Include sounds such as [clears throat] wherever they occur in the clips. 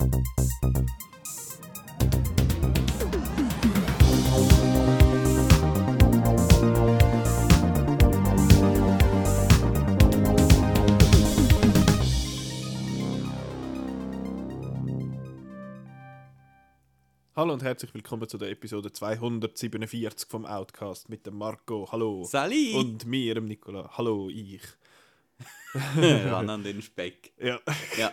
Hallo und herzlich willkommen zu der Episode 247 vom Outcast mit dem Marco. Hallo. Sali! Und mir, dem Nicola. Hallo, ich. [laughs] Ran an den Speck. Ja. Ja.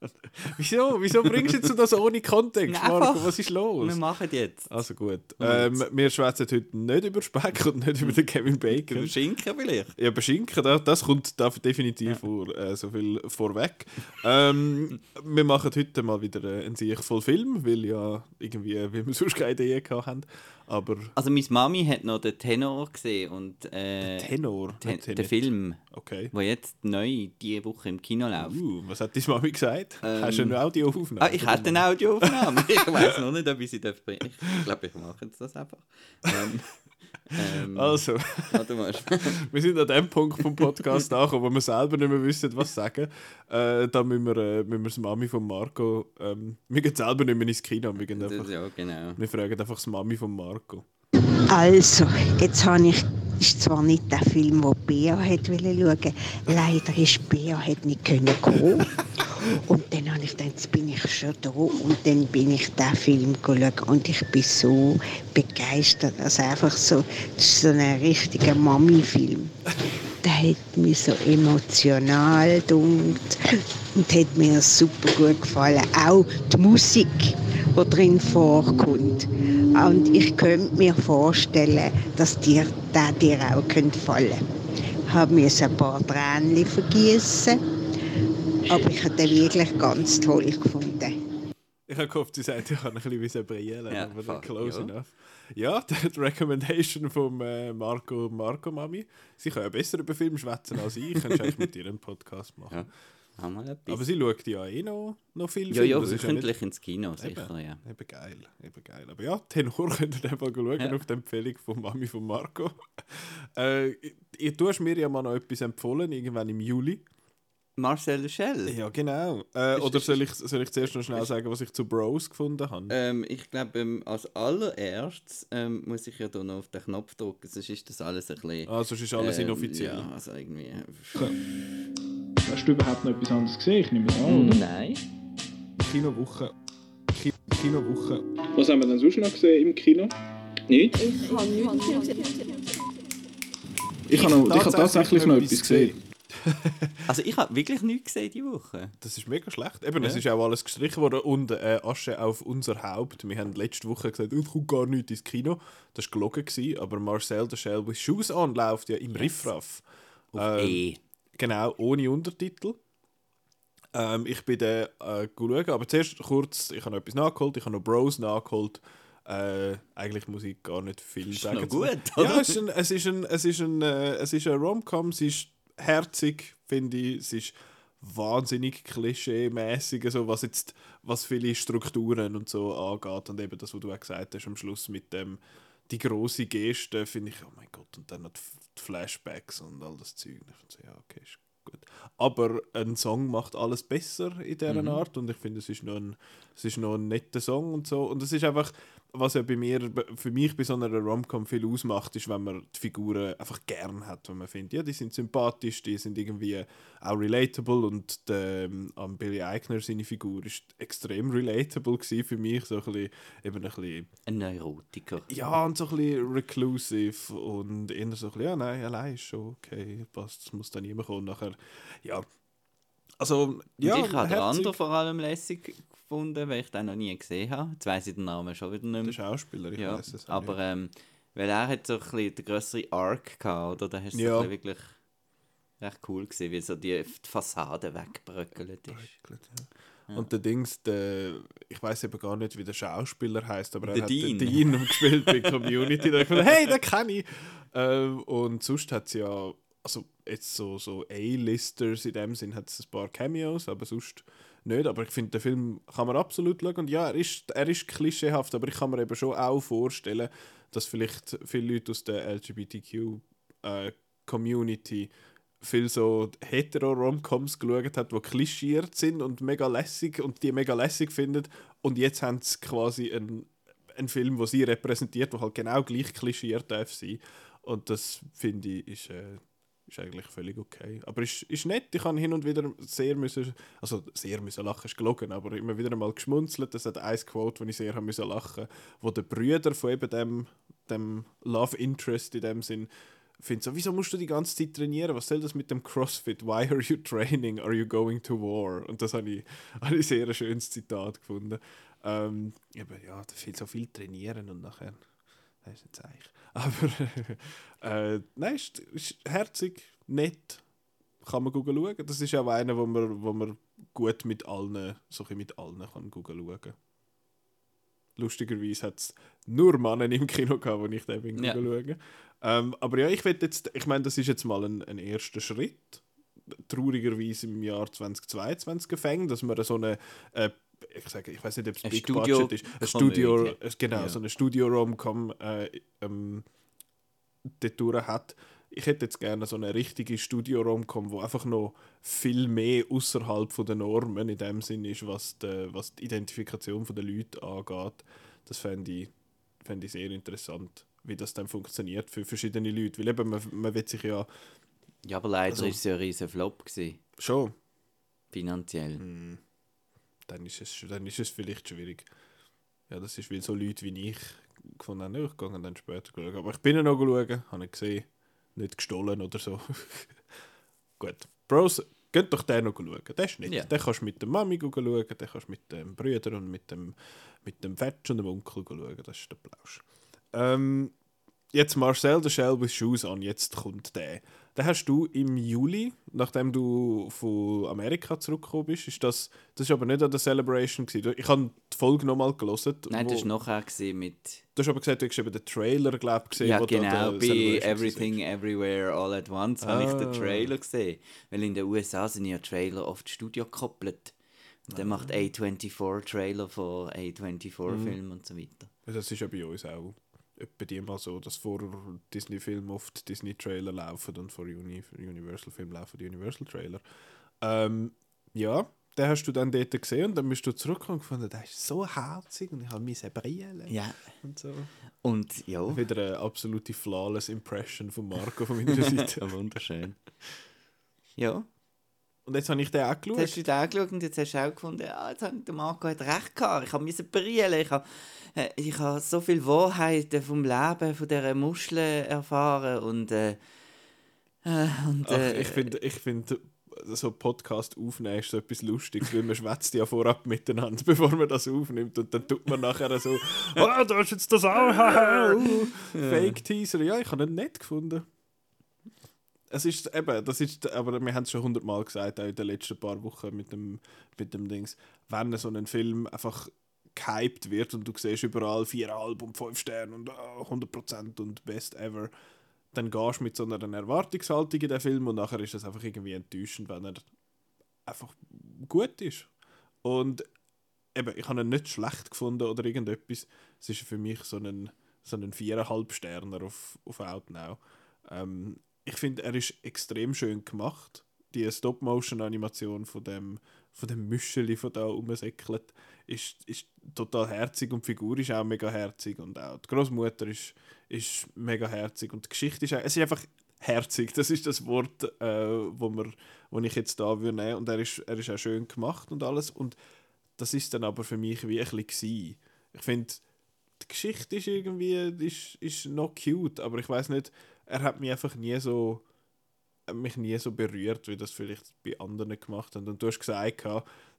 [laughs] Wieso? Wieso bringst du jetzt das ohne Kontext, Einfach. Marco? Was ist los? Wir machen jetzt. Also gut. Ähm, wir schwätzen heute nicht über Speck und nicht über den Kevin [laughs] Bacon. Über Schinken vielleicht. Ja, beschinken, das, das kommt da definitiv vor, äh, so viel vorweg. Ähm, wir machen heute mal wieder äh, einen sehr voll Film, weil ja irgendwie, weil wir sonst keine Idee gehabt haben. Aber Also meine Mami hat noch den Tenor gesehen und äh, Tenor, Ten den nicht. Film, Okay. der jetzt neu diese Woche im Kino läuft. Uh, was hat deine Mami gesagt? Ähm, Hast du eine Audioaufnahme? Ah, ich hätte eine Audioaufnahme. ich weiß noch nicht, ob ich sie darf bringen. Ich glaube, ich mache jetzt das einfach. Ähm, [laughs] ähm, Also, Warte mal. [laughs] wir sind an dem Punkt vom Podcast angekommen, wo wir selber nicht mehr wissen, was sagen. Äh, da müssen wir, äh, müssen wir das Mami von Marco... Ähm, wir gehen selber nicht mehr ins Kino, wir, einfach, ja, genau. wir fragen einfach das Mami von Marco. Also, jetzt habe ich, ist zwar nicht der Film, den Bea hat schauen wollte. Leider ist Bea hat nicht können kommen. [laughs] Und dann habe ich gedacht, jetzt bin ich schon da. Und dann bin ich den Film geschaut. Und ich bin so begeistert. Also einfach so, das ist so ein richtiger Mami-Film. Der hat mich so emotional gedunkt und hat mir super gut gefallen. Auch die Musik, die drin vorkommt. Und ich könnte mir vorstellen, dass dir der dir auch könnte gefallen Ich habe mir ein paar Tränen vergießen, aber ich habe den wirklich ganz toll gefunden. Ich habe gehofft, sie sagt, ich kann ein bisschen brillen, Ja, aber fuck, close ja. enough. Ja, [laughs] die Recommendation von äh, Marco Marco Mami. Sie kann ja besser über Film schwätzen als ich. Kannst du eigentlich mit ihr einen Podcast machen. Ja. Haben wir etwas? Aber sie schaut ja eh noch, noch viel ja, ja, wöchentlich ins Kino, sicher, eben, ja. Eben geil, eben geil. Aber ja, Tenor [laughs] könnt ihr einfach schauen Ja. auf die Empfehlung von Mami von Marco. [laughs] äh, ich- du hast mir ja mal noch etwas empfohlen, irgendwann im Juli. Marcel Schell. Ja, genau. Äh, Ist- oder ist- soll ich, soll ich zuerst noch schnell ist- sagen, was ich zu Bros gefunden habe? Ähm, ich glaube, ähm, als allererstes ähm, muss ich ja da noch auf den Knopf drücken, sonst ist das alles ein bisschen... Ah, sonst ist alles ähm, inoffiziell. Ja, also irgendwie... Hast du überhaupt noch etwas anderes gesehen? Ich nehme es an, oder? Nein. Kinowoche. Ki Kinowoche. Was haben wir denn sonst noch gesehen im Kino? Nichts? Ich habe, noch, ich habe tatsächlich noch etwas gesehen. [laughs] Also ich habe wirklich nichts gesehen diese Woche. Das ist mega schlecht. Eben, es Ja. ist auch alles gestrichen worden und äh, Asche auf unser Haupt. Wir haben letzte Woche gesagt, es kommt gar nicht ins Kino. Das war gelogen, gewesen, aber Marcel the Shell with Shoes on läuft ja im Riffraff. Auf Ähm, E. Genau, ohne Untertitel. Ähm, ich bin dann äh, schauen, aber zuerst kurz, ich habe noch etwas nachgeholt, ich habe noch Bros nachgeholt. Äh, eigentlich muss ich gar nicht viel Ist sagen. noch gut, Ja, oder? es ist ein, es ist ein, es ist ein, äh, es ist ein Rom-Com, es ist herzig, finde ich. Es ist wahnsinnig klischee-mäßig, so was jetzt, was viele Strukturen und so angeht und eben das, was du auch gesagt hast am Schluss mit dem, die große Geste, finde ich, oh mein Gott, und dann noch die Flashbacks und all das Zeug. Ich finde so, ja, okay, ist gut. Aber ein Song macht alles besser in dieser Mhm. Art und ich finde, es ist noch ein, es ist noch ein netter Song und so. Und es ist einfach, was ja bei mir, für mich bei so einer Rom-Com viel ausmacht, ist, wenn man die Figuren einfach gern hat, wenn man findet, ja, die sind sympathisch, die sind irgendwie auch relatable und der, ähm, Billy Eichner, seine Figur, ist extrem relatable gewesen für mich, so ein bisschen, eben ein bisschen Ein Neurotiker. ja, und so ein bisschen reclusive und eher so ein bisschen, ja, nein, allein ist schon okay, passt, es muss dann niemand kommen. Nachher, ja, also, ja, und ich habe den anderen vor allem lässig gefunden, weil ich den noch nie gesehen habe. Jetzt weiss ich den Namen schon wieder Der nicht mehr. Schauspieler, ich Ja, weiß es aber nicht. ähm, weil er hat so ein bisschen den grösseren Arc gehabt, oder? Da hast du Ja. so wirklich recht cool gesehen, wie so die, die Fassade wegbröckelt ist. Ja. Und der Dings, der, ich weiß eben gar nicht, wie der Schauspieler heißt, aber Der er hat Dean. den Dean gespielt bei Community. Da ich gedacht, hey, den kenne ich. Ähm, und sonst hat es ja, also jetzt so, so A-Listers in dem Sinn, hat es ein paar Cameos, aber sonst nicht. Aber ich finde, den Film kann man absolut schauen. Und ja, er ist, er ist klischeehaft, aber ich kann mir eben schon auch vorstellen, dass vielleicht viele Leute aus der LGBTQ-Community viel so hetero-Romcoms geschaut hat, die klischiert sind und mega lässig und die mega lässig findet. Und jetzt haben sie quasi einen, einen Film, der sie repräsentiert, der halt genau gleich klischiert darf sein. Und das finde ich ist, äh, ist eigentlich völlig okay. Aber ist, ist nett, ich habe hin und wieder sehr müssen, also sehr müssen lachen, ist gelogen, aber immer wieder mal geschmunzelt. Das hat ein Quote, wo ich sehr haben müssen lachen, wo der Brüder von eben dem, dem Love Interest in dem Sinn finde so, wieso musst du die ganze Zeit trainieren? Was soll das mit dem CrossFit? Why are you training? Are you going to war? Und das habe ich, [laughs] habe ich sehr ein schönes Zitat gefunden. Ähm, eben, ja, da viel so viel trainieren und nachher, das ist jetzt eigentlich. Aber [laughs] äh, nein, ist, ist herzig, nett, kann man schauen. Das ist auch einer, wo man, wo man gut mit allen, so mit allen kann schauen. Lustigerweise hat es nur Männer im Kino gehabt, wo ich den bin Ja. schauen. Ähm, aber ja, ich jetzt, ich meine, das ist jetzt mal ein, ein erster Schritt. Traurigerweise im Jahr 2022 gefängt, dass man so eine, äh, ich sage, ich weiß nicht, ob es Ein Big Studio- Budget ist, ein Studio, genau, Ja. so eine Studio-Rom-Com äh, ähm, dort hat. Ich hätte jetzt gerne so eine richtige Studio-Rom-Com, wo einfach noch viel mehr außerhalb der Normen in dem Sinn ist, was die, was die Identifikation der Leute angeht. Das fände ich, fände ich sehr interessant, wie das dann funktioniert für verschiedene Leute. Weil eben, man, man will sich ja Ja, aber leider Also- ist es ja ein riesen Flop gewesen, schon, finanziell. Hm. Dann ist es, dann ist es vielleicht schwierig. Ja, das ist, weil so Leute wie ich gefunden haben, ja, ich gehe dann später schauen. Aber ich bin ihn noch schauen, habe ich gesehen, nicht gestohlen oder so. [laughs] Gut. Bros, geht doch den noch schauen. Der ist nicht. Ja. Den kannst du mit der Mami schauen, den kannst du mit dem Brüder und mit dem, mit dem Fetsch und dem Onkel schauen. Das ist der Plausch. Ähm, jetzt Marcel the Shell with Shoes on, jetzt kommt der. Den hast du im Juli, nachdem du von Amerika zurückgekommen bist, ist das, das ist aber nicht an der Celebration gewesen. Ich habe die Folge nochmal gelesen. Nein, das war nachher mit. Du hast aber gesagt, du hast eben den Trailer, glaube ich, gesehen. ja, genau, bei Everything Everywhere All at Once habe ich den Ah. Trailer gesehen. Weil in den USA sind ja Trailer oft Studio gekoppelt. Und Ah. dann macht A24 Trailer von A24-Filmen Mhm. und so weiter. Das ist ja bei uns auch etwa die mal so, dass vor Disney-Filmen oft Disney-Trailer laufen und vor Uni Universal-Filmen laufen die Universal-Trailer. Ähm, ja, den hast du dann dort gesehen und dann bist du zurückgekommen und gefunden, der ist so herzig und ich habe mich brillen Ja. und so. Und ja, Wieder eine absolute flawless Impression von Marco von meiner [laughs] Seite. ja wunderschön. Ja, Und jetzt habe ich den auch jetzt hast geschaut. du da angeschaut und jetzt hast du auch gefunden, ja, jetzt hat der Marco hat recht gehabt. Ich habe müssen brillen. Ich habe, äh, ich habe so viel Wahrheiten vom Leben, von dieser Muschel erfahren und, äh, äh, und Ach, äh, ich finde, ich find, so Podcast aufnehmen ist so etwas Lustiges, weil man schwätzt ja vorab miteinander, [laughs] bevor man das aufnimmt und dann tut man nachher so, oh, du hast jetzt das auch, [laughs] uh, Fake Teaser. Ja, ich habe ihn nett gefunden. Es ist eben, das ist, aber wir haben es schon hundertmal gesagt, auch in den letzten paar Wochen mit dem, mit dem Dings, wenn so ein Film einfach gehypt wird und du siehst überall 4,5 und 5 Sterne und ah, 100% und best ever, dann gehst du mit so einer Erwartungshaltung in den Film und nachher ist es einfach irgendwie enttäuschend, wenn er einfach gut ist. Und eben, ich habe ihn nicht schlecht gefunden oder irgendetwas. Es ist für mich so ein, so ein 4,5 Sterner auf, auf Outnow. Ähm, ich finde, er ist extrem schön gemacht. Die Stop-Motion-Animation von dem, von dem Müscheli, von da rumsäckelt, ist, ist total herzig und die Figur ist auch mega herzig und auch die Großmutter ist, ist mega herzig und die Geschichte ist, auch, es ist einfach herzig. Das ist das Wort, äh, wo, wir, wo ich jetzt da würde nehmen. Und er ist, er ist auch schön gemacht und alles. Und das ist dann aber für mich wie ein bisschen. Ich finde, die Geschichte ist irgendwie ist, ist noch cute, aber ich weiß nicht, er hat mich einfach nie so hat mich nie so berührt, wie das vielleicht bei anderen gemacht haben. Und du hast gesagt,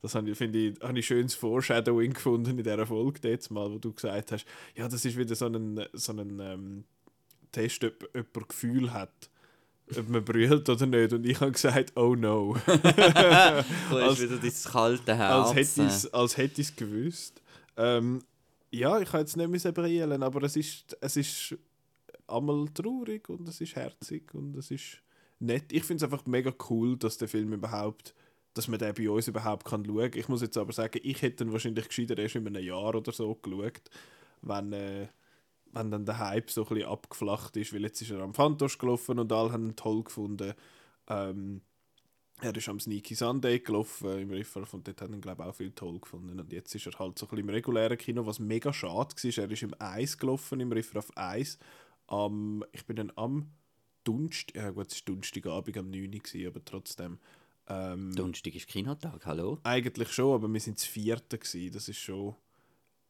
das habe ich, finde ich, habe ich schönes Foreshadowing gefunden in dieser Folge jetzt mal, wo du gesagt hast, ja, das ist wieder so ein, so ein ähm, Test, ob jemand Gefühl hat, ob man brüllt oder nicht. Und ich habe gesagt, oh no. [laughs] [laughs] als- ist wieder dieses kalte Herz. als hätte ich es als hätte ich's gewusst. Ähm, ja, ich kann jetzt nicht mehr brillen, aber es ist, es ist einmal traurig und es ist herzig und es ist nett. Ich finde es einfach mega cool, dass der Film überhaupt, dass man den bei uns überhaupt kann schauen. Ich muss jetzt aber sagen, ich hätte ihn wahrscheinlich gescheiter erst in einem Jahr oder so geschaut, wenn, äh, wenn dann der Hype so ein bisschen abgeflacht ist, weil jetzt ist er am Fantosch gelaufen und alle haben ihn toll gefunden. Ähm, er ist am Sneaky Sunday gelaufen im Riffraff und dort haben ihn, glaube ich, auch viel toll gefunden. Und jetzt ist er halt so ein bisschen im regulären Kino, was mega schade war. Er ist im Eis gelaufen, im Riffraff Eis. Am, ich bin dann am Dunst, ja gut, es war Donnerstagabend am 9 Uhr, aber trotzdem. Ähm, Donnerstag ist Kinotag, hallo? eigentlich schon, aber wir sind das vierte gewesen. Das ist schon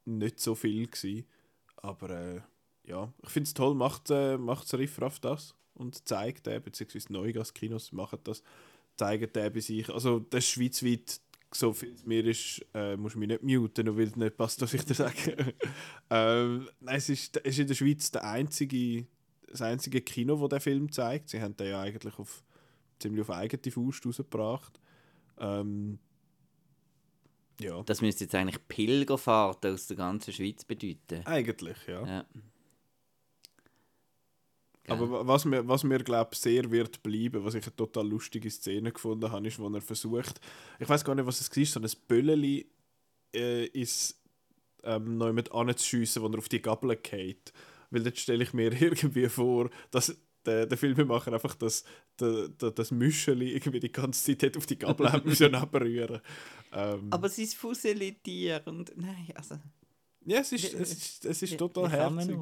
nicht so viel gewesen. Aber äh, ja, ich finde es toll, macht, äh, macht Riffraff das und zeigt den, beziehungsweise Neugas-Kinos machen das, zeigen den bei sich. Also das ist schweizweit, so viel es mir ist, äh, musst du mich nicht muten, nur weil es nicht passt, was ich dir sage. [laughs] ähm, nein, es ist, es ist in der Schweiz der einzige, das einzige Kino, wo der Film zeigt. Sie haben den ja eigentlich auf, ziemlich auf eigene Faust rausgebracht. Ähm, ja, Das müsste jetzt eigentlich Pilgerfahrt aus der ganzen Schweiz bedeuten. eigentlich, ja. Ja. Aber wa- was mir, was mir glaube sehr wird bleiben, was ich eine total lustige Szene gefunden habe, ist, wo er versucht, ich weiß gar nicht, was es war, so ein Bölleli äh, ist ähm, noch mit anzuschiessen, wo er auf die Gabel geht. Weil dort stelle ich mir [laughs] irgendwie vor, dass der, der Filmemacher einfach das, der, der, das Müscheli irgendwie die ganze Zeit auf die Gabel hat müssen [laughs] abrühren. Ähm, Aber sein Fusselitier und nein, also... ja, es ist, es ist, es ist total herzig.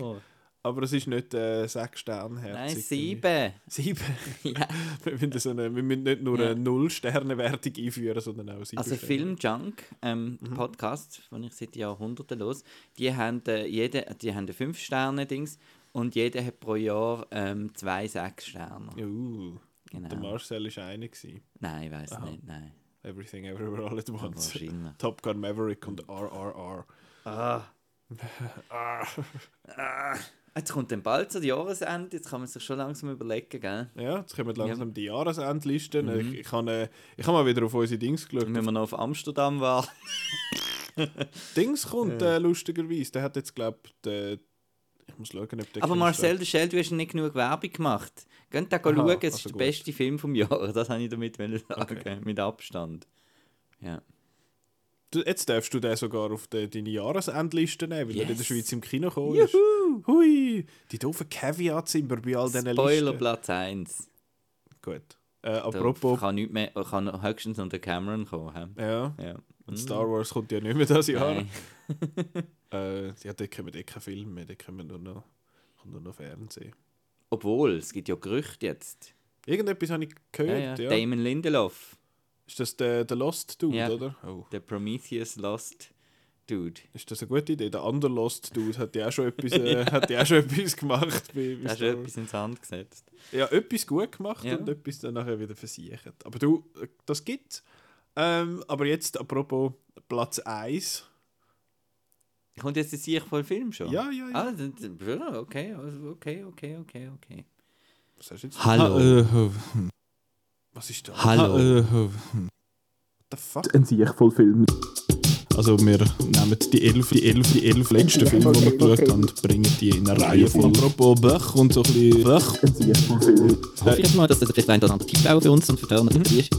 Aber es ist nicht äh, sechs Sterne herzig. Nein, sieben. Sieben? [laughs] Ja. [laughs] Wir müssen, so eine, wir müssen nicht nur Ja. eine Null-Sterne-Wertung einführen, sondern auch sieben Also Sterne. Film Junk, ähm, Mhm. Podcast, den ich seit Jahrhunderten los, die haben, äh, jede, die haben 5 Sterne Dings und jeder hat pro Jahr ähm, zwei sechs Sterne. Uh, Genau. Der Marcel war einer. Gewesen. Nein, ich weiß nicht, nein. Everything Everywhere All at Once. [laughs] Top Gun Maverick und RRR. Ah. Jetzt kommt dann bald so die Jahresende, jetzt kann man sich schon langsam überlegen, gell? Ja, jetzt kommen langsam die Jahresendlisten. Mhm. Ich, ich habe äh, ich hab mal wieder auf unsere Dings geschaut. Wenn wir noch auf Amsterdam waren. [laughs] Dings kommt äh, lustigerweise. Der hat jetzt, glaube ich, ich muss schauen, ob der Aber Marcel, der Shell, du hast nicht genug Werbung gemacht. Geht da Aha, schauen, es also ist der gut. beste Film vom Jahr. [laughs] Das wollte ich damit sagen, Okay. mit Abstand. Ja. Jetzt darfst du den sogar auf de, deine Jahresendliste nehmen, weil er in der Yes. Schweiz im Kino gekommen ist. Hui! Die doofen Caveats immer bei all diesen Spoiler Listen. Platz 1. Gut. Äh, Da apropos, kann, nicht mehr, kann höchstens unter Cameron kommen. hä? ja, Ja. und Star Wars kommt ja nicht mehr das Jahr. [laughs] Äh, ja, dort kommen eh keine Filme mehr, dort kommen nur noch, kommt nur noch Fernsehen. Obwohl, es gibt ja Gerüchte jetzt. Irgendetwas habe ich Ja, gehört, ja. ja. Damon Lindelof, Ist das der, der Lost Dude, Ja. oder? Oh. der Prometheus Lost Dude. Ist das eine gute Idee? Der andere Lost Dude hat ja auch schon [laughs] etwas, äh, hat ja auch schon etwas gemacht. Bei, bei Star du Wars. etwas ins Hand gesetzt. Ja, etwas gut gemacht Ja. und etwas dann nachher wieder versichert. Aber du, äh, das gibt's. Ähm, aber jetzt apropos Platz 1. Kommt jetzt der Sieg voll Film schon? Ja, ja, ja. Ah, okay, also okay, okay, okay, okay. Was hast du jetzt? Hallo. Was ist da? Hallo. What the fuck? Ein sich voll Film. Also wir nehmen die elf, die elf, die elf letzten Filme, die wir geschaut haben, bringen die in eine Reihe von. Apropos Bach und so ein bisschen Bach. Ein sich voll Film. hoffe ich mal, dass das vielleicht ein oder andere Tipp auch für uns und für die Hörer ist.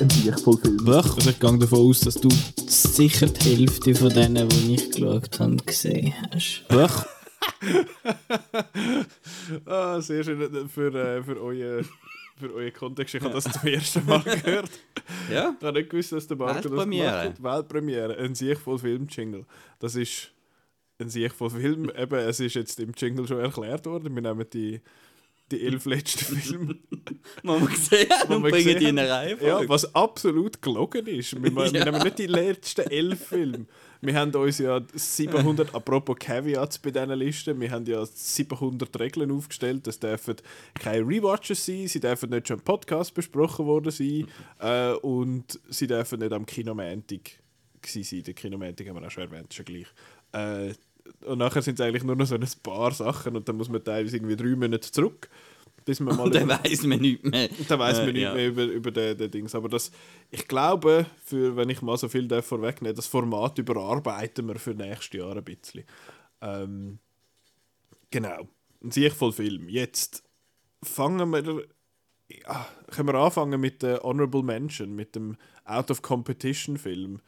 Ein sich voll Film. Bach. Also ich gehe davon aus, dass du Sicher die Hälfte von denen, die ich geschaut habe, gesehen hast. Bach. [laughs] ah, sehr schön für, äh, für euren für euren Kontext. Ich habe das zum ersten Mal [laughs] gehört. Ja? Ich habe nicht gewusst, dass der Marco das gemacht hat. Weltpremiere. Ein Sieg voll Film-Jingle. Das ist ein Sieg voll Film. [laughs] Eben, es ist jetzt im Jingle schon erklärt worden. Wir nehmen die, die elf letzten Filme. [laughs] Mal gesehen Wo und wir bringen gesehen die in eine Reihe Ja, was absolut gelogen ist. Wir, wir Ja. nehmen nicht die letzten elf Filme. Wir haben uns ja 700, apropos Caveats bei diesen Listen, wir haben ja 700 Regeln aufgestellt. Das dürfen keine Rewatches sein, sie dürfen nicht schon im Podcast besprochen worden sein äh, und sie dürfen nicht am Kinomantik sein. Den Kinomantik haben wir auch schon erwähnt, schon gleich. Äh, und nachher sind es eigentlich nur noch so ein paar Sachen und dann muss man teilweise irgendwie drei Monate zurück, bis man mal... Und dann weiss man nicht mehr. [laughs] Da weiß man Äh, nicht ja. mehr über, über den, den Dings. Aber das, ich glaube, für, wenn ich mal so viel darf vorwegnehmen das Format überarbeiten wir für nächstes Jahr ein bisschen. Ähm, genau. Ein voll Film. Jetzt fangen wir. Ja, können wir anfangen mit der Honorable Mention, mit dem Out of Competition Film.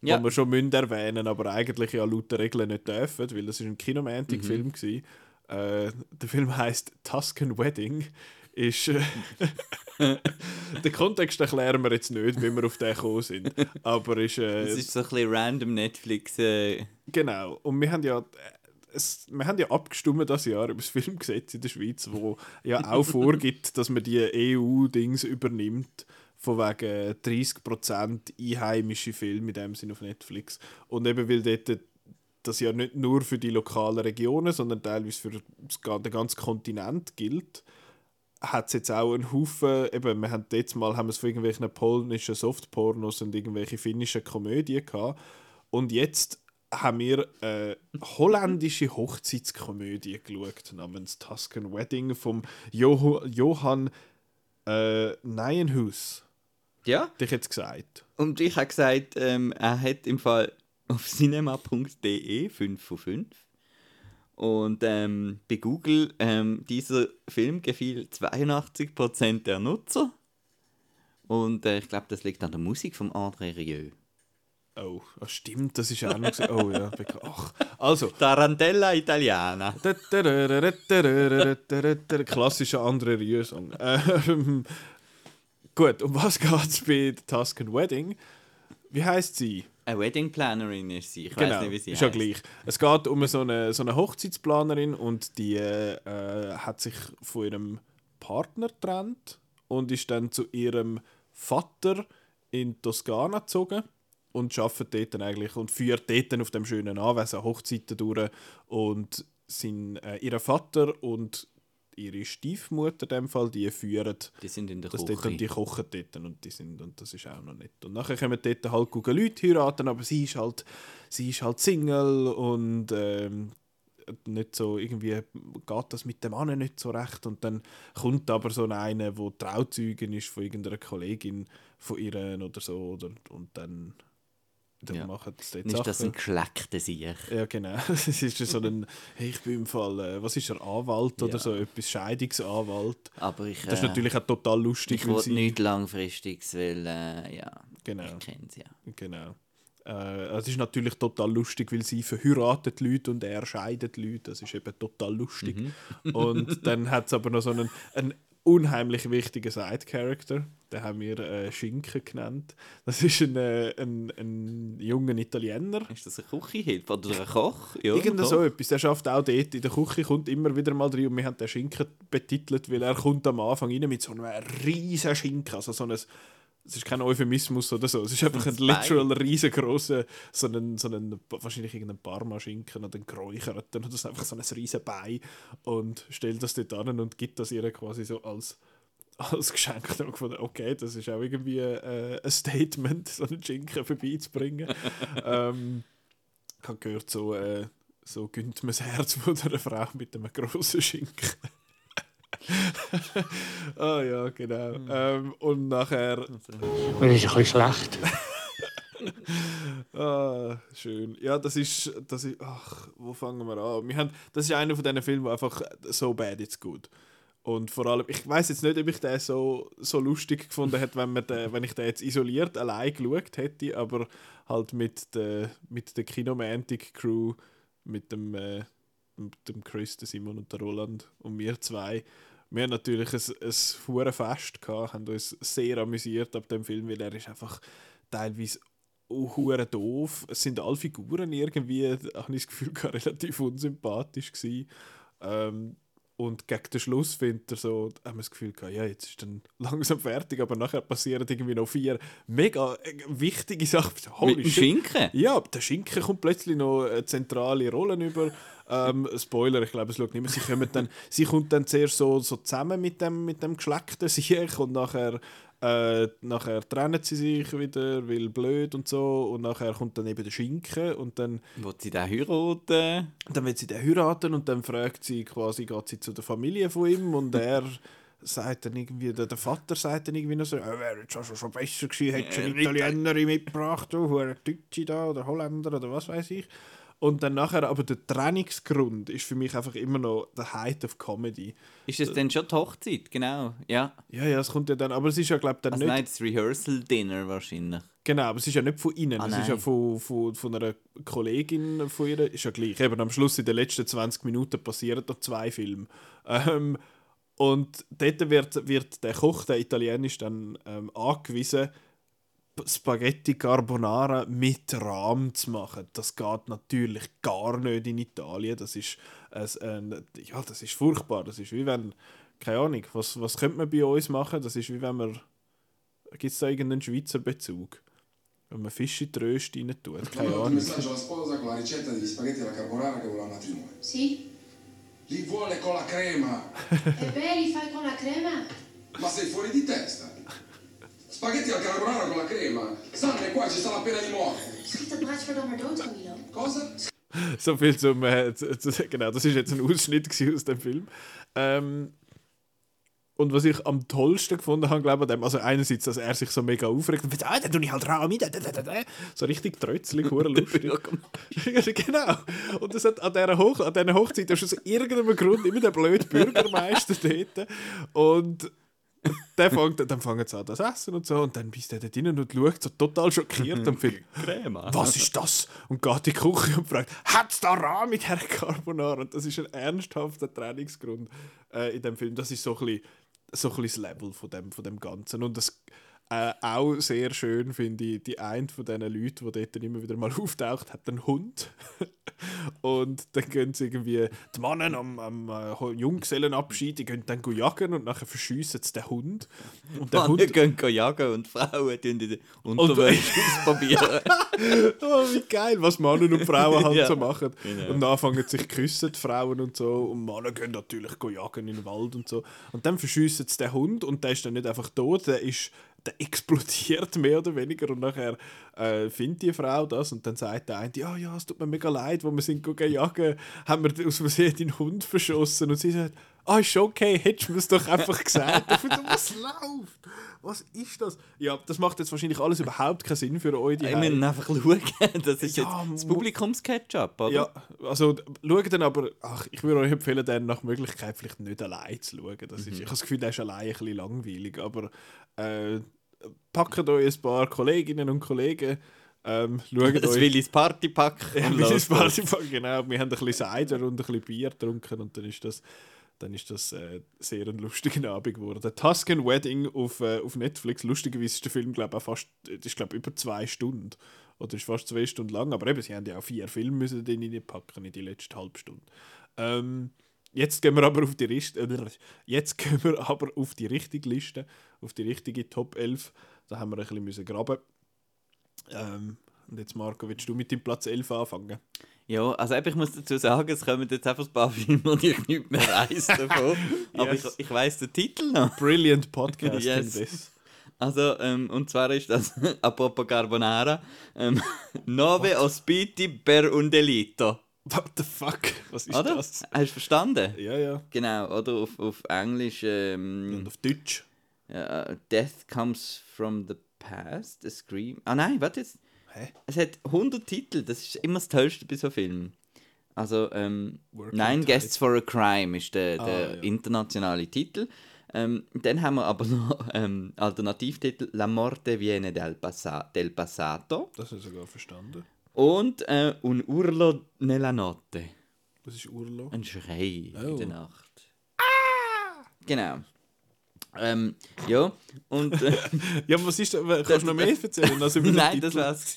Ja. Den wir schon müssen erwähnen, aber eigentlich ja laut der Regeln nicht dürfen, weil das ist ein Mhm. Kinomantic-Film war. Äh, der Film heißt Tuscan Wedding. ist. Äh, [laughs] den Kontext erklären wir jetzt nicht, wie wir auf den gekommen sind. Aber ist. Äh, Es ist so ein bisschen random Netflix. Äh, Genau. Und wir haben ja. Es, wir haben ja abgestimmt das Jahr über das Filmgesetz in der Schweiz, wo ja auch [laughs] vorgibt, dass man die EU-Dings übernimmt, von wegen 30% einheimische Filme in dem Sinn auf Netflix. Und eben weil dort das ja nicht nur für die lokalen Regionen, sondern teilweise für den ganzen Kontinent gilt, hat es jetzt auch einen Haufen, eben, wir haben jetzt mal haben wir es von irgendwelchen polnischen Softpornos und irgendwelche finnischen Komödien gehabt. Und jetzt haben wir eine holländische Hochzeitskomödie geschaut, namens Tuscan Wedding vom jo Johann äh, Nijenhuis. ja. Dich jetzt gesagt. Und ich habe gesagt, ähm, er hat im Fall auf cinema.de 5 von 5. Und ähm, bei Google, ähm, dieser Film gefiel 82% der Nutzer. Und äh, ich glaube, das liegt an der Musik von André Rieu. Oh, ah, stimmt, das ist auch noch gesagt. Oh ja, ach. Also, Tarantella Italiana. Klassischer André Rieu-Song. Ähm, gut, um was geht es bei The Tuscan Wedding? Wie heißt sie? Eine Wedding Plannerin ist sie. Ich genau, weiß nicht, wie sie ist ja gleich. Es geht um so eine, so eine Hochzeitsplanerin und die äh, hat sich von ihrem Partner getrennt und ist dann zu ihrem Vater in Toskana gezogen und arbeitet dort dann eigentlich und führt dort dann auf dem schönen Anwesen Hochzeiten durch und sein, äh, ihr Vater und ihre Stiefmutter in dem Fall, die führen Die sind in der das dort und Küche. die kochen dort und die sind und das ist auch noch nett. Und nachher kommen dort halt gute Leute heiraten, aber sie ist halt, sie ist halt Single und ähm, nicht so, irgendwie geht das mit dem Mann nicht so recht und dann kommt aber so einer, der Trauzeugin ist von irgendeiner Kollegin von ihr oder so oder, und dann, dann Ja. machen sie dort ist das Sachen. ein geschleckter Sieg. Ja, genau. [laughs] Es ist so ein, hey, ich bin im Fall, äh, was ist er, Anwalt oder Ja. so, etwas Scheidungsanwalt. Aber ich, Das ist äh, natürlich auch total lustig, ich wollte nichts Langfristiges, weil, äh, ja, Genau. ich kenne es ja. Genau. Äh, es ist natürlich total lustig, weil sie verheiratet Leute und er scheidet Leute. Das ist eben total lustig. und dann hat es aber noch so einen, einen unheimlich wichtigen Side-Character. Den haben wir äh, Schinken genannt. Das ist ein, äh, ein, ein junger Italiener. Ist das ein Küchenhilfe oder ein Koch? Ja, Irgend so etwas. Der schafft auch dort in der Küche, kommt immer wieder mal rein und wir haben den Schinken betitelt, weil er kommt am Anfang rein mit so einem riesen Schinken, also so ein es ist kein Euphemismus oder so, es ist einfach ein literal riesengroßer, so einen, so einen, wahrscheinlich irgendein Parma-Schinken oder einen geräucherten oder so, einfach so ein riesen Bein und stellt das dort an und gibt das ihr quasi so als, als Geschenk. Gefunden, okay, das ist auch irgendwie äh, ein Statement, so einen Schinken vorbeizubringen. [laughs] ähm, ich habe gehört, so, äh, so gönnt man das Herz von einer Frau mit einem grossen Schinken. [laughs] ah ja, genau. Ähm, und nachher. Das ist ein bisschen schlecht. [laughs] Ah, schön. Ja, das ist, das ist. Ach, wo fangen wir an? Wir haben, das ist einer von diesen Filmen, wo einfach so bad it's good. Und vor allem, ich weiß jetzt nicht, ob ich den so, so lustig gefunden hätte, wenn, man den, wenn ich den jetzt isoliert allein geschaut hätte, aber halt mit der, mit der Kinomantic-Crew, mit dem, äh, mit dem Chris, der Simon und der Roland und wir zwei. Wir haben natürlich ein, ein hure Fest gehabt, haben uns sehr amüsiert ab dem Film, weil er ist einfach teilweise auch hure doof. Es sind alle Figuren irgendwie, habe ich das Gefühl, relativ unsympathisch gewesen. Ähm, und gegen den Schluss findet er so, haben wir das Gefühl gehabt, ja, jetzt ist dann langsam fertig, aber nachher passieren irgendwie noch vier mega äh, wichtige Sachen. Holy Mit dem. Schinken? Ja, der Schinken kommt plötzlich noch eine zentrale Rolle über. Ähm, Spoiler, ich glaube, es schaut nicht mehr. Sie, kommen dann, sie kommt dann zuerst so, so zusammen mit dem, mit dem geschleckten [laughs] Sieg und nachher, äh, nachher trennen sie sich wieder, weil blöd und so. Und nachher kommt dann eben der Schinken und dann, Wo sie den heiraten? dann wird sie den heiraten und dann fragt sie quasi, geht sie zu der Familie von ihm und [laughs] er sagt dann irgendwie, der, der Vater sagt dann irgendwie noch so, «Ja, wäre jetzt schon, schon besser gewesen, hättest du eine Italienerin mitgebracht, du, eine Deutsche da oder Holländer oder was weiß ich. Und dann nachher, aber der Trennungsgrund ist für mich einfach immer noch der Height of Comedy. Ist das denn schon die Hochzeit? Genau, ja. Ja, ja, es kommt ja dann, aber es ist ja, glaube ich, dann Also nicht... nein, das Rehearsal-Dinner wahrscheinlich. Genau, aber es ist ja nicht von ihnen, Ah, es ist ja von, von, von einer Kollegin von ihr, ist ja gleich. Eben am Schluss in den letzten 20 Minuten passieren da zwei Filme. Ähm, Und dort wird, wird der Koch, der Italienisch, dann ähm, angewiesen, Spaghetti Carbonara mit Rahm zu machen. Das geht natürlich gar nicht in Italien. Das ist, ein, ein, ja, das ist furchtbar. Das ist wie wenn, keine Ahnung, was, was könnte man bei uns machen? Das ist wie wenn man, gibt es da irgendeinen Schweizer Bezug? Wenn man Fisch in die Röste rein tut, keine un Ahnung. Sì? Li vuole con la crema. E beh, li fai con la crema? Ma sei fuori di testa. Spaghetti alla carbonara con la crema. Sanne, qua ci sta la pena di morte. Schiet dat braadsverdamme dood, Camilo. Cosa? so viel zum. Äh, zu, zu, genau, das ist jetzt ein Ausschnitt aus dem Film. Ähm, und was ich am tollsten gefunden habe, glaube ich, an dem, also einerseits, dass er sich so mega aufregt und sagt, ah, dann tue ich halt Rahm mit, so richtig trötzlich, hure [laughs] lustig. [laughs] genau. Und das hat an dieser, Hoch an dieser Hochzeit ist aus irgendeinem Grund immer der blöde Bürgermeister [laughs] dort. Und der fängt, dann fangen sie an das Essen und so und dann bist du dort drin und schaut so total schockiert Film. [laughs] Crema. Was ist das? Und geht in die Küche und fragt, hat es da Rahm mit Herr Carbonara? Und das ist ein ernsthafter Trainingsgrund äh, in dem Film. Das ist so ein bisschen, so ein bisschen das Level von dem, von dem Ganzen. Und das äh, auch sehr schön finde ich, die eine von diesen Leuten, die dort immer wieder mal [laughs] auftaucht, hat einen Hund. [laughs] und dann gehen sie irgendwie, die Männer am, am äh, Junggesellenabschied, die gehen dann jagen und nachher verschiessen sie den Hund. Und der Männer Hund gehen jagen und Frauen tun die Unterwäsche [laughs] ausprobieren. oh, wie geil, was Männer und Frauen halt Ja, so machen. genau. Und dann fangen sich küssen, die Frauen und so. Und Männer gehen natürlich jagen in den Wald und so. Und dann verschiessen sie den Hund und der ist dann nicht einfach tot, der ist der explodiert mehr oder weniger und nachher äh, findet die Frau das und dann sagt der eine, ja, ja, es tut mir mega leid, wo wir sind gegangen jagen, haben wir aus Versehen den Hund verschossen und sie sagt, ah, ist schon okay, hättest du mir es doch einfach gesagt. Was läuft? Was ist das? Ja, das macht jetzt wahrscheinlich alles überhaupt keinen Sinn für euch. die Wir müssen einfach schauen. Das ist Ja, jetzt das Publikumsketchup, oder? Ja, also schaut dann aber, ach, ich würde euch empfehlen, dann nach Möglichkeit vielleicht nicht allein zu schauen. Das ist, ich habe das Gefühl, der ist allein ein bisschen langweilig, aber äh, packt euch ein paar Kolleginnen und Kollegen, ähm, schaut Das euch... Willis Partypack. Ja, und wir los sind geht's. Party genau. Wir haben ein bisschen Cider und ein bisschen Bier getrunken und dann ist das, dann ist das äh, sehr ein lustiger Abend geworden. Tuscan Wedding auf, äh, auf Netflix. Lustigerweise ist der Film, glaube ich, fast, das ist, glaube über zwei Stunden. Oder ist fast zwei Stunden lang. Aber eben, sie haben ja auch vier Filme müssen drin reinpacken in die letzte halbe Stunde. Ähm, jetzt gehen wir aber auf die Liste, äh, jetzt gehen wir aber auf die richtige Liste, auf die richtige Top 11. Da haben wir ein bisschen müssen graben. Ähm, und jetzt, Marco, willst du mit dem Platz 11 anfangen? Ja, also ich muss dazu sagen, es kommen jetzt einfach ein paar Filme, und ich nicht mehr weiss davon. [laughs] Aber Yes. ich, ich weiss den Titel noch. Brilliant Podcast [laughs] Yes. Also, ähm, und zwar ist das, [laughs] apropos Carbonara, ähm, Nove Ospiti per un delito. What the fuck? Was ist Oder? das? Hast du verstanden? Ja, ja. Genau, oder auf, auf Englisch ähm, Und auf Deutsch. Ja, Death comes from the past, a scream. Ah nein, warte jetzt. Hä? Es hat 100 Titel, das ist immer das Tollste bei so Filmen. Also, ähm, Nine. Guests for a Crime ist der, Ah, der ja. internationale Titel. Ähm, dann haben wir aber [laughs] noch ähm, Alternativtitel La Morte viene del, Passa del Passato Das ich sogar verstanden. und äh, Un Urlo nella Notte. Das ist Urlaub. Ein Schrei Oh. in der Nacht. Genau. Ähm, ja, und. Äh, [laughs] Ja, aber was ist da? Kannst du noch mehr erzählen? Also [laughs] Nein, das war's.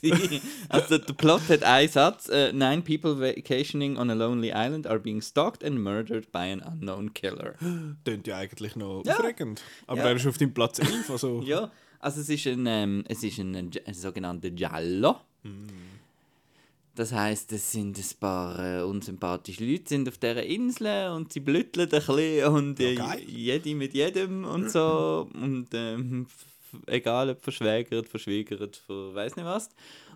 Also der Plot hat einen Satz. Äh, nine people vacationing on a lonely island are being stalked and murdered by an unknown killer. [gasps] Tönt ja eigentlich noch Ja. aufregend. Aber Ja. er ist auf dem Platz 11. Also, [laughs] Ja, also es ist ein, ähm, es ist ein, ein, ein sogenannter Giallo. Mm. Das heißt, es sind ein paar äh, unsympathische Leute sind auf dieser Insel und sie blütteln ein bisschen und äh, geil. jede mit jedem und so. Und ähm, egal ob verschwägert, verschwiegert, ver weiß nicht was.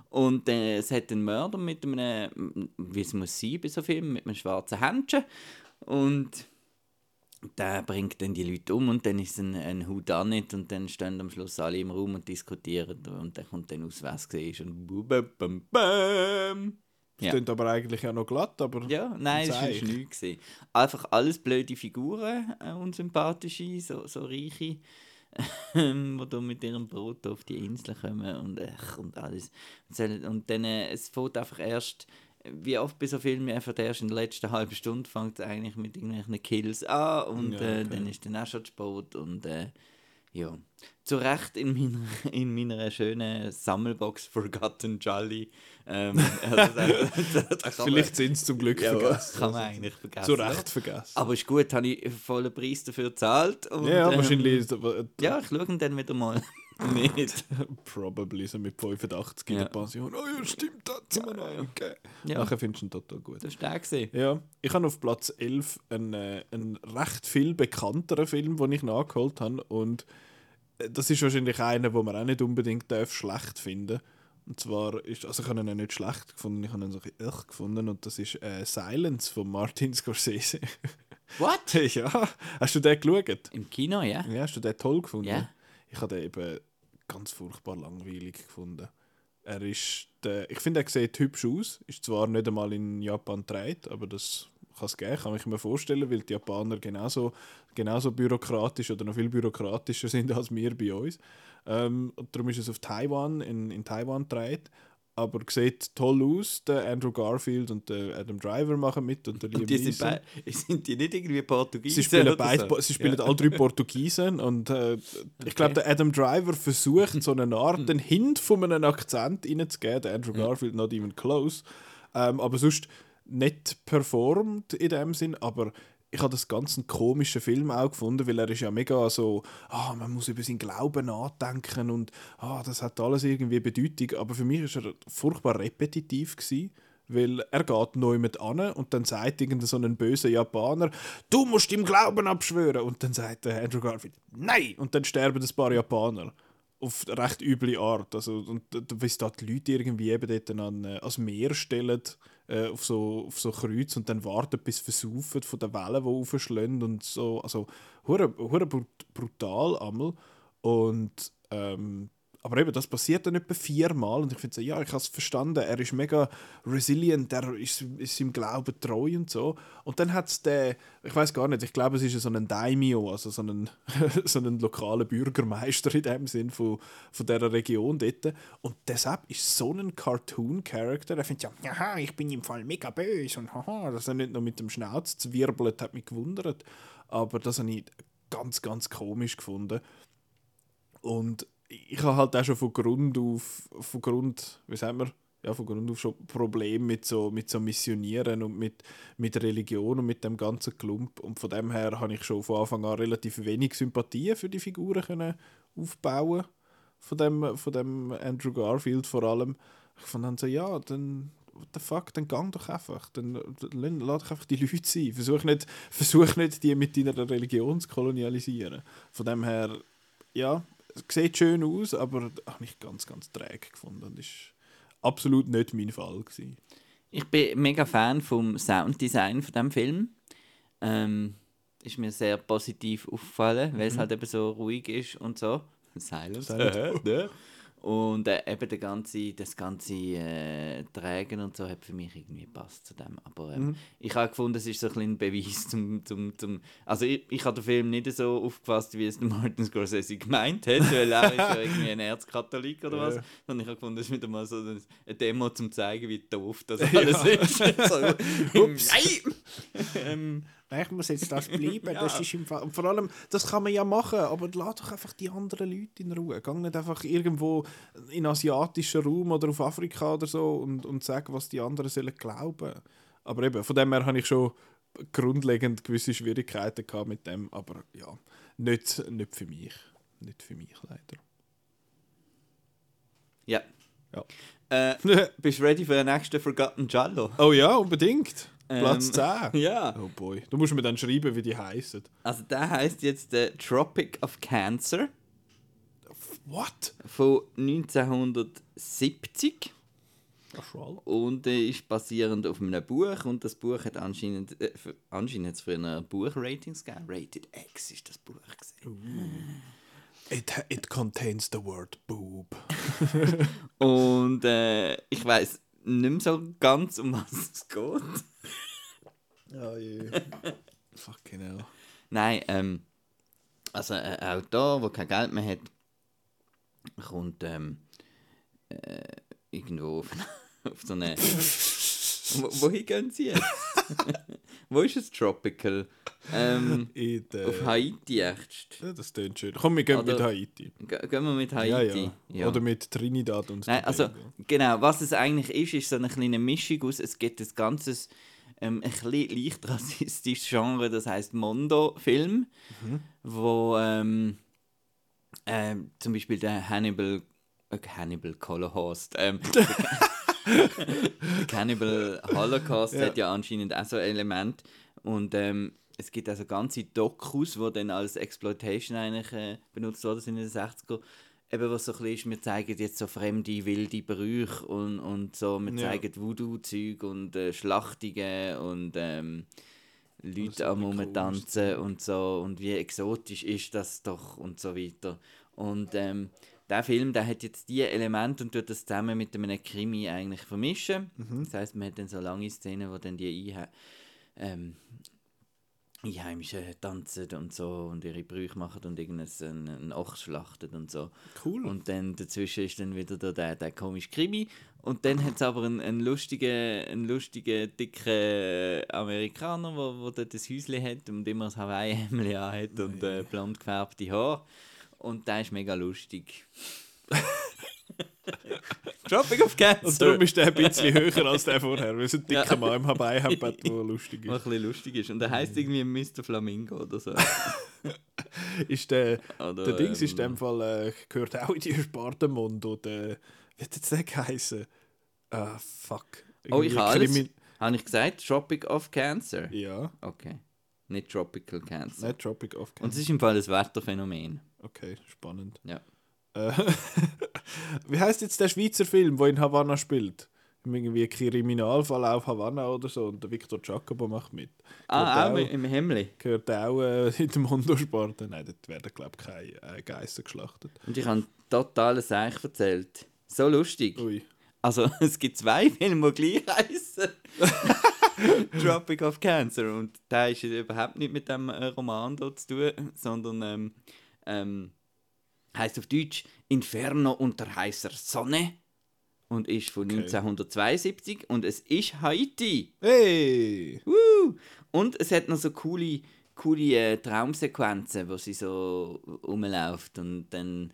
Und äh, es hat einen Mörder mit einem, wie es muss sein bei so Filmen, mit einem schwarzen Händchen. Und der bringt dann die Leute um und dann ist ein, ein Whodunit und dann stehen am Schluss alle im Raum und diskutieren und dann kommt dann aus, was es war und bum, bam, bam, bam. das Ja. tönt aber eigentlich ja noch glatt. Aber Ja, nein, das war nichts. gewesen. Einfach alles blöde Figuren, äh, unsympathische, so, so reiche, [laughs] ähm, die da mit ihrem Brot auf die Insel kommen und, ach, und alles. Und dann, äh, es fängt einfach erst wie oft bei so Filmen einfach erst in der letzten halben Stunde fängt es eigentlich mit irgendwelchen Kills an und Ja, äh, okay. dann ist dann auch schon spät und äh, ja. Zu Recht in meiner, [laughs] in meiner schönen Sammelbox Forgotten Jolly. Ähm, [laughs] also das, das, Vielleicht sind es zum Glück ja, vergessen. kann man eigentlich vergessen. Zu Recht vergessen. Aber ist gut, habe ich vollen Preis dafür gezahlt. Und, ja, ähm, wahrscheinlich aber, Ja, ich schaue ihn dann wieder mal. Nicht. [laughs] probably so mit 85 in Ja. der Pension. Oh ja, stimmt, das haben wir noch gegeben. Ja. Nachher findest du ihn total gut. Das war der. gewesen. Ja, ich habe auf Platz 11 einen, äh, einen recht viel bekannteren Film, den ich nachgeholt habe. Und äh, das ist wahrscheinlich einer, wo man auch nicht unbedingt darf schlecht finden Und zwar ist, also ich habe ihn auch nicht schlecht gefunden, ich habe ihn so ein bisschen gefunden. Und das ist äh, Silence von Martin [laughs] Scorsese. What? ja, hast du den geschaut? Im Kino, ja? Ja, hast du den toll gefunden? Ja. Ich habe den eben ganz furchtbar langweilig gefunden. Er ist, der, ich finde, er sieht hübsch aus. Ist zwar nicht einmal in Japan gedreht, aber das kann es kann ich mir vorstellen, weil die Japaner genauso, genauso bürokratisch oder noch viel bürokratischer [laughs] sind als wir bei uns. Ähm, darum ist es auf Taiwan, in, in Taiwan gedreht. Aber sieht toll aus. Der Andrew Garfield und der Adam Driver machen mit und der Liam Und die sind, bei, [laughs] sind die nicht irgendwie Portugiesen? Sie spielen, beide, so? sie spielen Ja. alle drei Portugiesen und äh, ich glaube, der Adam Driver versucht, so eine Art, den Hint von einem Akzent reinzugeben, der Andrew Garfield not even close, ähm, aber sonst nicht performt in dem Sinn, aber ich habe das ganz einen komischen Film auch gefunden, weil er ist ja mega so, ah, man muss über seinen Glauben nachdenken und ah, das hat alles irgendwie Bedeutung, aber für mich ist er furchtbar repetitiv gewesen, weil er geht neu mit an und dann sagt irgendein so ein böser Japaner, du musst im Glauben abschwören. Und dann sagt der Andrew Garfield, nein! Und dann sterben ein paar Japaner. Auf recht üble Art. Also, und wie es da die Leute irgendwie eben dort an, äh, ans Meer stellen, äh, auf, so, auf so Kreuz und dann warten, bis versaufen von den Wellen, die aufschlagen und so. Also, hure, hure brut- brutal einmal. Und, ähm, aber eben, das passiert dann etwa viermal und ich finde so, ja, ich habe es verstanden, er ist mega resilient, er ist, ist seinem Glauben treu und so. Und dann hat es den, ich weiß gar nicht, ich glaube, es ist so ein Daimyo, also so ein, [laughs] so ein lokaler Bürgermeister in dem Sinn von, von dieser Region dort. Und deshalb ist so ein Cartoon-Character, er findet ja, haha, ich bin im Fall mega böse und haha, dass er nicht noch mit dem Schnauz zwirbelt, hat mich gewundert. Aber das habe ich ganz, ganz komisch gefunden. Und ich habe halt auch schon von Grund auf, von Grund, wie sagen wir, ja, von Grund auf schon Probleme mit so, mit so Missionieren und mit, mit Religion und mit dem ganzen Klump. Und von dem her habe ich schon von Anfang an relativ wenig Sympathie für die Figuren können aufbauen von dem, von dem Andrew Garfield vor allem. Ich fand dann so, ja, dann what the fuck, dann gang doch einfach. Dann dann lass doch einfach die Leute sein. Versuch nicht, [laughs] versuch nicht, die mit deiner Religion zu kolonialisieren. Von dem her, ja, sieht schön aus, aber habe ich ganz, ganz träge gefunden. Und ist absolut nicht mein Fall gewesen. Ich bin mega Fan vom Sounddesign von dem Film. Ähm, ist mir sehr positiv aufgefallen, weil es halt eben so ruhig ist und so. [laughs] Silence. Silence. [laughs] Und äh, eben der ganze, das ganze äh, Tragen und so hat für mich irgendwie gepasst zu dem. Aber ähm, ich habe gefunden, es ist so ein bisschen ein Beweis [laughs] zum... zum, zum also ich, ich habe den Film nicht so aufgefasst, wie es der [laughs] Martin Scorsese gemeint hat, weil er ist ja irgendwie ein Erzkatholik oder was. Ja. Und ich habe gefunden, das ist wieder mal so eine Demo, um zu zeigen, wie doof das [laughs] alles ist. so, Ups. Nein! ähm, Nein, ich muss jetzt das [laughs] bleiben. Ja. das ist im Fall. Und vor allem, das kann man ja machen, aber lass doch einfach die anderen Leute in Ruhe. Gang nicht einfach irgendwo in asiatischen Raum oder auf Afrika oder so und, und sag, was die anderen sollen glauben. Aber eben, von dem her habe ich schon grundlegend gewisse Schwierigkeiten gehabt mit dem, aber ja, nicht, nicht für mich. Nicht für mich leider. ja. Ja. Äh, [laughs] bist du ready für den nächsten Forgotten Giallo? oh ja, unbedingt. Platz Ähm, 10. [laughs] Ja. Oh boy. Du musst mir dann schreiben, wie die heißen. Also der heißt jetzt äh, Tropic of Cancer What? von 1970 Ach, schon. und äh, ist basierend auf einem Buch und das Buch hat anscheinend, äh, für- anscheinend hat's für eine Buchratings gegeben. Rated X ist das Buch gewesen. It, it contains the word boob. [laughs] Und äh, ich weiß nicht mehr so ganz, um was es geht. [laughs] Oh je. Fucking hell. Nein, ähm, also ein Autor, der kein Geld mehr hat, kommt ähm, äh, irgendwo auf, [laughs] auf so eine Wo, [laughs] wohin gehen sie jetzt? Wo ist es tropical? Ähm, der, auf Haiti echt. ja, das klingt schön. Komm, wir gehen Oder- mit Haiti. Ge- Gehen wir mit Ja, Haiti? ja. Oder mit Trinidad und Nein, also genau, was es eigentlich ist, ist so eine kleine Mischung aus, es gibt ein ganzes, ähm, ein bisschen leicht [laughs] rassistisches Genre, das heißt Mondo-Film, wo ähm, ähm, zum Beispiel der Hannibal, äh, Hannibal Holocaust, ähm, [laughs] Cannibal Holocaust Ja. hat ja anscheinend auch so ein Element und ähm, es gibt also ganze Dokus, die dann als Exploitation eigentlich äh, benutzt worden sind in den 60er. Eben was so ein bisschen ist, wir zeigen jetzt so fremde, wilde Brüche und, und so, wir Ja. zeigen Voodoo-Zeug und äh, Schlachtungen und ähm, Leute am Rumtanzen und so und wie exotisch ist das doch und so weiter. Und ähm, der Film, der hat jetzt die Elemente und tut das zusammen mit einem Krimi eigentlich vermischen. Das heißt, man hat dann so lange Szenen, wo dann die Einhe ähm, Einheimischen tanzen und so und ihre Brüche machen und irgendeinen einen Ochs schlachten und so. Cool. Und dann dazwischen ist dann wieder der, der, der komische Krimi. Und dann hat es aber einen, einen lustigen, einen lustigen, dicken Amerikaner, wo, wo dort ein Häuschen hat und immer das Hawaii-Hemd hat und äh, blond gefärbte Haare. Und der ist mega lustig. [laughs] Dropping of Cats! Und darum ist der ein bisschen höher als der vorher, weil es ein dicker Ja. Mann im Hawaii hat, der [laughs] lustig Was ein ist. bisschen lustig ist. Und der heißt irgendwie Mr. Flamingo oder so. [laughs] ist der, Oder, der Dings ist in ähm, dem Fall, äh, gehört auch in die Spartenmundo. Der, wie hat jetzt der geheißen? Ah, fuck. Oh, ich Irgendwie habe alles. Habe ich gesagt? Tropic of Cancer? Ja, Okay. Nicht Tropical Cancer. nicht Tropic of Und es ist im Fall ein Wetterphänomen. Okay, spannend. Ja. Äh, [laughs] wie heißt jetzt der Schweizer Film, der in Havanna spielt? Irgendwie Kriminalfall auf Havanna oder so und der Victor Giacomo macht mit. Ah, auch Gehört im Hemmli. Gehört auch äh, in dem Hondosport? Nein, dort werden, glaube ich, keine äh, Geister geschlachtet. Und ich habe total Seich erzählt. So lustig. Ui. Also, [laughs] es gibt zwei Filme, die gleich heißen. [laughs] Tropic of Cancer. Und der ist überhaupt nicht mit dem äh, Roman dort zu tun, sondern ähm, ähm, heißt auf Deutsch Inferno unter heißer Sonne und ist von Okay. 1972 und es ist Haiti. Hey! Woo! Und es hat noch so coole, coole äh, Traumsequenzen, wo sie so rumläuft und dann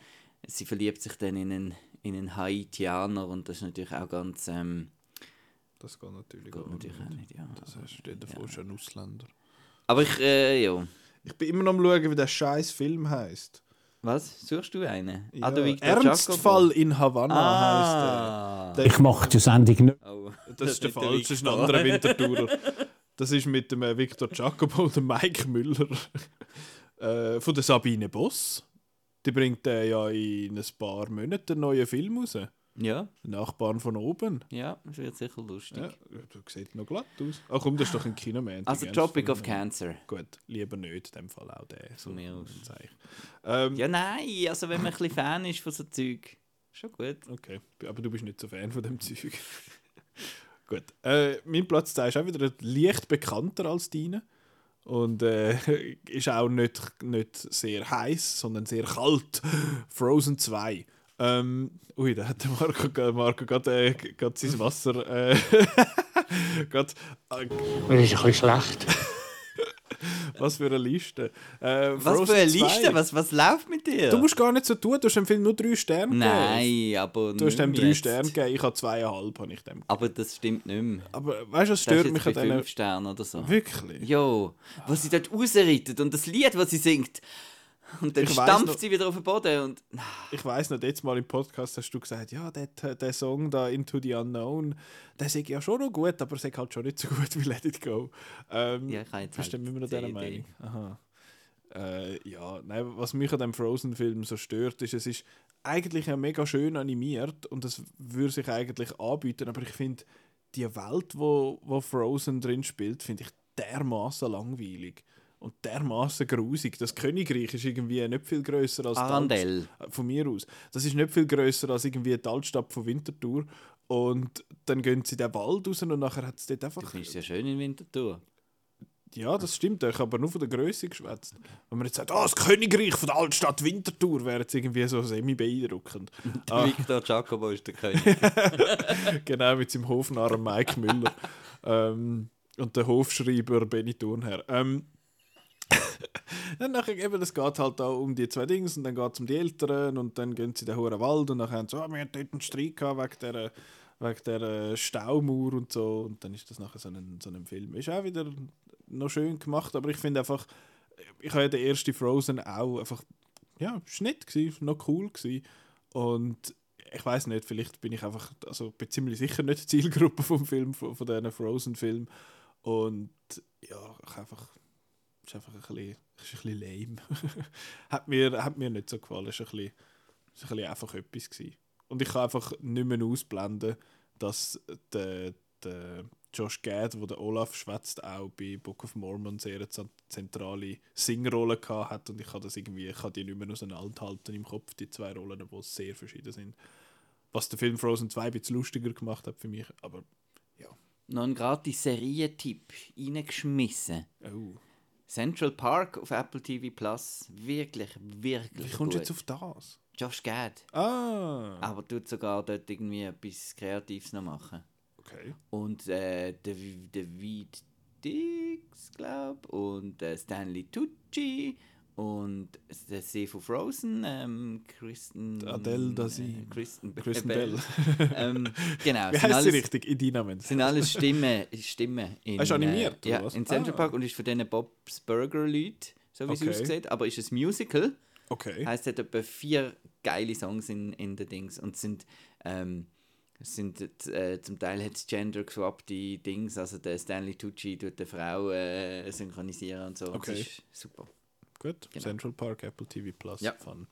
sie verliebt sich dann in einen, in einen Haitianer und das ist natürlich auch ganz ähm, Das geht natürlich geht auch natürlich auch nicht. ja. Das heißt, stell dir vor, schon ein Ausländer. Aber ich, äh, ja. Ich bin immer noch am schauen, wie der scheiß Film heißt. Was? Suchst du einen? Ja, Ah, der Victor Ernstfall Jacobo? in Havanna Ah. heißt der. Ich mache die Sendung nicht. Oh, [laughs] Das ist der [laughs] falsche, das ist ein Victor. anderer [laughs] Wintertourer. Das ist mit dem äh, Victor Giacomo und dem Mike Müller äh, von der Sabine Boss. Die bringt äh, ja in ein paar Monaten einen neuen Film raus. Ja, Nachbarn von oben. ja, das wird sicher lustig. Ja, du sieht noch glatt aus. Ach komm, das ist doch ein Kinoman. Also Tropic of Cancer. Gut, lieber nicht, in dem Fall auch der. So, mir aus. Ähm, Ja, nein, also wenn man ein bisschen Fan ist von so Zeug, schon gut. Okay, aber du bist nicht so Fan von dem [laughs] Zeug. Gut. Äh, mein Platz 2 ist auch wieder leicht bekannter als deine. Und äh, [laughs] ist auch nicht, nicht sehr heiß, sondern sehr kalt. Frozen 2. Ähm, ui, da hat der Marco, Marco gerade äh, sein Wasser. Äh, [laughs] gerade, äh, Das ist ein bisschen schlecht. [laughs] was für eine Liste. Äh, Was für eine 2. Liste? Was, was läuft mit dir? Du musst gar nicht so tun, du hast dem Film nur drei Sterne gegeben. Nein, aber Du hast dem drei jetzt. Sterne gegeben, ich habe zweieinhalb. Habe ich dem. Aber das stimmt nicht mehr. Aber weißt du, was stört mich an diesen. fünf Sternen oder so. Wirklich? Jo, wo sie dort rausreitet und das Lied, das sie singt. Und dann Ich stampft noch- sie wieder auf den Boden und... Ich weiß noch, jetzt mal im Podcast hast du gesagt, ja, der, der Song da Into the Unknown, der ist ja schon noch gut, aber er ist halt schon nicht so gut wie Let It Go. Ähm, Ja, ich habe jetzt halt immer noch die dieser. Meinung? Aha. Äh, ja, nein, was mich an dem Frozen-Film so stört, ist, es ist eigentlich ja mega schön animiert und es würde sich eigentlich anbieten, aber ich finde, die Welt, wo, wo Frozen drin spielt, finde ich dermaßen langweilig und dermaßen grusig. Das Königreich ist irgendwie nicht viel größer als äh, von mir aus. Das ist nicht viel größer als irgendwie die Altstadt von Winterthur. Und dann gehen sie in den Wald raus und nachher hat es dort einfach. findest es ja schön in Winterthur. Ja, das stimmt, ich habe aber nur von der Größe geschwätzt. Wenn man jetzt sagt, ah, das Königreich von der Altstadt Winterthur wäre jetzt irgendwie so semi-beeindruckend. Der Ah. Victor Jacobo ist der König. [laughs] genau, mit seinem Hofnarren Mike Müller. [laughs] ähm, und der Hofschreiber Benny Thurnherr. Ähm, [laughs] dann nachher eben, es geht halt auch um die zwei Dinge und dann geht es um die Eltern und dann gehen sie in den hohen Wald und dann haben sie, oh, wir hatten dort einen Streit gehabt wegen der, wegen der Staumauer und so. Und dann ist das nachher so ein, so ein Film. Ist auch wieder noch schön gemacht, aber ich finde einfach, ich habe ja den ersten Frozen auch einfach, ja, nett gewesen, noch cool gewesen. Und ich weiß nicht, vielleicht bin ich einfach, also bin ziemlich sicher nicht die Zielgruppe vom Film, von, von diesen Frozen-Filmen. Und ja, ich einfach ist einfach ein bisschen, ist ein bisschen lame. [laughs] hat, mir, hat mir nicht so gefallen. Es war ein bisschen, ist ein bisschen einfach etwas. Gewesen. Und ich kann einfach nicht mehr ausblenden, dass der, der Josh Gad, wo der Olaf schwätzt, auch bei Book of Mormon sehr eine zentrale Singrolle hat und ich kann das irgendwie, ich kann die nicht mehr auseinanderhalten im Kopf, die zwei Rollen, die sehr verschieden sind. Was der Film Frozen 2 ein bisschen lustiger gemacht hat für mich, aber Noch ein gratis Serientipp reingeschmissen. oh. Central Park auf Apple TV Plus. Wirklich, wirklich Wie kommst du jetzt auf das? Josh Gad. Ah, Aber tut sogar dort irgendwie etwas Kreatives noch machen. okay. Und äh, der David Dix, glaube und äh, Stanley Tucci und der See von Frozen, ähm, Kristen... Adele Dazeem. Äh, Kristen, Kristen Bell. Bell. [laughs] ähm, genau, Wie heißt sie richtig? in Dynamens. sind alles Stimmen, Stimmen in, ist animiert, äh, ja, was? in Central Ah. Park und ist von diesen Bob's Burger Leuten, so wie es Okay. aussieht, aber ist ein Musical. Okay. Heißt, es hat etwa vier geile Songs in, in den Dings und es sind, ähm, es sind äh, zum Teil hat es gender geswappte Dings, also der Stanley Tucci tut eine Frau äh, synchronisieren und so. Okay. Das ist super. Gut. Genau. Central Park, Apple TV Plus. Ja. Fun.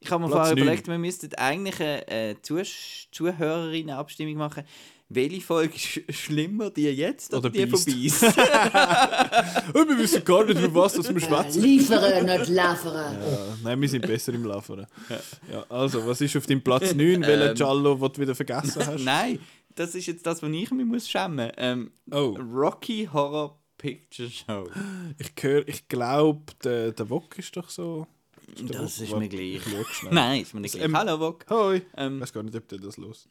Ich habe mir vorher überlegt, wir müssten eigentlich eine äh, Zuh- Zuhörerinnen-Abstimmung machen. Welche Folge ist sch schlimmer, die jetzt oder, Oder die von Beast. Beast? [laughs] [laughs] Oh, wir wissen gar nicht, über was das wir schwätzen. Liefere, nicht liefere. Ja, nein, wir sind besser im Laufen. Ja. also, was ist auf deinem Platz 9? Welchen Giallo, den du wieder vergessen [laughs] hast? Nein, das ist jetzt das, was ich mich muss schämen. Ähm, Oh. Rocky Horror Picture Show. Ich, hör, ich glaube, der, der Wok ist doch so. der Das Wok? ist mir gleich. Ich. [laughs] Nein, ist mir nicht gleich. ähm, Hallo, Wok. Hoi. Ich Ähm, weiß gar nicht, ob der das los.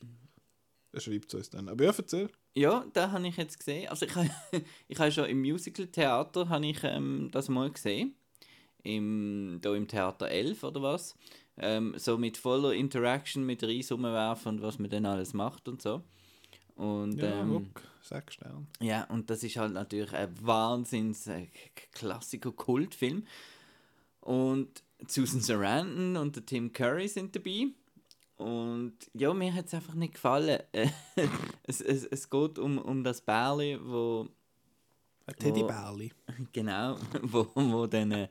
Er schreibt es uns dann. Aber ja, erzähl. ja, da habe ich jetzt gesehen. Also ich habe [laughs] ich habe schon im Musical-Theater habe ich ähm, das mal gesehen. Im, da im Theater 11 oder was. Ähm, so mit voller Interaction mit Reis rumwerfen und was man dann alles macht und so. Und Ja, ähm, Wok, sag schnell. Ja, und das ist halt natürlich ein Wahnsinns äh, K- Klassiker-Kultfilm. Und Susan Sarandon und der Tim Curry sind dabei. Und ja, mir hat es einfach nicht gefallen. [laughs] Es, es, es geht um, um das Bärli, wo Ein Wo- Teddybärli. [laughs] genau, [laughs] wo, wo dann äh,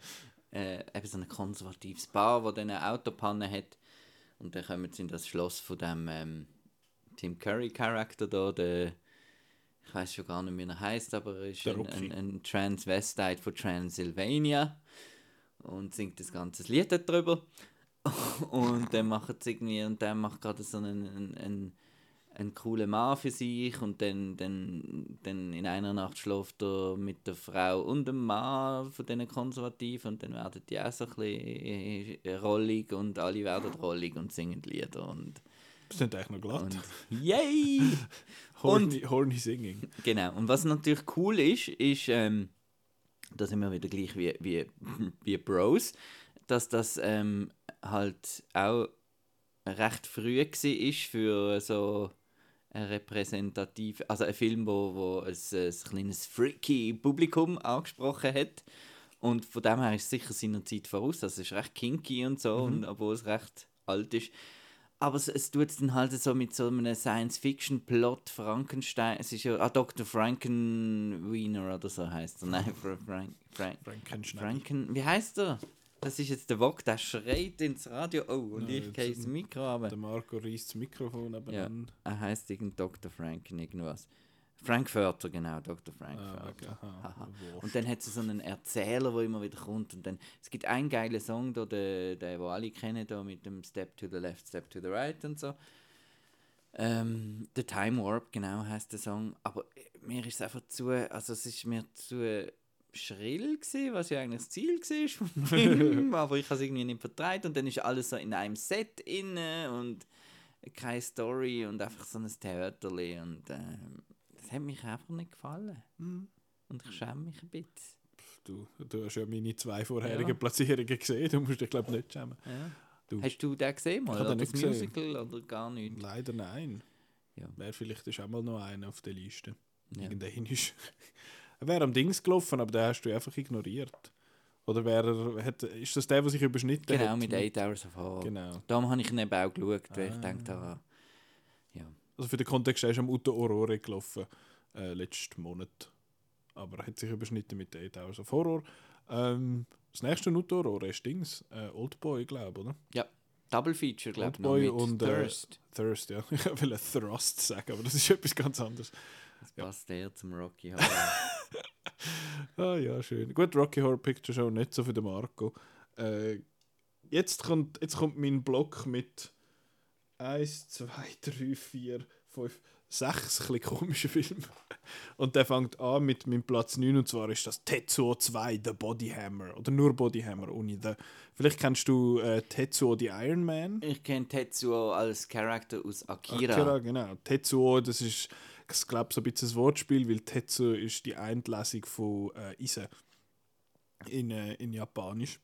äh, eben so ein konservatives Paar, wo dann eine Autopanne hat. Und dann kommen sie in das Schloss von dem ähm, Tim Curry-Charakter da, der, ich weiß schon gar nicht, wie er heißt, aber er ist ein, ein, ein Transvestite von Transylvania und singt das ganze Lied darüber. [laughs] und dann macht es irgendwie, und der macht gerade so einen, einen, einen, einen coolen Mann für sich und dann, dann, dann in einer Nacht schläft er mit der Frau und dem Mann von diesen Konservativen und dann werden die auch so ein bisschen äh, rollig und alle werden rollig und singen Lieder und, Das sind eigentlich noch glatt. und [laughs] yay! [laughs] horny, horny Singing. Genau. Und was natürlich cool ist, ist, ähm, da sind wir wieder gleich wie, wie, [laughs] wie Bros, dass das ähm, halt auch recht früh war für so repräsentativ, also ein Film, wo, wo ein, ein kleines freaky Publikum angesprochen hat. Und von dem her ist es sicher seiner Zeit voraus. Also es ist recht kinky und so, und, obwohl es recht alt ist. Aber es, es tut es dann halt so mit so einem Science-Fiction-Plot, Frankenstein, es ist ja, ah, Dr. Frankenweiner oder so heißt er. Nein, Fra- Frank, Frank, Frankenstein. Franken, wie heißt er? Das ist jetzt der Wok, der schreit ins Radio. Oh, und Ja, ich gehe ins Mikro Der runter. Marco reißt das Mikrofon Ja, nebenan. er heißt irgend Dr. Franken, irgendwas. Frankfurter, genau, Dr. Ah, Frankfurter. okay. Haha. Wurscht. Und dann hat es so einen Erzähler, der immer wieder kommt. Und dann, es gibt einen geilen Song, da, den, den wo alle kennen, da mit dem Step to the Left, Step to the Right und so. Ähm, The Time Warp, genau heißt der Song. Aber äh, mir ist es einfach zu, also es ist mir zu schrill gewesen, was ja eigentlich das Ziel war vom [laughs] Film, aber ich habe es irgendwie nicht vertreibt und dann ist alles so in einem Set inne und keine Story und einfach so ein Theaterli und ähm, es hat mich einfach nicht gefallen. Mhm. Und ich schäme mich ein bisschen. Du, du hast ja meine zwei vorherigen Ja. Platzierungen gesehen, du musst dich, glaube ich, nicht schämen. Ja. Du. Hast du den gesehen mal? Oder das gesehen. Musical oder gar nicht? Leider nein. Ja. Wäre vielleicht ist auch mal noch einer auf der Liste. Ja. Irgendein ist. [laughs] Er wäre am Dings gelaufen, aber den hast du einfach ignoriert. Oder wäre er, hat, ist das der, der sich überschnitten Genau, hat? mit 8 Hours of Horror. Genau. Darum habe ich ihn eben auch geschaut, weil ich gedacht habe. Also für den Kontext, er ist am Uto Aurore gelaufen, äh, letzten Monat. Aber er hat sich überschnitten mit 8 Hours of Horror. Ähm, das nächste Uto Aurore ist Dings, äh, Oldboy, glaube ich, oder? Ja, Double Feature, glaube ich, Oldboy und äh, Thirst. Thirst, ja. [laughs] Ich will Thrust sagen, aber das ist etwas ganz anderes. Das passt eher zum Rocky Horror. [laughs] Ah ja, schön. Gut, Rocky Horror Picture Show nicht so für den Marco. Äh, jetzt, kommt, jetzt kommt mein Block mit 1, 2, 3, 4, 5, 6 ein bisschen komischen Filmen. Und der fängt an mit meinem Platz 9 und zwar ist das Tetsuo 2, The Body Hammer. Oder nur Body Hammer, ohne The. Vielleicht kennst du äh, Tetsuo, the Iron Man. ich kenne Tetsuo als Charakter aus Akira. Akira, genau. Tetsuo, das ist, ich glaube, so ein bisschen ein Wortspiel, weil Tetsuo ist die Endlesung von äh, Ise in, äh, in Japanisch.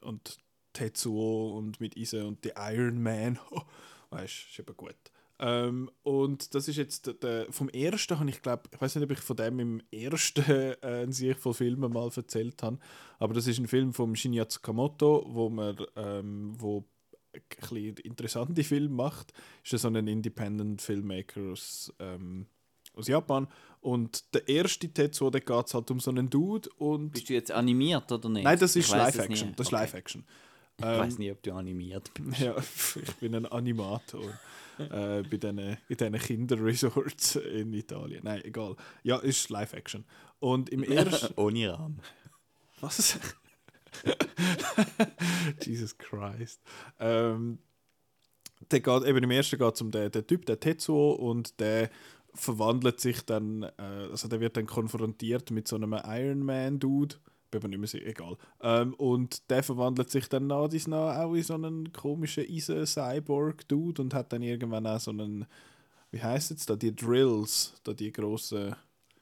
Und Tetsuo und mit Ise und die Iron Man, [laughs] weißt du, ist eben gut. Ähm, und das ist jetzt der, der, vom ersten, habe ich glaube, ich weiß nicht, ob ich von dem im ersten äh, in sich von Filmen mal erzählt habe, aber das ist ein Film von Shinya Tsukamoto, wo man, ähm, wo ein bisschen interessante Film macht. Ist ja so ein Independent Filmmaker aus, ähm, aus Japan. Und der erste Tetsuo, da geht es halt um so einen Dude und... Bist du jetzt animiert oder nicht? Nein, das ist Live-Action. Das ist Okay. Live-Action. Ich weiß nicht, ob du animiert bist. Ja, [laughs] ich bin ein Animator äh, bei diesen, in diesen Kinderresorts in Italien. Nein, egal. Ja, ist Live-Action. Und im [laughs] ersten... Ohne Rahmen. Was? [laughs] Jesus Christ. Ähm, der geht, eben im ersten geht es um den, den Typ, der Tetsuo, und der verwandelt sich dann, äh, also der wird dann konfrontiert mit so einem Iron Man-Dude. Bin mir nicht mehr sicher, egal. Ähm, und der verwandelt sich dann nach dies nach auch in so einen komischen Eisen-Cyborg-Dude und hat dann irgendwann auch so einen, wie heißt es da, die Drills, da die grossen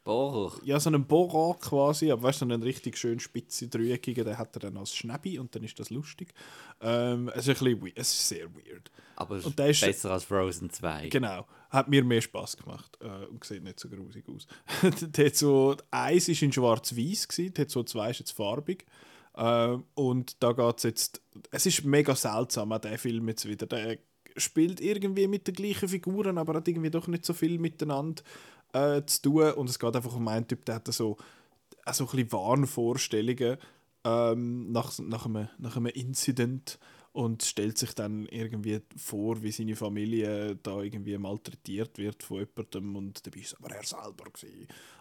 Bohrer. ja, so einen Bohrer quasi, aber weißt du, so einen richtig schön spitze, dreieckigen, den hat er dann als Schnäbi und dann ist das lustig. Ähm, es, ist ein bisschen, es ist sehr weird. Aber Und der ist- besser als Frozen 2. Genau, hat mir mehr Spaß gemacht äh, und sieht nicht so grusig aus. Tetsuo 1 war in schwarz-weiß, Tetsuo 2 ist jetzt farbig. Ähm, und da geht es jetzt, es ist mega seltsam, auch der Film jetzt wieder. Der spielt irgendwie mit den gleichen Figuren, aber hat irgendwie doch nicht so viel miteinander äh, zu tun. Und es geht einfach um einen Typ, der hat so, auch so ein bisschen Wahnvorstellungen ähm, nach, nach, einem, nach einem Incident und stellt sich dann irgendwie vor, wie seine Familie da irgendwie malträtiert wird von jemandem und dabei ist aber er selber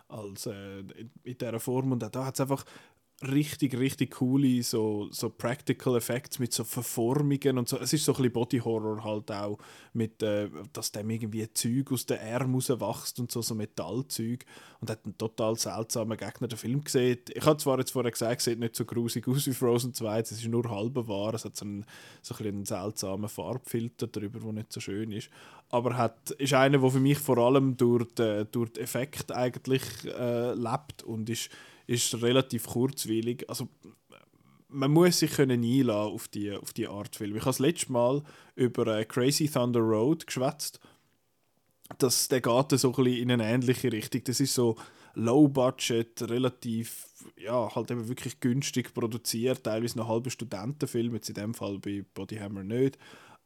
als äh, in, in dieser Form und da hat es einfach richtig, richtig coole so, so Practical Effects mit so Verformungen und so. Es ist so ein bisschen Body Horror halt auch, mit, äh, dass dem irgendwie Zeug aus den Armen rauswächst und so, so Metallzeug und hat einen total seltsamen Gegner. Der Film gesehen, ich habe zwar jetzt vorher gesagt, es sieht nicht so grusig aus wie Frozen 2, es ist nur halber wahr, es hat so einen, so ein einen seltsamen Farbfilter drüber, der nicht so schön ist, aber hat, ist einer, der für mich vor allem durch den, durch den Effekt eigentlich äh, lebt und ist ist relativ kurzweilig. Also, man muss sich können einlassen auf die, auf die Art Film. Ich habe das letzte Mal über äh, Crazy Thunder Road geschwätzt. Das, der geht so ein bisschen in eine ähnliche Richtung. Das ist so low budget, relativ, ja, halt eben wirklich günstig produziert, teilweise noch halbe Studentenfilm, jetzt in dem Fall bei Bodyhammer nicht.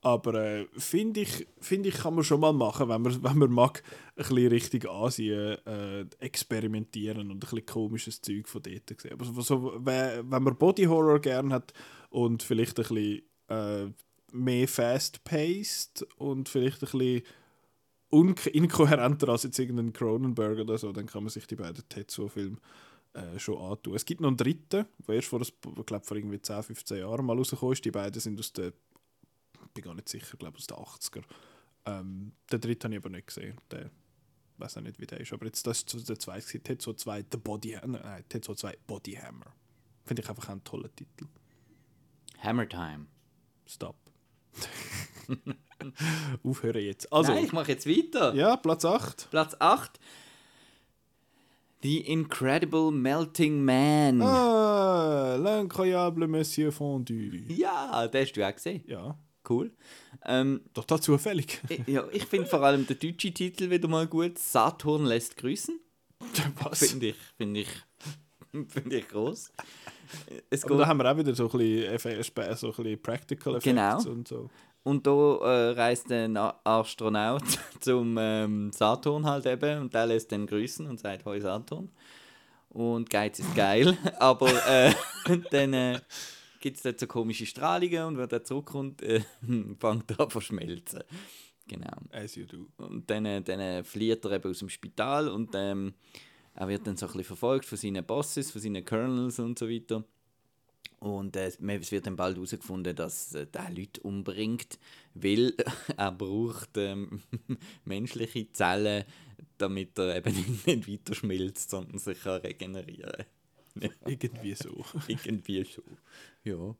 Aber äh, finde ich, find ich, kann man schon mal machen, wenn man, wenn man mag, ein bisschen Richtung Asien äh, experimentieren und ein bisschen komisches Zeug von dort sehen. Aber so, wenn man Body Horror gern hat und vielleicht ein bisschen äh, mehr fast-paced und vielleicht ein bisschen inkohärenter als jetzt irgendein Cronenberg oder so, dann kann man sich die beiden Tetsuo-Filme äh, schon antun. Es gibt noch einen dritten, der erst vor, ein- ich glaube, vor irgendwie 10, 15 Jahren mal rausgekommen ist. Die beiden sind aus ich bin gar nicht sicher, ich glaube aus den 80er. Ähm, den dritten habe ich aber nicht gesehen. Der weiß auch nicht, wie der ist. Aber jetzt, das ist der zweite, gewesen. Tetsuo 2, The Body, nein, Tetsuo 2, Body Hammer. Finde ich einfach einen tollen Titel. Hammer Time. Stop. [laughs] Aufhören jetzt. Also, Nein, ich mache jetzt weiter. ja, Platz 8. Platz 8. The Incredible Melting Man. Ah, l'incroyable Monsieur Fondu. Ja, den hast du auch gesehen. Ja, Cool. Ähm, total zufällig. ich- [laughs] ja, ich finde vor allem den deutschen Titel wieder mal gut. Saturn lässt grüßen. Was? Finde ich, finde ich, [laughs] finde ich groß. Es Aber da haben wir auch wieder so ein bisschen, so ein bisschen Practical Effects Genau. und so. und da äh, reist ein Astronaut [laughs] zum ähm, Saturn halt eben und der lässt dann grüßen und sagt Hoi Saturn. Und Geiz ist geil, aber äh, dann äh, gibt es dort so komische Strahlungen und wenn er zurückkommt, [laughs] äh, fängt er an zu verschmelzen. Genau. As you do. Und dann, äh, dann äh, flieht er eben aus dem Spital und ähm, er wird dann so ein bisschen verfolgt von seinen Bosses, von seinen Colonels und so weiter. Und äh, es wird dann bald herausgefunden, dass äh, der Leute umbringt, weil [laughs] er braucht ähm, [laughs] menschliche Zellen, damit er eben nicht weiter schmilzt, sondern sich kann regenerieren [laughs] Irgendwie so. [laughs] irgendwie schon. Ja.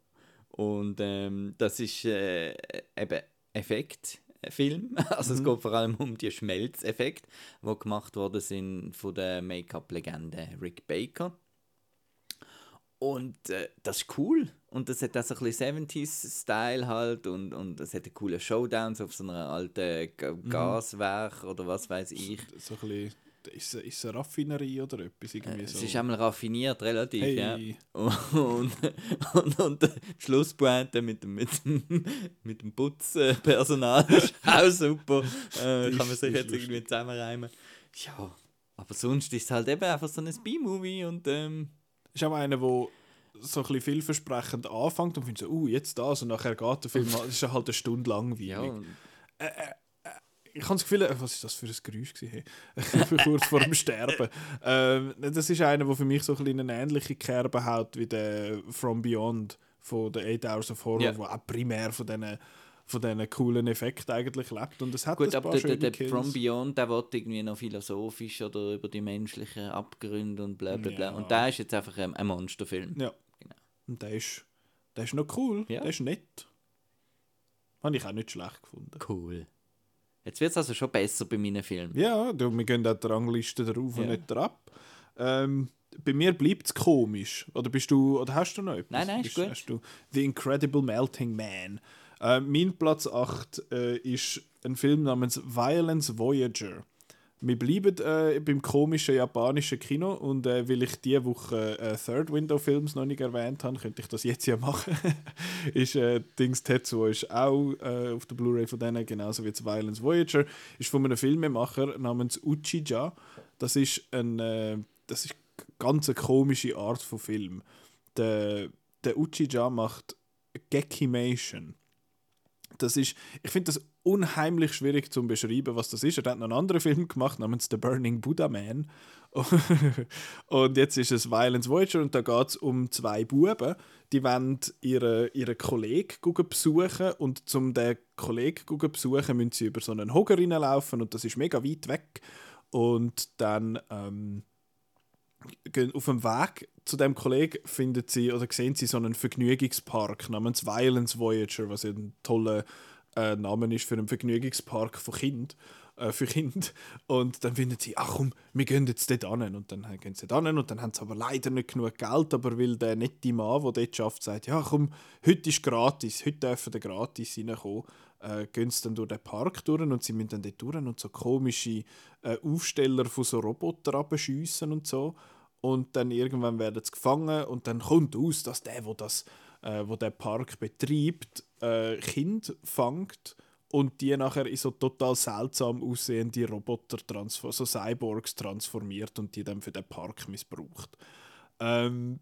Und ähm, das ist äh, eben Effektfilm. [laughs] Also es geht vor allem um die Schmelzeffekte, die gemacht worden sind von der Make-up-Legende Rick Baker. Und äh, das ist cool. Und das hat auch so ein bisschen 70s-Style halt und, und es hat coolen Showdowns auf so einer alten Ga Gaswerk oder was weiß ich. So ein bisschen, ist, es- ist es eine Raffinerie oder etwas? Irgendwie so. Es ist einmal raffiniert, relativ, Hey. ja. Und, und, und die Schlusspointe mit dem, mit dem, mit dem Putzpersonal [laughs] ist auch super. Äh, kann man sich jetzt irgendwie zusammenreimen. Ja, aber sonst ist es halt eben einfach so ein B-Movie und ähm, ist auch einer, der so ein bisschen vielversprechend anfängt und findet so, uh, jetzt das und nachher geht der Film, das [laughs] ist halt eine Stunde langweilig. ja, und- Ich habe das Gefühl, äh, was ist das für ein Geräusch gewesen? [laughs] Kurz vor dem Sterben. Ähm, das ist einer, der für mich so ein eine ähnliche Kerbe hat wie der From Beyond von den Eight Hours of Horror, Ja. wo auch primär von diesen von diesen coolen Effekten eigentlich lebt. Und es hat Gut, aber der, der. From Beyond, der wird irgendwie noch philosophisch oder über die menschlichen Abgründe und bla bla bla. Ja. Und der ist jetzt einfach ein, ein Monsterfilm. Ja. Genau. Und der ist, der ist noch cool. Ja. Der ist nett. Habe ich auch nicht schlecht gefunden. Cool. Jetzt wird es also schon besser bei meinen Filmen. Ja, du, wir gehen auch der Rangliste drauf und Ja. nicht drauf. Ähm, bei mir bleibt es komisch. Oder bist du, oder hast du noch etwas? Nein, nein, ist Bist- gut. Hast du The Incredible Melting Man. Äh, mein Platz 8 äh, ist ein Film namens Violence Voyager. Wir bleiben äh, beim komischen japanischen Kino und äh, weil ich diese Woche äh, Third Window Films noch nicht erwähnt habe, könnte ich das jetzt ja machen. [laughs] ist äh, Dings Tetsuo ist auch äh, auf der Blu-ray von denen, genauso wie Violence Voyager, ist von einem Filmemacher namens Uchija. Das ist ein äh, das ist ganz eine komische Art von Film. Der, der Uchija macht Gekimation das ist, ich finde das unheimlich schwierig zu beschreiben, was das ist. Er hat noch einen anderen Film gemacht namens The Burning Buddha Man. [laughs] und jetzt ist es Violence Voyager und da geht es um zwei Buben, die wollen ihren, ihren Kollegen besuchen und zum den Kollegen besuchen, müssen sie über so einen Hocker reinlaufen und das ist mega weit weg. Und dann ähm, gehen auf dem Weg zu dem Kollegen finden sie oder sehen sie so einen Vergnügungspark namens Violence Voyager, was ja ein toller äh, Name ist für einen Vergnügungspark von Kind, äh, für Kind. Und dann finden sie, ach komm, wir gehen jetzt dort hin. Und dann gehen sie dort hin und dann haben sie aber leider nicht genug Geld, aber weil der nette Mann, der dort schafft, sagt, ja komm, heute ist gratis, heute dürfen wir gratis reinkommen, äh, gehen sie dann durch den Park durch und sie müssen dann dort durch und so komische äh, Aufsteller von so Robotern abschiessen und so. Und dann irgendwann werden sie gefangen und dann kommt aus, dass der, wo das, äh, wo der Park betreibt, äh, Kind fängt und die nachher in so total seltsam aussehende Roboter, so Cyborgs transformiert und die dann für den Park missbraucht. Ähm,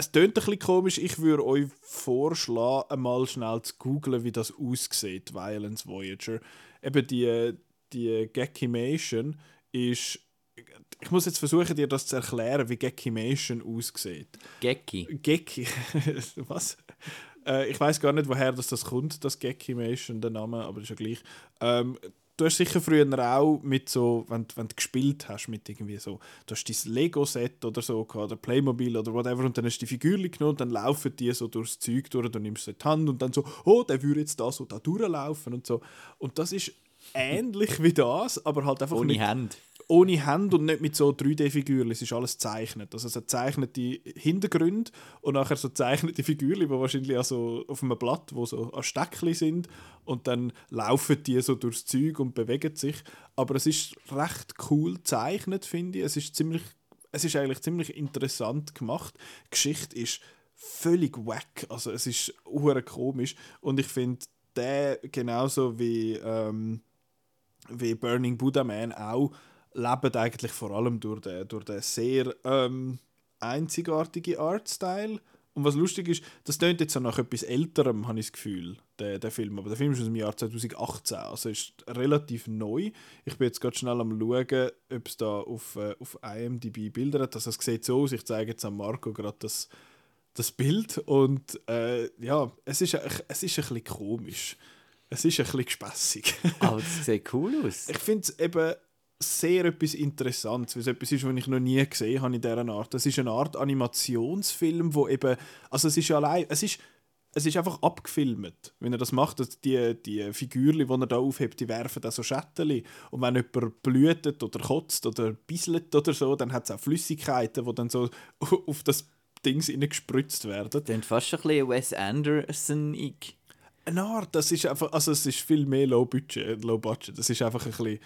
es tönt ein bisschen komisch. Ich würde euch vorschlagen, einmal schnell zu googlen, wie das aussieht, Violence Voyager. Eben die, die Gekimation ist. Ich muss jetzt versuchen, dir das zu erklären, wie Gekimation aussieht. Gecki. Geki. [laughs] Was? Äh, ich weiß gar nicht, woher das, das kommt, das Gekimation, der Name, aber ist ja gleich. Ähm, du hast sicher früher auch mit so, wenn, wenn du gespielt hast, mit irgendwie so, du hast dein Lego-Set oder so oder Playmobil oder whatever, und dann hast du die Figürchen genommen und dann laufen die so durchs Zeug durch, du nimmst sie in die Hand und dann so, oh, der würde jetzt da so da durchlaufen und so. Und das ist ähnlich wie das, aber halt einfach Ohne Hände. ohne Hände und nicht mit so 3D-Figuren. Es ist alles gezeichnet. Also es hat zeichnete Hintergründe und nachher so zeichnete Figuren, die wahrscheinlich also auf einem Blatt, wo so an Steckli sind und dann laufen die so durchs Zeug und bewegen sich. Aber es ist recht cool gezeichnet, finde ich. Es ist ziemlich, es ist eigentlich ziemlich interessant gemacht. Die Geschichte ist völlig wack. Also es ist hure komisch und ich finde der genauso wie ähm, wie Burning Buddha Man auch leben eigentlich vor allem durch den, durch den sehr ähm, einzigartigen Artstyle. Und was lustig ist, das klingt jetzt so nach etwas Älterem, habe ich das Gefühl, der, der Film. Aber der Film ist aus dem Jahr 2018, also ist relativ neu. Ich bin jetzt gerade schnell am schauen, ob es da auf, äh, auf IMDb Bilder hat. Also es sieht so aus, ich zeige jetzt an Marco gerade das, das Bild. Und äh, ja, es ist, es ist ein bisschen komisch. Es ist ein bisschen gespässig. [laughs] Aber es sieht cool aus. Ich finde es eben sehr etwas Interessantes, weil es etwas ist, was ich noch nie gesehen habe in dieser Art. Es ist eine Art Animationsfilm, wo eben, also es ist allein, es ist, es ist einfach abgefilmt, wenn er das macht. dass Die, die Figürchen, die er da aufhebt, die werfen da so Schätteli. Und wenn jemand blütet oder kotzt oder bisselt oder so, dann hat es auch Flüssigkeiten, die dann so [laughs] auf das Ding gespritzt werden. Klingt fast ein bisschen Wes Anderson-ig. Eine das ist einfach, also es ist viel mehr Low Budget, Low Budget. Das ist einfach ein bisschen,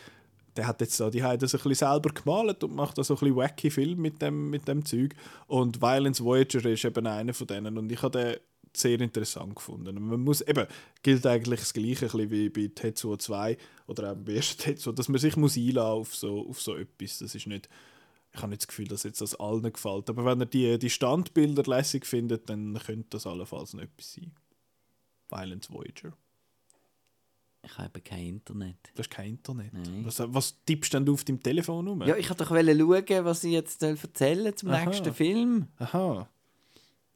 der hat jetzt da, die haben das ein bisschen selber gemalt und macht da so ein bisschen wacky Film mit dem, mit dem Zeug. Und Violence Voyager ist eben einer von denen und ich habe den sehr interessant gefunden. Und man muss, eben, gilt eigentlich das Gleiche ein wie bei Tetsuo 2 oder auch beim ersten Tetsuo, dass man sich muss einlassen auf so, auf so etwas. Das ist nicht, ich habe nicht das Gefühl, dass jetzt das allen gefällt. Aber wenn ihr die, die Standbilder lässig findet, dann könnte das allenfalls noch etwas sein. Violence Voyager. Ich habe kein Internet. Du hast kein Internet. Nein. Was, was tippst denn du auf deinem Telefon rum? Ja, ich wollte doch schauen, was ich jetzt erzählen zum Aha. nächsten Film. Aha.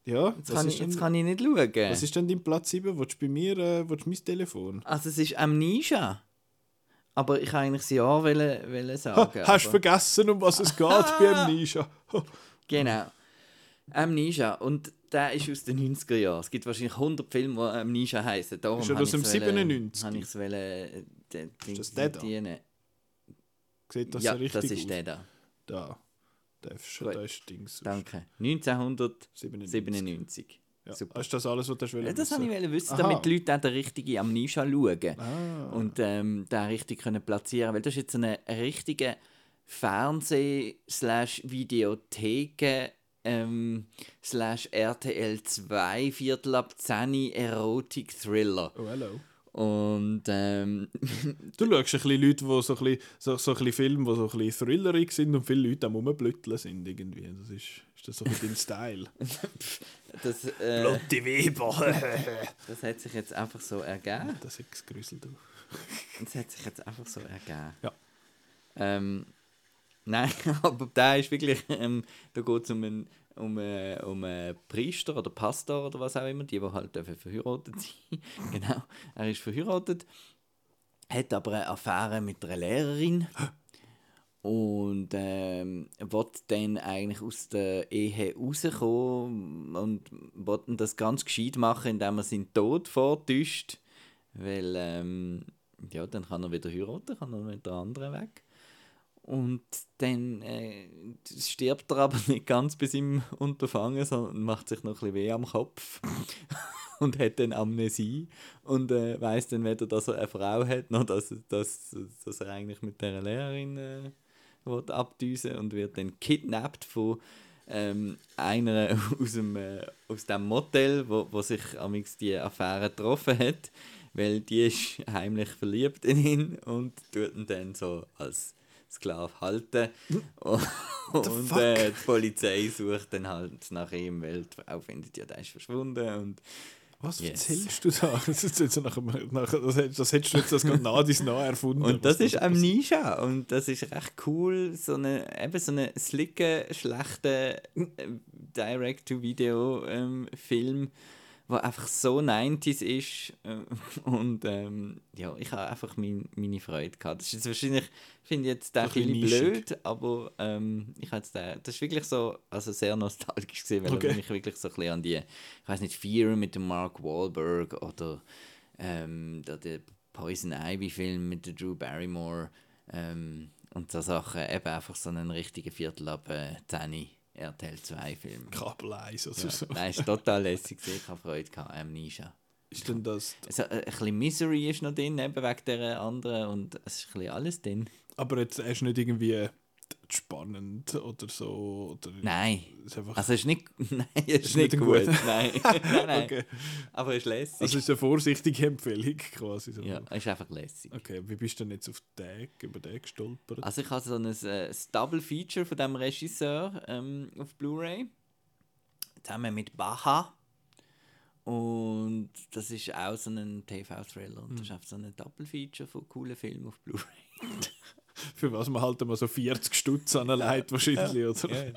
Ja, Jetzt, kann ich, denn, jetzt kann ich nicht schauen. was ist denn dein Platz 7? Willst du bei mir äh, willst du mein Telefon? Also es ist Amnesia. Aber ich wollte eigentlich das Jahr wollen, wollen Ha, sagen. hast du aber- vergessen, um was es geht bei [laughs] Amnesia? Ha. Genau. Amnesia. Und der ist aus den 90er Jahren. Es gibt wahrscheinlich 100 Filme, die Amnesia heißen. Darum Ist er aus dem ich's wollen- 97? Habe ich es wollen, äh, den Ding das der da? Sieht das ja, richtig das ist aus? der da. Da. Da ist, da ist Dings. Danke. 1997. 97. Ja. Super. Ist das alles, was du Ja, willst das wollte ich wissen, Aha. damit die Leute auch den richtigen Amnesia schauen Ah. und ähm, den richtig können platzieren Weil das ist jetzt eine richtige Fernseh-Videotheken ähm, slash RTL 2 Viertel ab 10 Erotik-Thriller. Oh, hello. Und ähm, [laughs] Du schaust ein bisschen Leute, die so ein bisschen, so, so ein bisschen Filme, die so ein bisschen thrillerig sind und viele Leute am Rumblütteln sind irgendwie. Das ist, ist das so ein dein Style. [laughs] das, äh, Lotti Weber. [laughs] das hat sich jetzt einfach so ergeben. das ist grüßelt du. Das hat sich jetzt einfach so ergeben. Ja. Ähm, nein, [laughs] aber da ist wirklich, ähm, da geht es um einen, um, äh, um einen Priester oder Pastor oder was auch immer, die, die halt verheiratet sind. [laughs] genau, er ist verheiratet, hat aber eine Affäre mit einer Lehrerin und ähm, will dann eigentlich aus der Ehe rauskommen und will dann das ganz gescheit machen, indem er seinen Tod vortäuscht, weil ähm, ja, dann kann er wieder heiraten, kann er mit der anderen weg. Und dann äh, stirbt er aber [laughs] nicht ganz bei seinem Unterfangen, sondern macht sich noch ein bisschen weh am Kopf [laughs] und hat dann Amnesie und äh, weiß dann weder, dass er eine Frau hat, noch dass, dass, dass er eigentlich mit der Lehrerin äh, will abdüsen und wird dann kidnappt von ähm, einer [laughs] aus dem, äh, aus dem Motel, wo, wo sich amix die Affäre getroffen hat, weil die ist heimlich verliebt in ihn und tut ihn dann so als Sklave halten. [laughs] und äh, die Polizei sucht dann halt nach ihm, weil die Frau findet ja, der ist verschwunden und Was Yes. erzählst du da? [laughs] Das, ist jetzt so nach, nach, das, hättest- das hättest du jetzt das gerade nah erfunden. Und das ist Amnesia und das ist recht cool, so eine, eben so eine slicke, schlechte äh, Direct-to-Video-Film, der einfach so 90s ist äh, [laughs] und ähm, ja, ich habe einfach mein, meine Freude gehabt. Das ist jetzt wahrscheinlich, finde ich jetzt bisschen viel nischig. blöd, aber ähm, ich den, das ist wirklich so, also sehr nostalgisch gesehen, weil Okay. mich wirklich so ein bisschen an die, ich weiß nicht, Fear mit dem Mark Wahlberg oder ähm, der, der Poison Ivy-Film mit der Drew Barrymore ähm, und so Sachen. Eben einfach so einen richtigen Viertel ab äh, 10 RTL 2-Film. Kabel 1 oder Ja, so. Nein, ist total lässig. Ich habe Freude gehabt. Amnesia. Ist denn das... Also, äh, ein bisschen Misery ist noch drin, eben wegen dieser anderen und es ist ein bisschen alles drin. Aber jetzt ist nicht irgendwie spannend oder so. Oder Nein. Ist einfach, Also es ist nicht, [laughs] nein, es ist, Ist nicht nicht gut. gut. [laughs] Nein, nein, nein. [laughs] Okay. Aber es ist lässig. also es ist eine vorsichtige Empfehlung quasi. So. ja, es ist einfach lässig. Okay, wie bist du denn jetzt auf den, über den gestolpert? Also ich habe so ein, äh, ein Double Feature von dem Regisseur ähm, auf Blu-ray zusammen mit Baha und das ist auch so ein TV-Thriller und das ist einfach so ein Double Feature von coolen Filmen auf Blu-ray. Für was man halt immer so 40 Stutz anlegt wahrscheinlich, oder?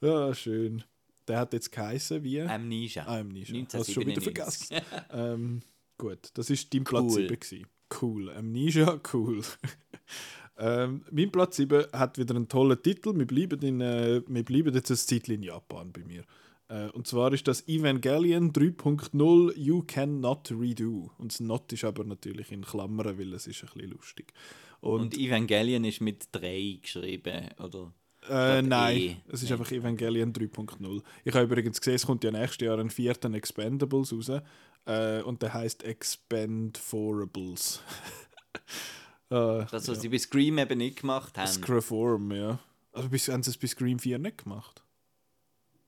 Ja. schön. Der hat jetzt geheißen wie? Amnesia. Ah, Amnesia. Hast du schon wieder 1997. vergessen. [laughs] ähm, gut, das ist dein Platz Cool. 7 gewesen. Cool. Amnesia, [laughs] cool. ähm, mein Platz 7 hat wieder einen tollen Titel. Wir bleiben, in, äh, wir bleiben jetzt ein Zeitchen in Japan bei mir. Äh, und zwar ist das Evangelion 3.0 You Cannot Redo. Und das Not ist aber natürlich in Klammern, weil es ist ein bisschen lustig. Und, Und Evangelion ist mit 3 geschrieben, oder? äh, statt nein, E. es ist Nein. einfach Evangelion 3.0. Ich habe übrigens gesehen, es kommt ja nächstes Jahr ein vierten Expendables raus. Äh, und der heißt Expendables. [laughs] äh, Das, was sie bei Scream eben nicht gemacht haben. Screform, ja. Also haben sie es bei Scream 4 nicht gemacht?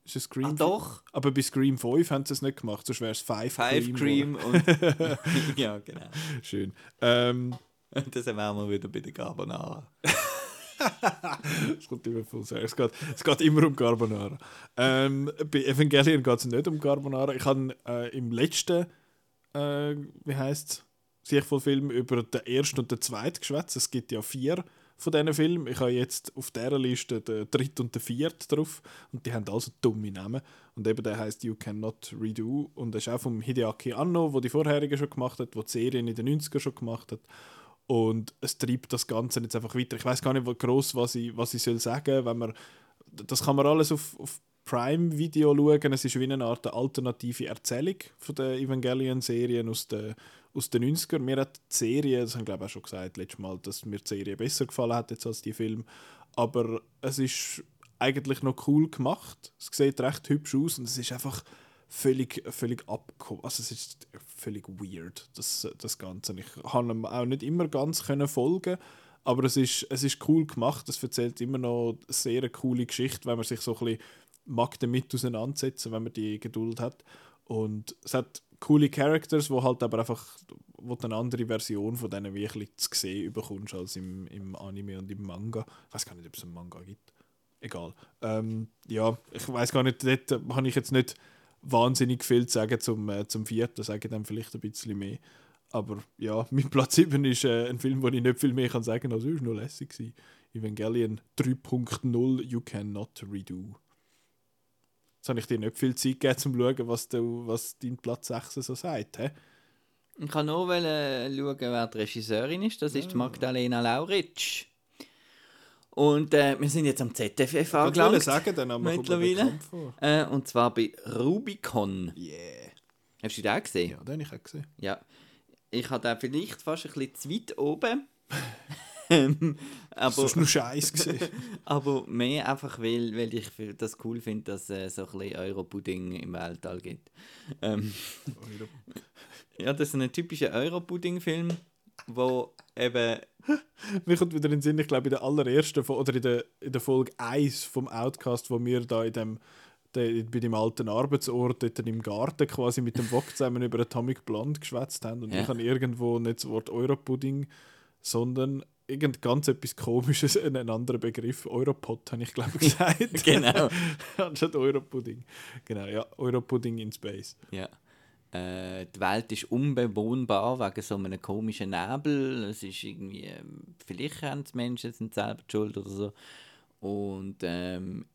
Ist es Scream Ah, 4? doch. Aber bei Scream 5 haben sie es nicht gemacht, sonst wäre es 5 Five Cream und. [laughs] [laughs] ja, genau. Schön. Ähm, Und [laughs] das wären wir wieder bei der Carbonara. es kommt immer voll sehr. Es geht, es geht immer um Carbonara. Ähm, bei Evangelion geht es nicht um Carbonara. Ich habe äh, im letzten, äh, wie heißt es, Film über den ersten und den zweiten geschwätzt. Es gibt ja vier von diesen Filmen. Ich habe jetzt auf dieser Liste den dritten und den vierten drauf. Und die haben also dumme Namen. Und eben der heißt You Cannot Redo. Und das ist auch vom Hideaki Anno, der die vorherigen schon gemacht hat, der die Serien in den 90ern schon gemacht hat. Und es treibt das Ganze jetzt einfach weiter. Ich weiß gar nicht, wie gross, was ich, was ich soll sagen wenn Das kann man alles auf, auf Prime Video schauen. Es ist wie eine Art alternative Erzählung von der Evangelion-Serien aus den, aus den 90ern. Mir hat die Serie, das haben glaube ich auch schon gesagt letztes Mal, dass mir die Serie besser gefallen hat jetzt als die Film. Aber es ist eigentlich noch cool gemacht. Es sieht recht hübsch aus und es ist einfach völlig, völlig abgekommen. Also es ist völlig weird, das, das Ganze. Ich kann ihm auch nicht immer ganz können folgen, aber es ist, es ist cool gemacht. Es erzählt immer noch eine sehr coole Geschichte, wenn man sich so ein bisschen mag damit auseinandersetzen, wenn man die Geduld hat. Und es hat coole Characters, wo halt aber einfach wo eine andere Version von denen bisschen zu sehen bekommst als im, im Anime und im Manga. Ich weiß gar nicht, ob es einen Manga gibt. Egal. Ähm, ja, ich weiß gar nicht, dort habe ich jetzt nicht wahnsinnig viel zu sagen zum, äh, zum vierten, sage dann vielleicht ein bisschen mehr. Aber ja, [laughs] mein Platz 7 ist äh, ein Film, wo ich nicht viel mehr kann sagen kann, also es war noch lässig. Evangelion 3.0 You Cannot Redo. Jetzt habe ich dir nicht viel Zeit gegeben, um zu schauen, was, du, was dein Platz 6 so sagt. Hä? Ich kann nur wollen schauen, wer die Regisseurin ist. Das ist die Magdalena Lauritsch. Und äh, wir sind jetzt am ZFF Ich angelangt. sagen, dann aber kommt mir mittlerweile. Äh, und zwar bei Rubicon. Yeah. Hast du den auch gesehen? Ja, den habe ich auch gesehen. Ja. Ich habe den vielleicht fast ein bisschen zu weit oben. [laughs] Ähm, Das aber, war nur Scheiß. [laughs] aber mehr einfach, weil, weil ich das cool finde, dass es äh, so ein bisschen Europudding im Weltall gibt. Ähm, ja, das ist ein typischer Europudding-Film, wo eben [laughs] Mir kommt wieder in den Sinn, ich glaube, in der allerersten oder in der, in der Folge 1 vom Outcast, wo wir da in dem, de, bei dem alten Arbeitsort dort im Garten quasi mit dem Wok zusammen über Atomic Blonde geschwätzt haben. Und Ja. ich habe irgendwo nicht das Wort Europudding, sondern irgend ganz etwas Komisches, [laughs] einen anderen Begriff. Europod habe ich, glaube ich, gesagt. [laughs] Genau. [laughs] Anstatt Europudding. Genau, ja, Europudding in Space. Ja. Äh, die Welt ist unbewohnbar wegen so einem komischen Nebel. Es ist irgendwie, ähm, vielleicht haben die Menschen sind selber schuld oder so. Und ähm,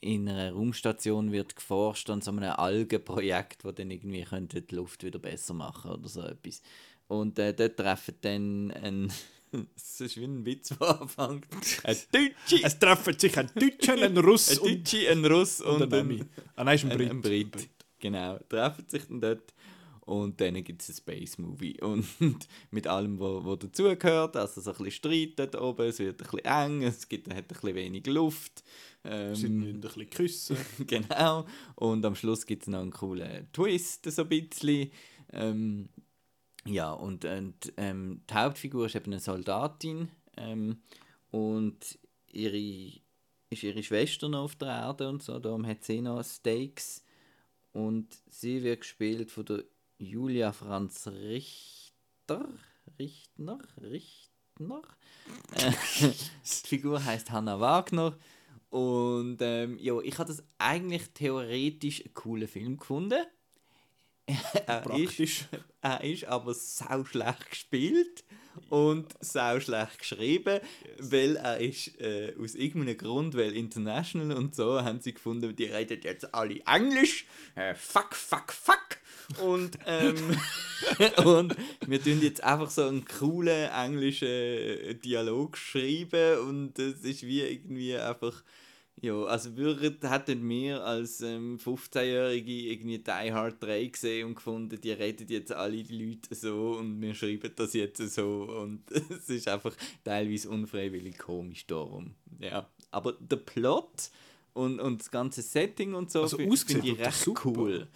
in einer Raumstation wird geforscht an so einem Algenprojekt, das dann irgendwie könnte die Luft wieder besser machen oder so etwas. Und äh, dort treffen dann ein [laughs] Es ist wie ein Witz, der anfängt. Ein [laughs] Deutsche, Es treffen sich ein Deutscher, ein Russ ein und, Deutsche, ein Russ und und ein Ami. Ah nein, ist ein ein, Brit. ein Brit. Genau, treffen sich dann dort Und dann gibt es einen Space-Movie. [laughs] Und mit allem, was wo dazugehört. Also so ein bisschen Streit dort oben, es wird ein bisschen eng, es gibt, hat ein bisschen wenig Luft. Ähm, Sie müssen ein bisschen küssen. genau. Und am Schluss gibt es noch einen coolen Twist, so ein bisschen. Ähm, ja, und, und ähm, die Hauptfigur ist eben eine Soldatin. Ähm, und ihre, ist ihre Schwester noch auf der Erde und so. Darum hat sie noch Stakes. Und sie wird gespielt von der Julia Franz Richter. Richtner? Richtner? Äh, [laughs] die Figur heißt Hannah Wagner. Und ähm, ja, ich habe das eigentlich theoretisch einen coolen Film gefunden. Er. [laughs] Ist, er ist aber sau schlecht gespielt und sau schlecht geschrieben, weil er ist äh, aus irgendeinem Grund, weil international und so, haben sie gefunden, die reden jetzt alle Englisch. Äh, fuck, fuck, fuck. Und, ähm, [laughs] [laughs] und wir tun jetzt einfach so einen coolen englischen Dialog schreiben und es ist wie irgendwie einfach ja, also würden, hätten wir als ähm, 15-Jährige irgendwie Die Hard 3 gesehen und gefunden, die reden jetzt alle die Leute so und wir schreiben das jetzt so und [laughs] es ist einfach teilweise unfreiwillig komisch darum. Ja, aber der Plot und, und das ganze Setting und so Also finde ich recht cool.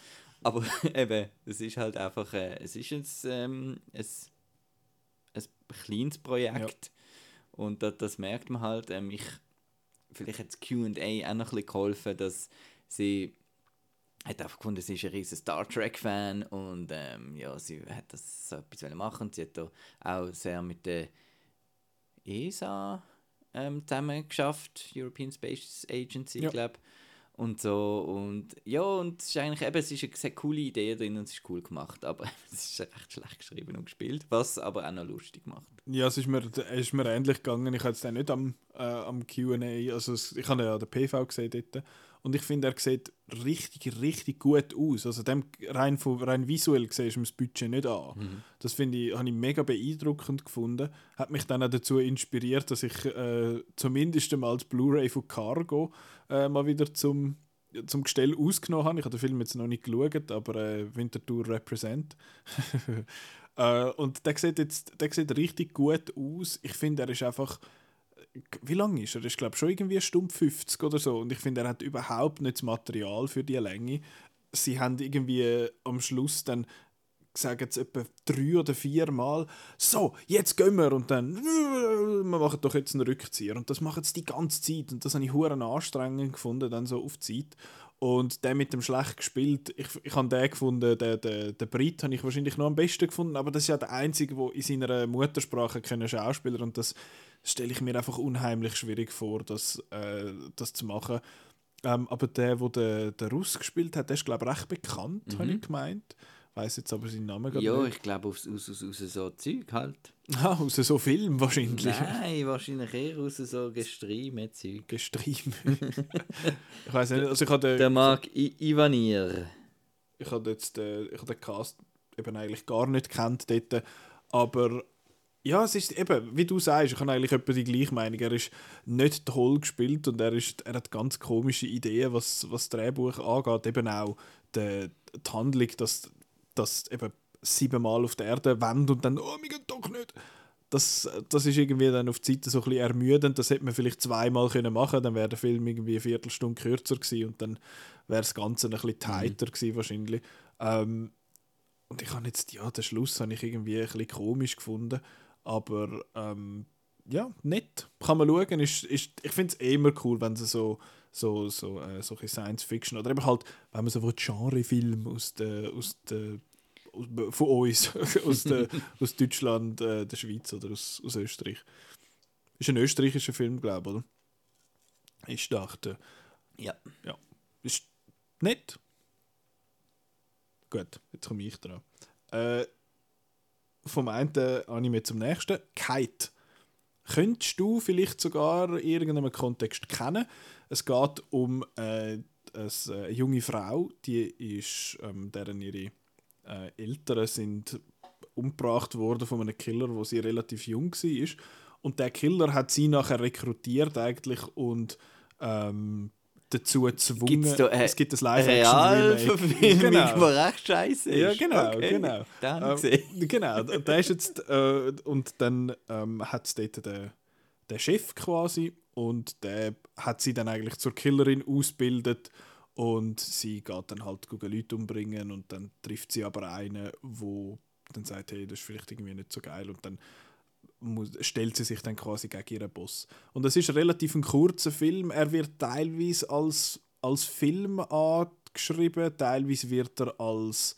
Aber [laughs] eben, es ist halt einfach, äh, es ist ein, ähm, ein, ein kleines Projekt und das, das merkt man halt. Ähm, ich, vielleicht hat das Q&A auch noch ein bisschen geholfen, dass sie hat einfach gefunden, sie ist ein riesen Star Trek-Fan und ähm, ja, sie hat das so etwas machen. Sie hat da auch sehr mit der ESA ähm, zusammen geschafft, European Space Agency, Ja. glaube und so. Und ja und es ist eigentlich eben es ist eine sehr coole Idee drin und es ist cool gemacht aber [laughs] es ist recht schlecht geschrieben und gespielt was aber auch noch lustig macht. Ja, es ist mir, es ist mir ähnlich gegangen. Ich habe jetzt den nicht am, äh, am Q&A, also es, ich habe ja den PV gesehen dort und ich finde, er sieht richtig, richtig gut aus. Also dem rein, von, rein visuell siehst du das Budget nicht an. Das finde ich, habe ich mega beeindruckend gefunden. Hat mich dann auch dazu inspiriert, dass ich äh, zumindest einmal als Blu-ray von Cargo äh, mal wieder zum, zum Gestell ausgenommen habe. Ich habe den Film jetzt noch nicht geschaut, aber äh, Winterthur represent. [laughs] Äh, und der sieht jetzt der sieht richtig gut aus. Ich finde, er ist einfach. Wie lang ist er? Er ist, glaube schon irgendwie eine Stunde 50 oder so. Und ich finde, er hat überhaupt nicht das Material für die Länge. Sie haben irgendwie am Schluss dann sagen sie etwa drei oder vier Mal, so, jetzt gehen wir und dann, wir machen doch jetzt einen Rückzieher. Und das machen sie die ganze Zeit und das habe ich hure anstrengend gefunden, dann so auf die Zeit. Und der mit dem schlecht gespielt, ich, ich habe den gefunden, den, den, den Brit habe ich wahrscheinlich noch am besten gefunden, aber das ist ja der Einzige, der in seiner Muttersprache können Schauspieler und das stelle ich mir einfach unheimlich schwierig vor, das, äh, das zu machen. Ähm, aber der, der den, Russ gespielt hat, der ist glaube ich recht bekannt, habe ich gemeint. Weiß jetzt aber seinen Namen gar ja nicht. ich glaube aus, aus, aus, aus so Zeug halt [laughs] Ah, aus so Film wahrscheinlich. nein wahrscheinlich eher aus so gestreamten Zeug Gestream. [laughs] ich weiß nicht, also ich habe der den, I Ivanir ich habe jetzt den, ich habe den Cast eben eigentlich gar nicht kennt dort, aber ja, es ist eben, wie du sagst, ich habe eigentlich etwa die gleiche Meinung. Er ist nicht toll gespielt und er, ist, er hat ganz komische Ideen, was, was das Drehbuch angeht. Eben auch die, die Handlung, dass, dass eben siebenmal auf der Erde wendet und dann, oh, wir gehen doch nicht. Das, das ist irgendwie dann auf die Seite so ein bisschen ermüdend. Das hätte man vielleicht zweimal können machen dann wäre der Film irgendwie eine Viertelstunde kürzer gewesen und dann wäre das Ganze ein bisschen tighter gewesen wahrscheinlich. Ähm, und ich habe jetzt, ja, den Schluss habe ich irgendwie ein bisschen komisch gefunden. Aber ähm, ja, nett. Kann man schauen. Ist, ist, ich finde es immer cool, wenn sie so, so, so äh, solche Science-Fiction oder eben halt, wenn man so Genrefilme aus der, aus der aus, von uns, [laughs] aus, der, [laughs] aus Deutschland, äh, der Schweiz oder aus, aus Österreich. Ist ein österreichischer Film, glaube ich, oder? Ich dachte, ja ja. Ist nett. Gut, jetzt komme ich dran. Äh, vom einen Anime zum nächsten. Kite. Könntest du vielleicht sogar in irgendeinem Kontext kennen? Es geht um äh, eine junge Frau, die ist, ähm, deren ihre äh, Eltern sind umgebracht worden von einem Killer, wo sie relativ jung war. Und der Killer hat sie nachher rekrutiert eigentlich und ähm, dazu gezwungen. Da, äh, es gibt ein Eine Live-Action-Remake. Realverfilmung, Genau. die recht scheiße ist. Ja, genau, Okay, genau. Ich Ähm, gesehen. genau, der ist jetzt, äh, und dann ähm, hat es dort den, den Chef quasi und der hat sie dann eigentlich zur Killerin ausgebildet und sie geht dann halt Leute umbringen und dann trifft sie aber einen, wo dann sagt, hey, das ist vielleicht irgendwie nicht so geil und dann stellt sie sich dann quasi gegen ihren Boss. Und das ist relativ ein kurzer Film. Er wird teilweise als, als Film angeschrieben, teilweise wird er als,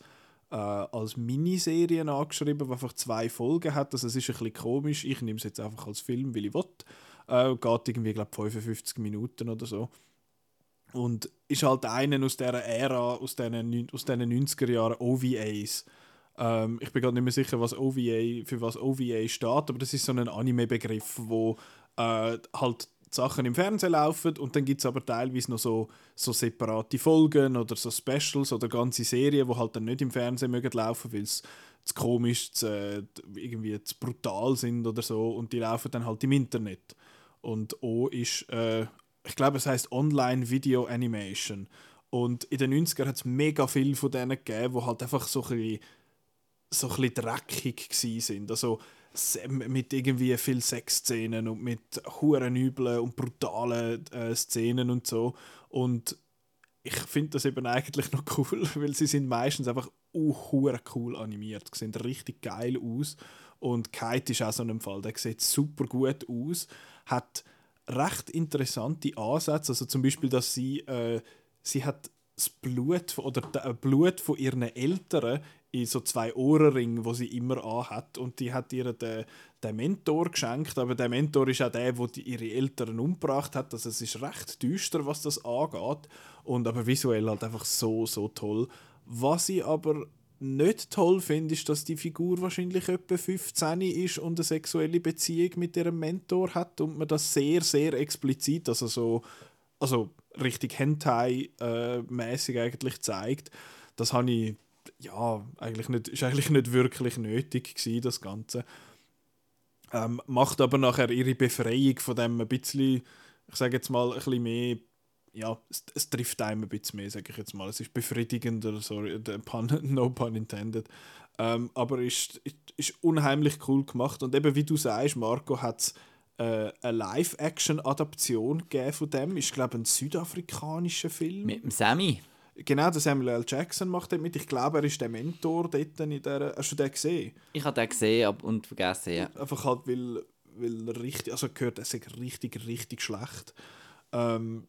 äh, als Miniserie angeschrieben, die einfach zwei Folgen hat. Also es ist ein bisschen komisch. Ich nehme es jetzt einfach als Film, weil ich will. Äh, geht irgendwie, glaube 55 Minuten oder so. Und ist halt einer aus dieser Ära, aus diesen, aus diesen 90er Jahren OVAs. Ähm, ich bin gerade nicht mehr sicher, was OVA, für was OVA steht, aber das ist so ein Anime-Begriff, wo äh, halt Sachen im Fernsehen laufen und dann gibt es aber teilweise noch so, so separate Folgen oder so Specials oder ganze Serien, die halt dann nicht im Fernsehen mögen laufen, weil es zu komisch, zu, äh, irgendwie zu brutal sind oder so und die laufen dann halt im Internet. Und O ist, äh, ich glaube, es heißt Online Video Animation. Und in den 90ern hat es mega viel von denen gegeben, die halt einfach so ein bisschen, so ein dreckig sind. Also mit irgendwie viel Sexszenen und mit huren üblen und brutalen äh, Szenen und so. Und ich finde das eben eigentlich [laughs] noch cool, weil sie sind meistens einfach uh, cool animiert. Sie sehen richtig geil aus. Und Kite ist auch so ein Fall. Der sieht super gut aus. Hat recht interessante Ansätze. Also zum Beispiel, dass sie, äh, sie hat das Blut oder das Blut von ihren Eltern in so zwei Ohrenringen, wo sie immer anhat und die hat ihr den, den Mentor geschenkt, aber der Mentor ist auch der, der die, ihre Eltern umgebracht hat, also es ist recht düster, was das angeht und aber visuell halt einfach so, so toll. Was ich aber nicht toll finde, ist, dass die Figur wahrscheinlich etwa 15 ist und eine sexuelle Beziehung mit ihrem Mentor hat und man das sehr, sehr explizit, also so, also richtig Hentai-mäßig eigentlich zeigt. Das habe ich, ja, eigentlich nicht, ist eigentlich nicht wirklich nötig gewesen, das Ganze. Ähm, macht aber nachher ihre Befreiung von dem ein bisschen, ich sage jetzt mal, ein bisschen mehr, ja, es, es trifft einem ein bisschen mehr, sage ich jetzt mal. Es ist befriedigender, sorry, pun, [laughs] no pun intended. Ähm, aber ist, ist, unheimlich cool gemacht und eben wie du sagst, Marco, hat es äh, eine Live-Action-Adaption von dem. Ist, glaube ich, ein südafrikanischer Film. Mit dem Sammy. Genau, der Samuel L. Jackson macht dort mit. Ich glaube, er ist der Mentor dort in der. Hast du den gesehen? Ich habe den gesehen und vergessen, ja. Einfach halt, weil, weil er richtig. Also gehört, er ist richtig, richtig schlecht. Ähm,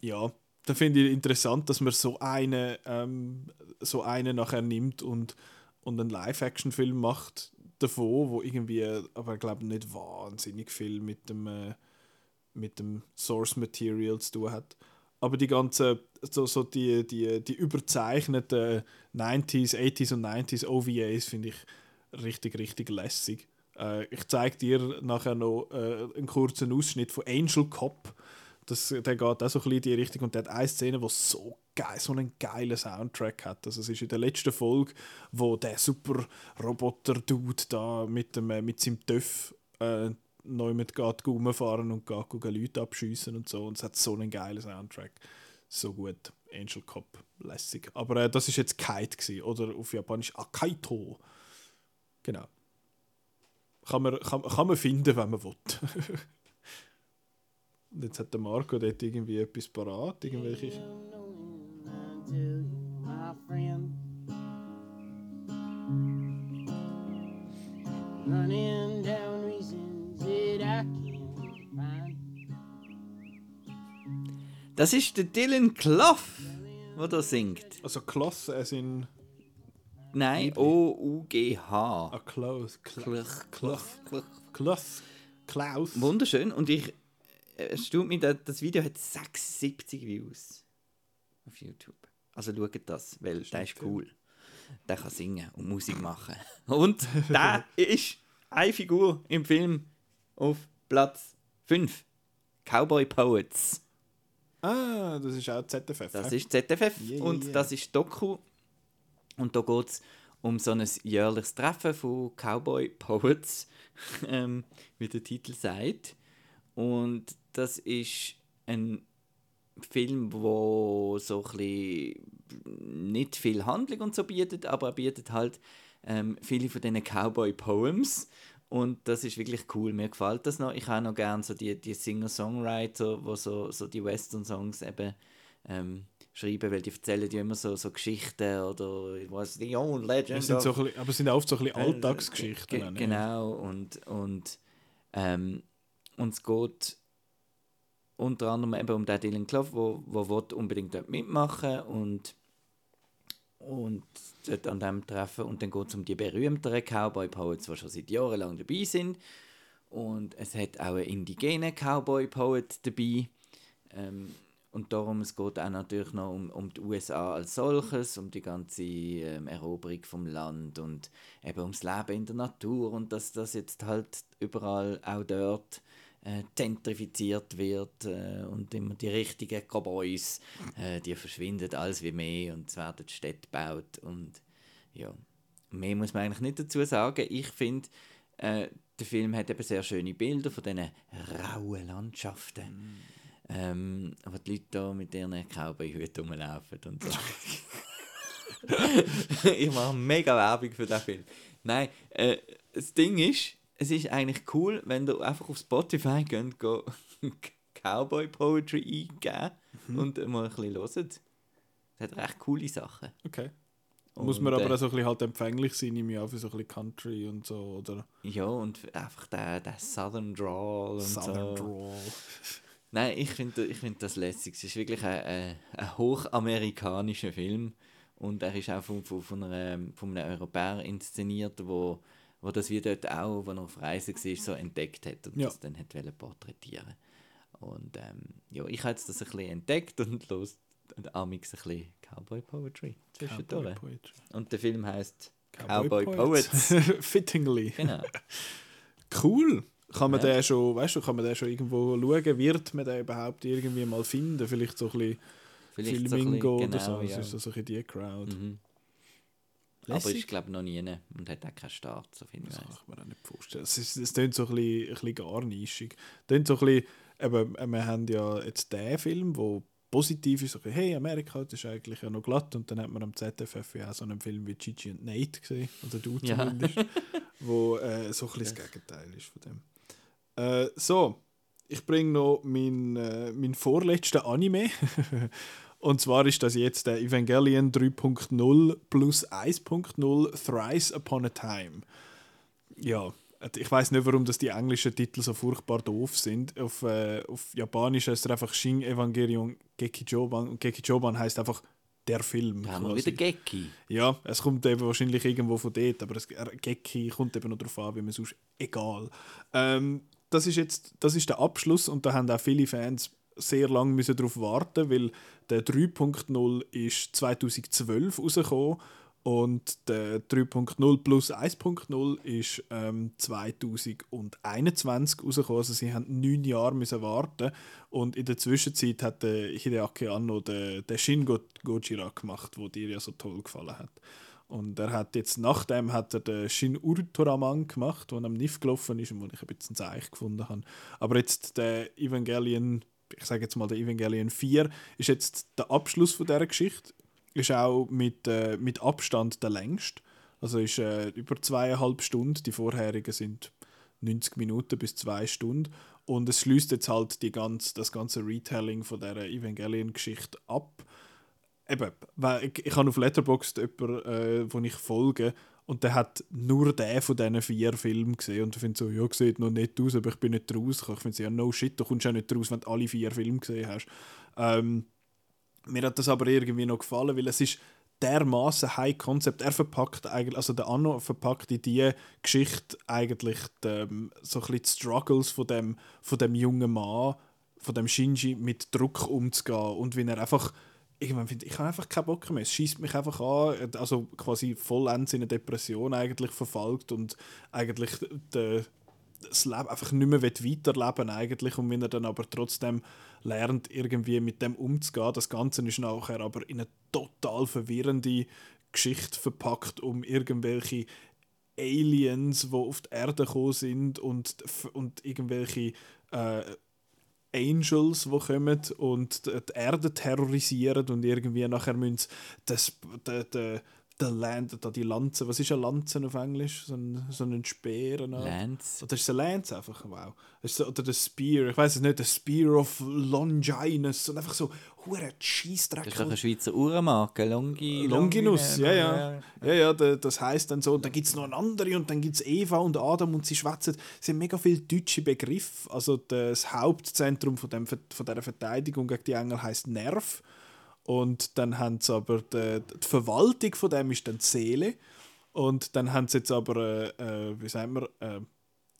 ja, da finde ich interessant, dass man so einen, ähm, so einen nachher nimmt und, und einen Live-Action-Film macht davon, wo irgendwie, aber ich glaube nicht wahnsinnig viel mit dem, äh, mit dem Source Material zu tun hat. Aber die ganzen, so, so die, die, die überzeichneten 90s, 80s und 90s OVAs finde ich richtig, richtig lässig. Äh, ich zeige dir nachher noch äh, einen kurzen Ausschnitt von Angel Cop. Das, der geht auch so ein bisschen in die Richtung und der hat eine Szene, die so geil, so einen geilen Soundtrack hat. Also es ist in der letzten Folge, wo der super Roboter-Dude da mit, dem, äh, mit seinem Töff äh, neu mit geht rumfahren und geht, Leute abschiessen und so. Und es hat so einen geilen Soundtrack. So gut. Angel Cop, lässig. Aber äh, das ist jetzt Kite gewesen, oder auf Japanisch Akaito. Genau. Kann man, kann, kann man finden, wenn man will. [laughs] Und jetzt hat der Marco dort irgendwie etwas parat, irgendwelche... Running Das ist der Dylan Clough, der da singt. Also Kloss, es in... Nein, O-U-G-H. Ah, Klaus. Kluch, Klaus. Kluch. Klaus. Wunderschön. Und ich. äh, Es stimmt mir, das- das Video hat 76 Views auf YouTube. Also schaut das, weil der ist cool. Der kann singen und Musik machen. [laughs] Und der ist eine Figur im Film auf Platz 5. Cowboy Poets. Ah, das ist auch ZFF. Das ist ZFF Yeah, yeah, und das ist Doku. Und da geht es um so ein jährliches Treffen von Cowboy Poets, [laughs] ähm, wie der Titel sagt. Und das ist ein Film, wo so ein nicht viel Handlung und so bietet, aber er bietet halt ähm, viele von diesen Cowboy-Poems. Und das ist wirklich cool, mir gefällt das noch. Ich habe noch gerne so die, die Singer-Songwriter, die so, so die Western-Songs eben ähm, schreiben, weil die erzählen ja immer so, so Geschichten oder was the old legend. Es sind so bisschen, aber es sind oft so ein bisschen Äh, Alltagsgeschichten. ge- ne? Genau, und, und, ähm, und es geht unter anderem eben um den Dylan Clough, wo, wo will unbedingt dort mitmachen und, und dort an dem Treffen. Und dann geht es um die berühmteren Cowboy Poets, die schon seit Jahren lang dabei sind. Und es hat auch einen indigenen Cowboy Poet dabei. Ähm, und darum, es geht auch natürlich noch um, um die USA als solches, um die ganze ähm, Eroberung vom Land und eben ums Leben in der Natur und dass das jetzt halt überall auch dort äh, gentrifiziert wird äh, und immer die richtigen Cowboys, äh, die verschwinden alles wie mehr und es werden Städte gebaut und ja, mehr muss man eigentlich nicht dazu sagen. Ich finde, äh, der Film hat eben sehr schöne Bilder von diesen rauen Landschaften. Ähm, wo die Leute da mit ihren Cowboy-Hüten rumlaufen und so. [laughs] ich mache mega Werbung für den Film. Nein, äh, das Ding ist, es ist eigentlich cool, wenn du einfach auf Spotify gehst, [laughs] go Cowboy Poetry eingeben und mal ein bisschen hört. Es hat recht coole Sachen. Okay. Muss man Und, aber äh, auch so ein bisschen halt empfänglich sein im Jahr für so ein bisschen Country und so, oder? Ja, und einfach der, der Southern Drawl und Southern so. Drawl. [laughs] Nein, ich finde ich find das lässig. Es ist wirklich ein, ein, hochamerikanischer Film. Und er ist auch von, von, von, einer, von einem Europäer inszeniert, wo, wo das wie dort auch, wo er auf Reise war, so entdeckt hat und Ja. das dann hat porträtieren Und ähm, ja, ich habe jetzt das ein bisschen entdeckt und los amix ein bisschen Cowboy Poetry zwischendurch. Cowboy. Und der Film heißt Cowboy Cowboy, Poets. Poets. [laughs] Fittingly. genau. [laughs] Cool. Kann man Ja. den schon, weißt du, kann man den schon irgendwo schauen? Wird man den überhaupt irgendwie mal finden? Vielleicht so ein bisschen Vielleicht so Filmingo bisschen, oder so. genau, Das ja. ist so so ein bisschen die Crowd. Mhm. Aber Lässig. ist glaube noch nie und hat auch keinen Start, so finde ich. Das kann ich mir auch nicht vorstellen. Es, ist, es klingt so ein bisschen, ein bisschen gar nischig. Klingt so ein bisschen, eben, äh, wir haben ja jetzt den Film, wo positiv ist, so, ein bisschen, hey, Amerika, das ist eigentlich ja noch glatt. Und dann hat man am ZFF ja auch so einen Film wie Gigi und Nate gesehen, oder du Ja. zumindest, [laughs] wo äh, so ein bisschen das Gegenteil ist von dem. Äh, so, ich bringe noch meinen äh, mein vorletzten Anime. [laughs] Und zwar ist das jetzt der Evangelion 3.0 plus 1.0 Thrice Upon a Time. Ja, ich weiß nicht, warum das die englischen Titel so furchtbar doof sind. Auf, äh, auf Japanisch heißt er einfach Shin Evangelion Gekijoban und Gekijoban heißt einfach der Film. Da haben wir wieder Gecki. Ja, es kommt eben wahrscheinlich irgendwo von dort, aber er- Gecki kommt eben noch darauf an, wie man sonst. Egal. Ähm, das ist jetzt das ist der Abschluss und da haben auch viele Fans sehr lange darauf warten, weil der 3.0 ist 2012 rausgekommen und der 3.0 plus 1.0 ist ähm, 2021 rausgekommen. Also sie haben neun Jahre warten und in der Zwischenzeit hat der Hideaki Anno den, den Shin Go Gojira gemacht, wo dir ja so toll gefallen hat. Und er hat jetzt nachdem hat er den Shin Ultraman gemacht, der am NIF gelaufen ist und wo ich ein bisschen Zeichen gefunden habe. Aber jetzt der Evangelion, ich sage jetzt mal der Evangelion 4, ist jetzt der Abschluss von dieser Geschichte. Ist auch mit, äh, mit Abstand der längste. Also ist äh, über zweieinhalb Stunden. Die vorherigen sind 90 Minuten bis zwei Stunden. Und es schließt jetzt halt die ganz, das ganze Retelling von dieser Evangelion-Geschichte ab. Eben, weil ich, ich habe auf Letterboxd jemanden, äh, wo ich folge, und der hat nur den von diesen vier Filmen gesehen. Und ich finde so, ja, sieht noch nicht aus, aber ich bin nicht rausgekommen. Ich finde so, ja, no shit, du kommst ja nicht raus, wenn du alle vier Filme gesehen hast. Ähm, mir hat das aber irgendwie noch gefallen, weil es ist dermaßen High Concept. Er verpackt eigentlich, also der Anno verpackt in die Geschichte eigentlich die, so ein die Struggles von dem, von dem jungen Mann, von dem Shinji mit Druck umzugehen und wie er einfach irgendwann findet, ich habe einfach keinen Bock mehr. Es schießt mich einfach an, also quasi vollends in eine Depression eigentlich verfolgt und eigentlich de, das Leben einfach nicht mehr weiterleben eigentlich und wenn er dann aber trotzdem lernt, irgendwie mit dem umzugehen. Das Ganze ist nachher aber in eine total verwirrende Geschichte verpackt, um irgendwelche Aliens, die auf die Erde gekommen sind und, und irgendwelche äh, Angels, die kommen und die die Erde terrorisieren und irgendwie nachher müssen das, der, der, der Land, da die Lanze, was ist eine Lanze auf Englisch? So ein, so ein Speer? eine? Lance. Oder ist es ein Lance einfach? Wow. Oder der Spear, ich weiß es nicht, der Spear of Longinus und einfach so hure Scheissdreck. Das ist doch eine Schweizer Uhrenmarke, Longi, Longinus, ja, ja. ja. Ja, ja, da- das heisst dann so. Und dann gibt es noch eine andere und dann gibt es Eva und Adam und sie schwätzen. Es sind mega viele deutsche Begriffe. Also das Hauptzentrum von, dem, von dieser Verteidigung gegen die Engel heisst Nerv. Und dann haben sie aber die, die Verwaltung von dem ist dann die Seele. Und dann haben sie jetzt aber, äh, äh, wie sagen wir, äh,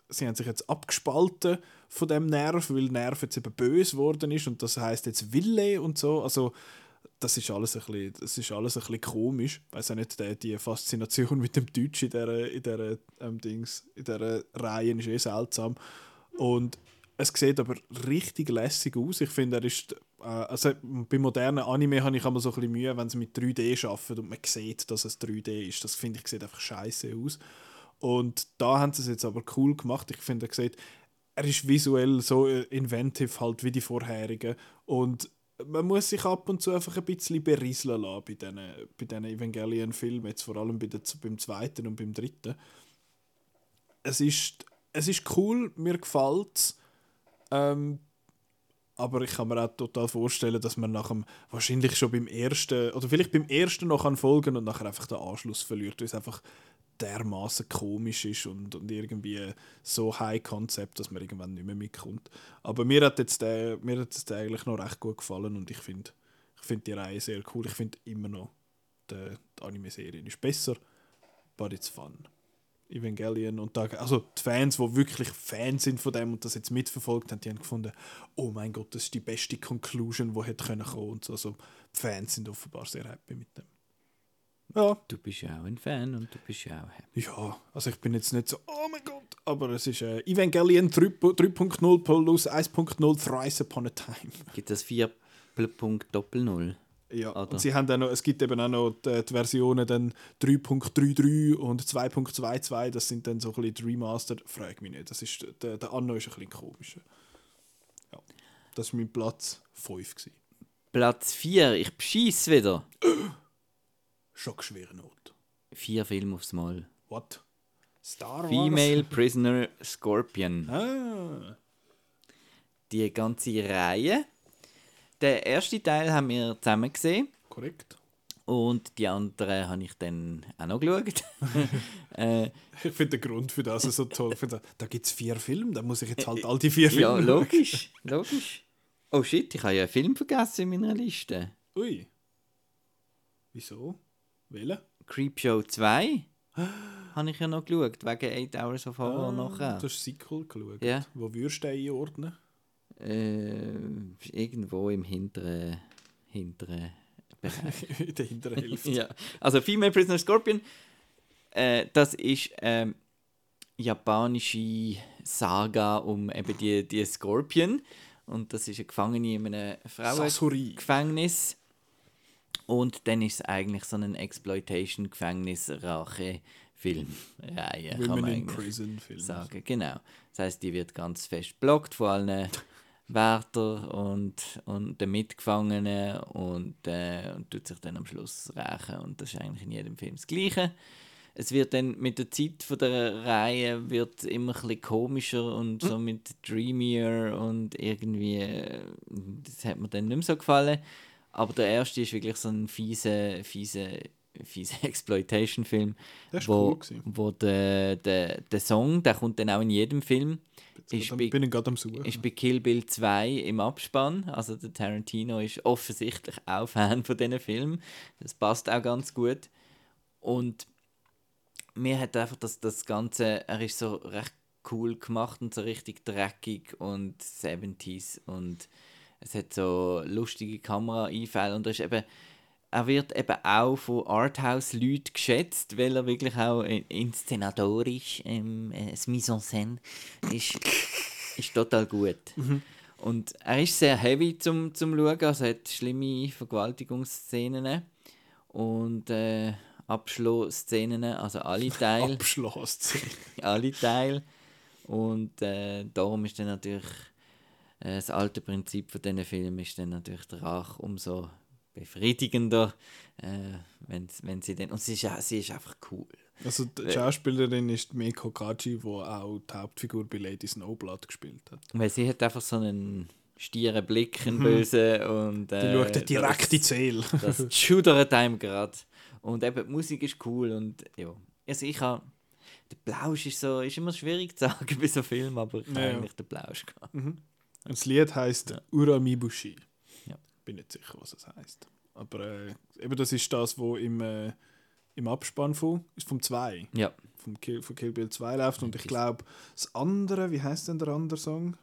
sie haben sich jetzt abgespalten von dem Nerv, weil Nerv jetzt eben böse geworden ist und das heißt jetzt Wille und so. Also das ist alles ein bisschen, das ist alles ein bisschen komisch. Ich weiß auch nicht, die, die Faszination mit dem Deutsch in dieser, in dieser, ähm, Dings, in dieser Reihe ist eh seltsam. Und es sieht aber richtig lässig aus. Ich finde, er ist. Äh, also bei modernen Anime habe ich immer so ein bisschen Mühe, wenn sie mit 3D arbeiten und man sieht, dass es 3D ist. Das finde ich sieht einfach scheiße aus. Und da haben sie es jetzt aber cool gemacht. Ich finde, er sieht, er ist visuell so äh, inventive halt wie die vorherigen. Und man muss sich ab und zu einfach ein bisschen berieseln lassen bei diesen, bei diesen Evangelion-Filmen, jetzt vor allem bei der, beim zweiten und beim dritten. Es ist, es ist cool, mir gefällt es. Ähm, aber ich kann mir auch total vorstellen, dass man nach dem, wahrscheinlich schon beim ersten, oder vielleicht beim ersten noch kann folgen und nachher einfach den Anschluss verliert, weil es einfach dermaßen komisch ist und, und irgendwie so high Concept, dass man irgendwann nicht mehr mitkommt. Aber mir hat jetzt der, mir hat jetzt der eigentlich noch recht gut gefallen und ich finde ich find die Reihe sehr cool. Ich finde immer noch, die, die Anime-Serie ist besser, but it's fun. Evangelion und da, also die Fans, die wirklich Fans sind von dem und das jetzt mitverfolgt haben, die haben gefunden, oh mein Gott, das ist die beste Conclusion, die hätte können kommen und so. Also die Fans sind offenbar sehr happy mit dem. Ja, Du bist ja auch ein Fan und du bist ja auch happy. ja, also ich bin jetzt nicht so, oh mein Gott, aber es ist äh, Evangelion 3 3.0 plus 1.0 Thrice Upon a Time. Gibt es 4.0? Ja, Oder? und sie haben auch noch, es gibt eben auch noch die, die Versionen dann 3.33 und 2.22, das sind dann so ein bisschen die Remastered, frag mich nicht, das ist, der, der Anno ist ein bisschen komischer. Ja, das war mein Platz 5 gewesen. Platz 4, ich bescheiss wieder. [clears throat] Schockschwere Not. Vier Filme aufs Mal. What? Star Wars? Female [laughs] Prisoner Scorpion. Ah, Die ganze Reihe. Der erste Teil haben wir zusammen gesehen. korrekt. Und die anderen habe ich dann auch noch geschaut. [laughs] äh, Ich finde den Grund für das so toll. Finde, da gibt es vier Filme, da muss ich jetzt halt all die vier Filme ja, logisch. Logisch. Oh shit, ich habe ja einen Film vergessen in meiner Liste. Ui. Wieso? Welchen? Creepshow 2 [gasps] habe ich ja noch geschaut, wegen 8 Hours of Horror nachher. Ah, Du hast Sequel geschaut. Ja. Wo würdest du den einordnen? Äh, irgendwo im hinteren, hinteren Bereich. [laughs] In der hinteren Hälfte. ja. Also Female Prisoner Scorpion, äh, das ist ähm, japanische Saga um eben die, die Scorpion. Und das ist eine Gefangene in einem. Frauengefängnis. Und dann ist es eigentlich so ein Exploitation-Gefängnis-Rache-Filmreihe, kann man Women in Prison Film. sagen. Genau. Das heißt, die wird ganz fest blockt von allen [laughs] Wärter und, und den Mitgefangenen und, äh, und tut sich dann am Schluss rächen. Und das ist eigentlich in jedem Film das Gleiche. Es wird dann mit der Zeit von der Reihe wird immer ein komischer und so mit dreamier und irgendwie äh, das hat mir dann nicht mehr so gefallen. Aber der erste ist wirklich so ein fiese, fiese, fiese [laughs] Exploitation-Film, wo, cool wo der, der, der Song, der kommt dann auch in jedem Film, ist Ich bei, bin ich gerade am Suchen. ist bei Kill Bill 2 im Abspann. Also der Tarantino ist offensichtlich auch Fan von diesen Filmen. Das passt auch ganz gut. Und mir hat einfach das, das Ganze, er ist so recht cool gemacht und so richtig dreckig und 70s und es hat so lustige Kameraeinfälle und er ist eben er wird eben auch von Arthouse-Leuten geschätzt, weil er wirklich auch in- inszenatorisch, ähm, äh, das Mise en scène ist, ist total gut. Und er ist sehr heavy zum, zum Schauen, also er hat schlimme Vergewaltigungsszenen und äh, Abschlussszenen, also alle Teile [laughs] Abschloss. alle Teile. Und äh, darum ist dann natürlich Äh, das alte Prinzip von diesen Filmen ist dann natürlich der Rache umso befriedigender, äh, wenn, wenn sie dann... Und sie ist, ja- sie ist einfach cool. Also die Schauspielerin ist Meiko Kaji, die auch die Hauptfigur bei Lady Snowblood gespielt hat. Weil sie hat einfach so einen stieren Blick, einen bösen und... Die Äh, schaut dann direkt das- in die Seele. Das schudert einem gerade. Und eben, die Musik ist cool und ja. Also ich habe... Der Plausch ist so... Ist immer schwierig zu [laughs] sagen bei so Filmen, aber ich habe Ja, ja. eigentlich den Plausch gehabt. Und das Lied heisst Uramibushi. Bin nicht sicher, was es heisst. Aber äh, eben das ist das, wo im, äh, im Abspann von, ist vom 2, Ja. vom Kill, von Kill Bill 2 läuft. Und ich glaube, das andere, wie heißt denn der andere Song?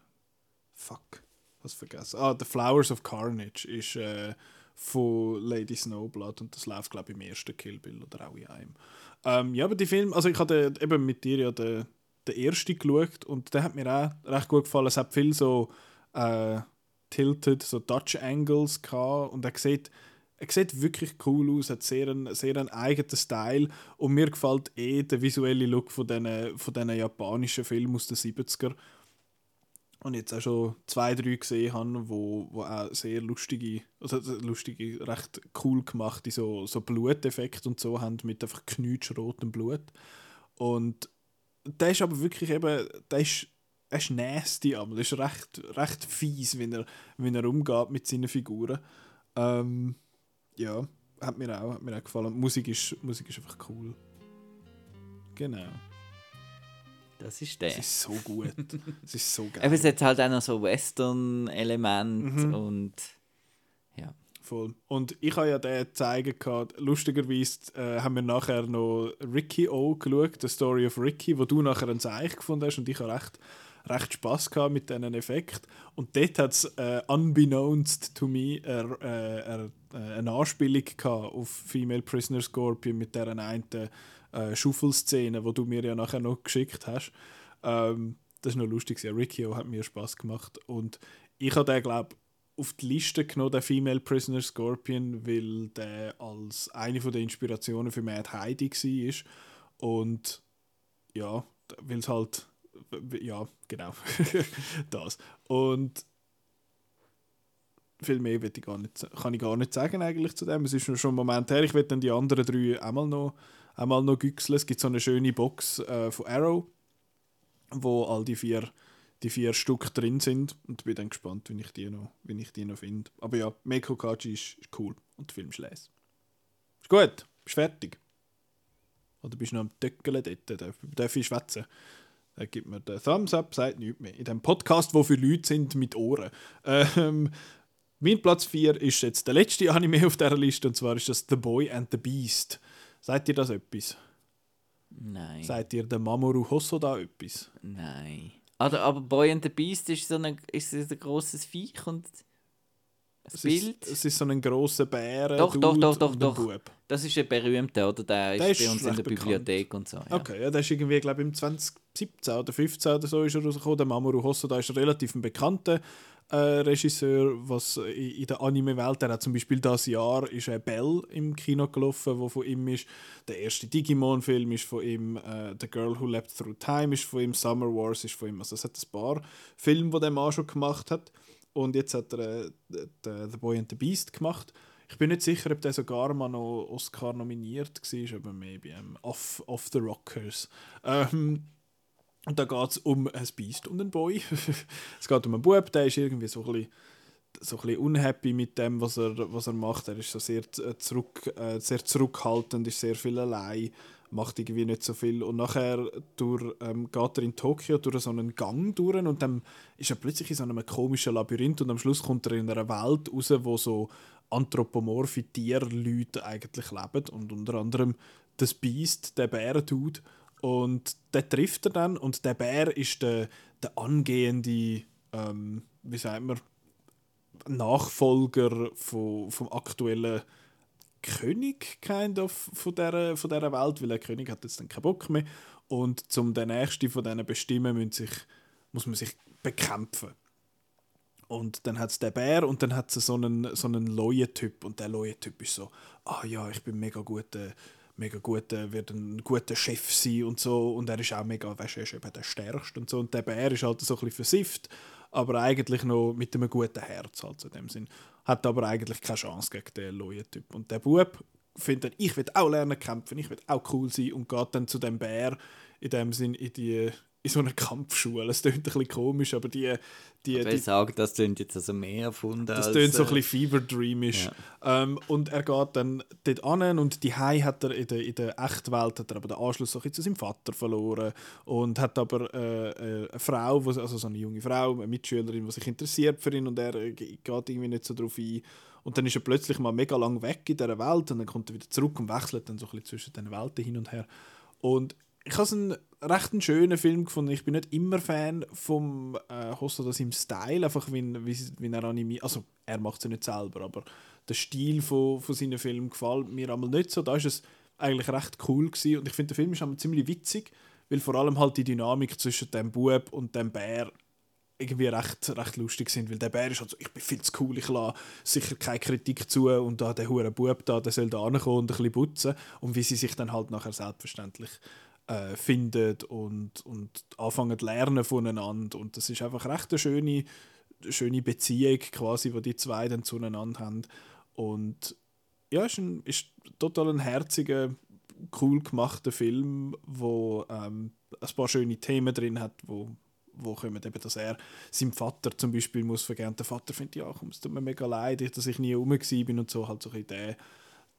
Fuck, was vergessen. Ah, The Flowers of Carnage ist äh, von Lady Snowblood und das läuft, glaube ich, im ersten Kill Bill oder auch in einem. Ähm, ja, aber die Filme, also ich hatte eben mit dir ja den, den ersten geschaut und der hat mir auch recht gut gefallen. Es hat viel so äh, tilted, so Dutch Angles gehabt und er sieht, er sieht wirklich cool aus, hat sehr einen, sehr einen eigenen Style und mir gefällt eh der visuelle Look von diesen von diesen japanischen Filmen aus den 70er. Und jetzt auch schon zwei, drei gesehen habe, wo, wo auch sehr lustige, also lustige, recht cool gemachte so, so Bluteffekte und so haben mit einfach knutschrotem Blut. Und der ist aber wirklich eben, der ist, er ist nasty, aber der ist recht, recht fies, wenn er, wenn er umgeht mit seinen Figuren. Ähm, ja, hat mir auch, hat mir auch gefallen. Die Musik ist, Musik ist einfach cool. Genau. Das ist der. Es ist so gut. es ist so [laughs] geil. Eben, es hat halt auch noch so Western-Element Mhm. und ja. Voll. Und ich habe ja den zeigen gehabt. Lustigerweise äh, haben wir nachher noch Ricky O geschaut, The Story of Ricky, wo du nachher ein Zeichen gefunden hast und ich habe recht, recht Spass gehabt mit diesen Effekten. Und dort hat es äh, unbeknownst to me äh, äh, äh, eine Anspielung gehabt auf Female Prisoner Scorpion mit dieser einen äh, Schaufelszene, wo du mir ja nachher noch geschickt hast. Ähm, das ist noch lustig. Ja, Ricky O hat mir Spass gemacht. Und ich habe den, glaube auf die Liste genommen, der Female Prisoner Scorpion, weil der als eine der Inspirationen für Mad Heidi war. Und ja, weil es halt, ja, genau, [laughs] das. Und viel mehr ich gar nicht, kann ich gar nicht sagen eigentlich zu dem. Es ist schon ein Moment her. Ich will dann die anderen drei einmal noch, einmal noch güchseln. Es gibt so eine schöne Box äh, von Arrow, wo all die vier die vier Stück drin sind und bin dann gespannt, wenn ich die noch, noch finde. Aber ja, Meiko Kaji ist, ist cool und der Film ist les. Ist gut, bist fertig. Oder bist du noch am Töckeln dort? Darf, darf ich schwätzen? Er gibt mir den Thumbs Up, sagt nichts mehr. In dem Podcast, wo für Leute sind mit Ohren. Ähm, mein Platz 4 ist jetzt der letzte Anime auf dieser Liste und zwar ist das The Boy and the Beast. Sagt ihr das etwas? Nein. Sagt ihr der Mamoru Hosoda etwas? Nein. Oder, aber Boy and the Beast ist so ein, ist ein grosses Viech und das Es Bild. Ist, es ist so ein grosser Bär. Doch, doch, doch, doch, ein doch. Bub. Das ist ein berühmter, oder? Der, Der ist bei uns in der bekannt. Bibliothek und so. Ja. Okay, ja, der ist irgendwie, glaube ich, im 2017 oder 15 oder so ist er rausgekommen. Der Mamoru Hosoda ist relativ ein bekannter äh, Regisseur, was in, in der Anime-Welt, der hat zum Beispiel das Jahr ist äh, Bell im Kino gelaufen, wo von ihm ist. Der erste Digimon-Film ist von ihm, äh, The Girl Who Leapt Through Time ist von ihm, Summer Wars ist von ihm. Also es hat ein paar Filme, die der Mann schon gemacht hat. Und jetzt hat er äh, the, Boy and the Beast gemacht. Ich bin nicht sicher, ob der sogar mal noch Oscar nominiert war, aber maybe ähm, off, off the Rockers. Ähm, und da geht es um ein Beast und einen Boy. [laughs] es geht um einen Bub, der ist irgendwie so ein bisschen, so ein bisschen unhappy mit dem, was er, was er macht. Er ist so sehr, äh, zurück, äh, sehr zurückhaltend, ist sehr viel allein, macht irgendwie nicht so viel. Und nachher durch, ähm, geht er in Tokio durch so einen Gang durch und dann ist er plötzlich in so einem komischen Labyrinth und am Schluss kommt er in einer Welt raus, wo so anthropomorphe Tierleute eigentlich leben und unter anderem das Beast, der Bärendude. Und der trifft er dann und der Bär ist der, der angehende, ähm, wie sagt man, Nachfolger von, vom aktuellen König kind of von dieser, von dieser Welt, weil der König hat jetzt dann keinen Bock mehr. Und zum den nächsten von denen bestimmen, müssen sich, muss man sich bekämpfen. Und dann hat es den Bär und dann hat es so einen, so einen Leue-Typ. Und der Leue-Typ ist so, ah ja, ich bin mega guter, mega guter, wird ein guter Chef sein und so. Und er ist auch mega, weißt du, er ist eben der Stärkste und so. Und der Bär ist halt so ein bisschen versifft. aber eigentlich noch mit einem guten Herz halt so in dem Sinn. Hat aber eigentlich keine Chance gegen den neuen Typ. Und der Bub findet, ich will auch lernen kämpfen, ich will auch cool sein und geht dann zu dem Bär in dem Sinn in die in so einer Kampfschule. Es klingt ein bisschen komisch, aber die... die, Ich die will sagen, das klingt jetzt also mehr erfunden das klingt so ein äh, bisschen Fever Dreamish. Ähm, und er geht dann dort an und die Hai hat er in der, in der Echtwelt hat er aber den Anschluss bisschen zu seinem Vater verloren und hat aber äh, äh, eine Frau, also so eine junge Frau, eine Mitschülerin, die sich interessiert für ihn und er äh, ge- geht irgendwie nicht so drauf ein. Und dann ist er plötzlich mal mega lang weg in dieser Welt und dann kommt er wieder zurück und wechselt dann so ein bisschen zwischen den Welten hin und her. Und ich habe es recht einen schönen Film gefunden. Ich bin nicht immer Fan vom äh, Hosoda im Style, einfach wie, wie, wie er animiert. Also er macht es ja nicht selber, aber der Stil von, von seinen Filmen gefällt mir einmal nicht so. Da ist es eigentlich recht cool gewesen. und ich finde der Film ist einmal ziemlich witzig, weil vor allem halt die Dynamik zwischen dem Bub und dem Bär irgendwie recht, recht lustig sind, weil der Bär ist halt so, ich bin viel zu cool, ich lasse sicher keine Kritik zu und da der hure Bub da, der soll da ankommen und ein bisschen putzen und wie sie sich dann halt nachher selbstverständlich äh, finden und, und anfangen zu lernen voneinander. Und das ist einfach recht eine schöne, schöne Beziehung quasi, die die zwei dann zueinander haben. Und ja, ist, ein, ist total ein herziger, cool gemachter Film, wo ähm, ein paar schöne Themen drin hat, wo wo kommen eben, dass er seinem Vater zum Beispiel muss vergeben. Der Vater findet, ja, komm, es tut mir mega leid, dass ich nie rum war und so. Halt so ein der,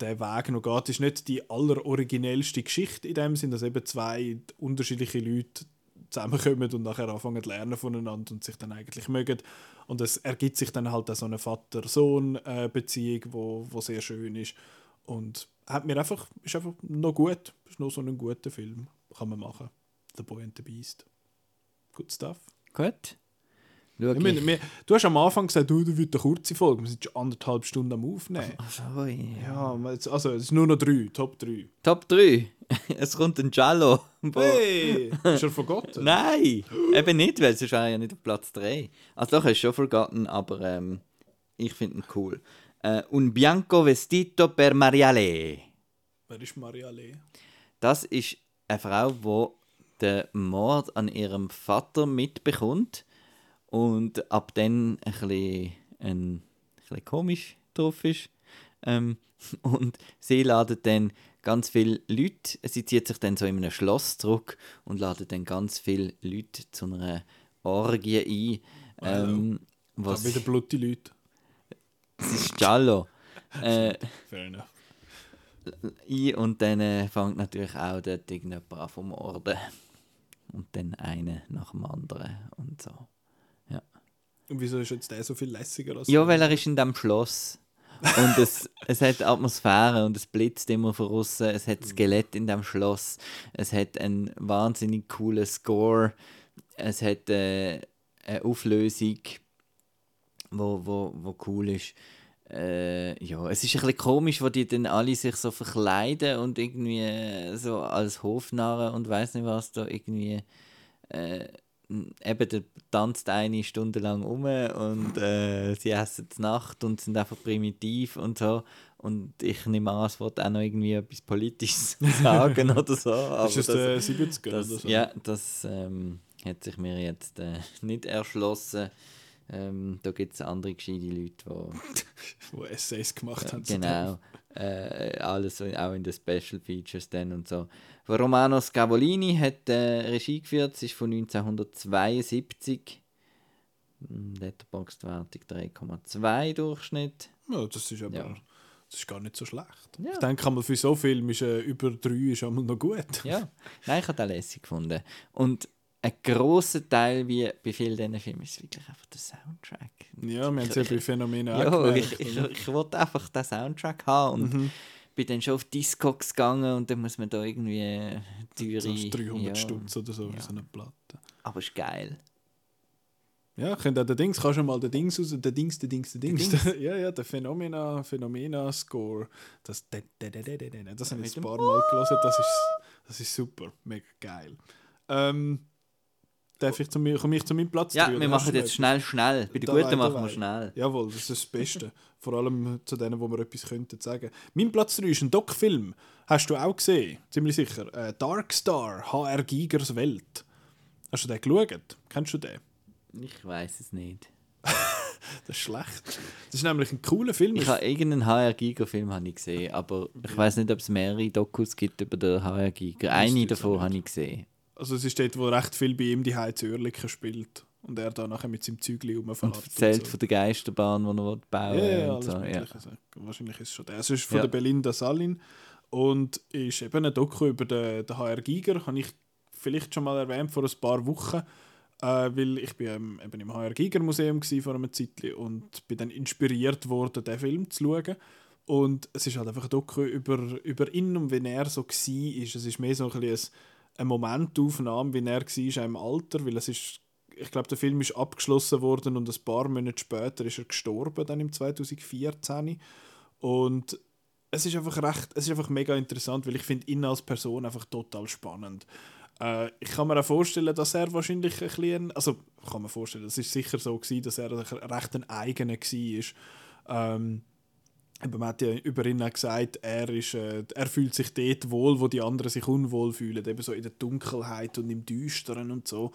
der Weg noch geht. ist nicht die alleroriginellste Geschichte in dem Sinn, dass eben zwei unterschiedliche Leute zusammenkommen und nachher anfangen zu lernen voneinander und sich dann eigentlich mögen. Und es ergibt sich dann halt auch so eine Vater-Sohn-Beziehung, wo, wo sehr schön ist. Und hat mir einfach, ist einfach noch gut. Ist noch so ein guter Film. Kann man machen. The Boy and the Beast. Good stuff. Gut. Schau ich. wir, du hast am Anfang gesagt, du, du willst eine kurze Folge. Wir sind schon anderthalb Stunden am Aufnehmen. Ach, ui. Ja, jetzt- also es ist nur noch drei, Top 3. Top 3. [laughs] Es kommt ein wo- Hey! ist er vergotten? [laughs] Nein, eben nicht, weil sonst wäre er ja nicht auf Platz 3. Also doch, hast du schon vergessen, aber ähm, ich finde ihn cool. Äh, Un bianco vestito per Mariale. Wer ist Maria Lee? Das ist eine Frau, die den Mord an ihrem Vater mitbekommt und ab dann ein bisschen, ein, ein bisschen komisch drauf ist. Ähm, [laughs] und sie ladet dann ganz viele Leute, sie zieht sich dann so in einem Schloss zurück und ladet dann ganz viele Leute zu einer Orgie ein. Ähm, Da was, wieder blutige Leute. das ist Giallo. [laughs] äh, Fair enough. ein und dann äh, fängt natürlich auch dort irgendjemand an vom Orden. Und dann eine nach dem anderen und so. Und wieso ist jetzt der so viel lässiger Ja, weil er ist in dem Schloss. Und es, [laughs] es hat Atmosphäre und es blitzt immer von außen. Es hat Skelett in dem Schloss. Es hat einen wahnsinnig coolen Score. Es hat äh, eine Auflösung, wo, wo, wo cool ist. Äh, ja, es ist ein bisschen komisch, wo die dann alle sich so verkleiden und irgendwie äh, so als Hofnarren und weiß nicht was da irgendwie äh, eben der tanzt eine Stunde lang um und äh, sie essen zur Nacht und sind einfach primitiv und so und ich nehme an, es wird auch noch irgendwie etwas Politisches [laughs] sagen oder so. Aber Ist es der 70er das, oder so? Ja, das ähm, hat sich mir jetzt äh, nicht erschlossen. Ähm, da gibt es andere gescheite Leute, die [laughs] Wo Essays gemacht haben. Genau. Äh, alles auch in den Special Features dann und so. Romano Scavolini hat äh, Regie geführt, es ist von 1972. Hm, Letterboxd-Wertung 3,2 Durchschnitt. Ja, das ist aber Ja. das ist gar nicht so schlecht. Ja. Ich denke, für so Film ist äh, über drei ist einmal noch gut. Ja, nein, ich habe den lässig gefunden. Und ein grosser Teil, wie bei vielen diesen Filmen, ist wirklich einfach der Soundtrack. Ja, wir haben es ja bei Phänomenen auch ich, ich, oder? ich wollte einfach den Soundtrack haben und Mhm. Bin dann schon auf Discogs gegangen und dann muss man da irgendwie äh, teure... Das ist 300 ja, Stutz oder so Ja. so eine Platte. Aber ist geil. Ja, könnt auch den Dings, kannst du mal den Dings raus, den Dings, den Dings, den Dings. Dings. [laughs] ja, ja, der Phenomena, Phenomena Score. Das, das, das, habe ich ein paar Mal gelesen, das ist, das ist super, mega geil. Ähm, darf ich zu mir, komme ich zu meinem Platz Ja, drei, wir machen jetzt schnell, schnell. Bei den Guten machen wir schnell. Jawohl, das ist das Beste. Vor allem zu denen, wo wir etwas könnten sagen. Mein Platz 3 ist ein Doc-Film. Hast du auch gesehen? Ziemlich sicher. Äh, Dark Star, HR Gigers Welt. Hast du den geschaut? Kennst du den? Ich weiß es nicht. [laughs] Das ist schlecht. Das ist nämlich ein cooler Film. Ich habe irgendeinen HR Giger Film habe ich gesehen, aber ich weiß nicht, ob es mehrere Dokus gibt über den HR Giger. Eine davon habe ich gesehen. Also es ist dort, wo recht viel bei ihm die Heiz Oerlikon spielt. Und er da nachher mit seinem Zeugli Und rumfährt. erzählt so. von der Geisterbahn, die er will bauen Ja, ja, und alles so. ja. Also, wahrscheinlich ist es schon der. Es ist von Ja. der Belinda Salin und ist eben ein Doku über den, den HR Giger. Habe ich vielleicht schon mal erwähnt vor ein paar Wochen, äh, weil ich bin ähm, eben im HR Giger Museum vor einem Zeitli und bin dann inspiriert worden, den Film zu schauen. Und es ist halt einfach ein Doku über, über ihn und wie er so war. Es ist mehr so ein bisschen ein, eine Momentaufnahme, wie er war im Alter, weil es ist ich glaube, der Film ist abgeschlossen worden und ein paar Monate später ist er gestorben, dann im 2014. Und es ist einfach recht, es ist einfach mega interessant, weil ich finde ihn als Person einfach total spannend. Äh, ich kann mir auch vorstellen, dass er wahrscheinlich ein bisschen, also kann mir vorstellen, es ist sicher so gewesen, dass er recht ein eigener war. Ähm, man hat ja über ihn auch gesagt, er, ist, äh, er fühlt sich dort wohl, wo die anderen sich unwohl fühlen, eben so in der Dunkelheit und im Düsteren und so.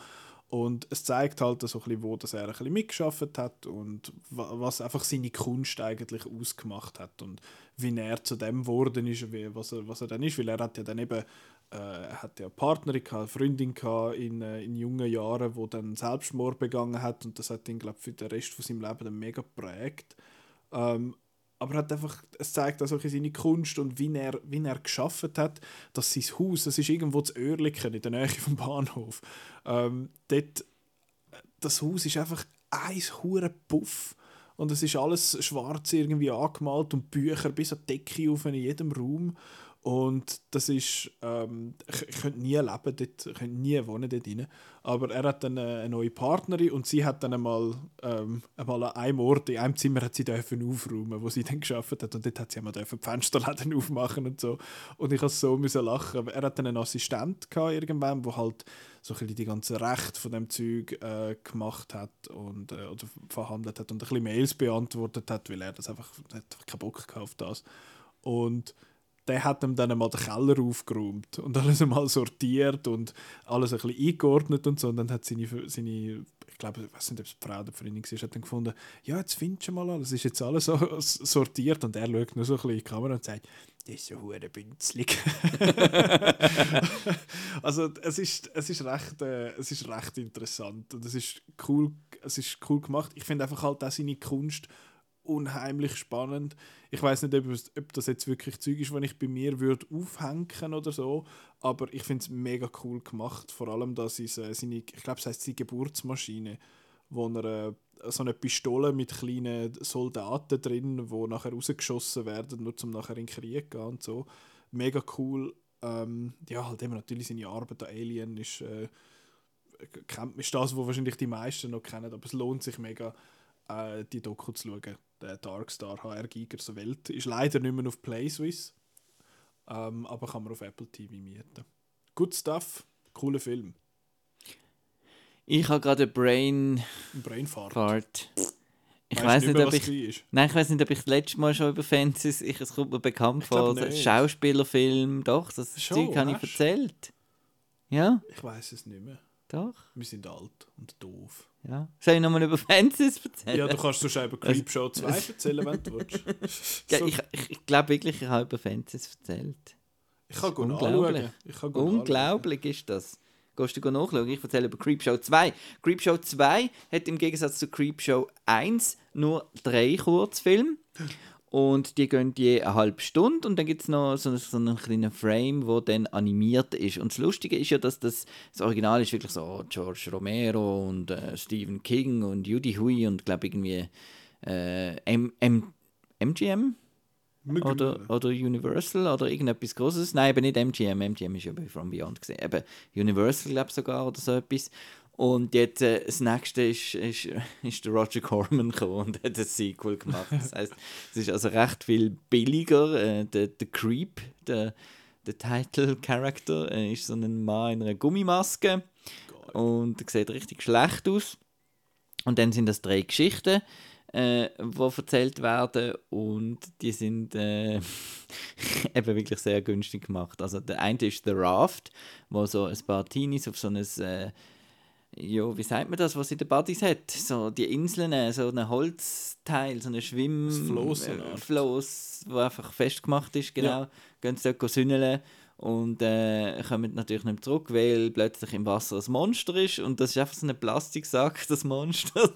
Und es zeigt halt so ein bisschen, wo das er ein bisschen mitgeschafft hat und wa- was einfach seine Kunst eigentlich ausgemacht hat und wie er zu dem geworden ist, wie, was, er, was er dann ist. Weil er hat ja dann eben äh, hat ja eine Partnerin, gehabt, eine Freundin gehabt in, äh, in jungen Jahren, wo dann Selbstmord begangen hat und das hat ihn, glaube ich, für den Rest von seinem Leben dann mega geprägt. Ähm, aber er hat einfach, es zeigt auch seine Kunst und wie er, wie er geschafft hat, dass sein Haus, das ist irgendwo zu Oerlikon, in der Nähe vom Bahnhof, ähm, dort, das Haus ist einfach ein hure Puff. Und es ist alles schwarz irgendwie angemalt und Bücher bis an die Decke auf in jedem Raum und das ist, ähm, ich, ich könnte nie leben dort, ich könnte nie wohnen dort rein. Aber er hat dann eine, eine neue Partnerin und sie hat dann einmal, ähm, einmal an einem Ort, in einem Zimmer hat sie dürfen aufräumen, wo sie dann geschafft hat und dort hat sie einmal dürfen die Fensterläden [laughs] aufmachen und so. Und ich musste so müssen lachen. Er hat dann einen Assistent gehabt irgendwann, wo halt so ein bisschen die ganzen Rechte von dem Zeug äh, gemacht hat und äh, oder verhandelt hat und ein bisschen Mails beantwortet hat, weil er das einfach, hat keinen Bock gehabt auf das. Und der hat ihm dann einmal den Keller aufgeräumt und alles einmal sortiert und alles ein bisschen eingeordnet und so. Und dann hat seine, seine ich glaube, ich weiß nicht, ob es die Frau oder Freundin war, hat dann gefunden, ja, jetzt findest du mal alles, ist jetzt alles so sortiert. Und er schaut nur so ein bisschen in die Kamera und sagt, das ist so hure bünzlig. [laughs] also es ist, es ist recht, äh, es ist recht interessant und es ist cool, es ist cool gemacht. Ich finde einfach halt auch seine Kunst unheimlich spannend. Ich weiß nicht, ob, es, das jetzt wirklich Zeug ist, wenn ich bei mir würde aufhängen oder so, aber ich finde es mega cool gemacht. Vor allem, dass ist, äh, seine, ich glaube, es heißt die Geburtsmaschine, wo er äh, so eine Pistole mit kleinen Soldaten drin, wo nachher rausgeschossen werden, nur zum nachher in den Krieg gehen und so. Mega cool. Ähm, ja, halt eben natürlich seine Arbeit an Alien ist, äh, ist das, was wahrscheinlich die meisten noch kennen, aber es lohnt sich mega, äh, die Doku zu schauen. Der Darkstar HR Gigers Welt ist leider nicht mehr auf PlaySwiss, ähm, aber kann man auf Apple TV mieten. Good Stuff, cooler Film. Ich habe gerade einen Brain Brainfart. Fart. Ich weiß nicht ob ich. Nein, ich weiß nicht, ob ich das letzte Mal schon über Fences. Ich, es kommt mir bekannt vor. Schauspielerfilm, doch, das Schon, Zeug habe ich erzählt. Ja, Ich weiß es nicht mehr. Doch. Wir sind alt und doof. Ja. Soll ich nochmal über Fences erzählen? Ja, du kannst sonst über Creepshow [laughs] 2 erzählen, wenn du willst. [laughs] Ja, So- ich, ich, ich glaube wirklich, ich habe über Fences erzählt. Ich kann gut Unglaublich. kann gut anschauen. Unglaublich ist das. Gehst du nachschauen? Ich erzähle über Creepshow 2. Creepshow 2 hat im Gegensatz zu Creepshow 1 nur drei Kurzfilme. Und die gehen je eine halbe Stunde und dann gibt es noch so, so einen kleinen Frame, wo dann animiert ist. Und das Lustige ist ja, dass das, das Original ist wirklich so George Romero und äh, Stephen King und Judy Hui und glaube irgendwie äh, M M MGM oder, oder Universal oder irgendetwas Großes. Nein, eben nicht MGM. MGM ist ja bei From Beyond gesehen. Eben Universal, glaube ich sogar, oder so etwas. Und jetzt äh, das nächste ist, ist, [laughs] ist der Roger Corman gekommen und hat ein Sequel gemacht. Das heißt, es ist also recht viel billiger. Äh, der, der Creep, der, der Title-Character, äh, ist so ein Mann in einer Gummimaske und er sieht richtig schlecht aus. Und dann sind das drei Geschichten, äh, die erzählt werden und die sind äh, [laughs] eben wirklich sehr günstig gemacht. Also der eine ist The Raft, wo so ein paar Teenies auf so ein äh, ja, wie sagt man das, was in den Buddies hat? So die Inseln, äh, so ein Holzteil, so ein Schwimm... Das Floß, so äh, wo einfach festgemacht ist, genau. Ja. Gehen sie dort sünneln und äh, kommen natürlich nicht zurück, weil plötzlich im Wasser ein Monster ist und das ist einfach so ein Plastiksack, [laughs] das Monster.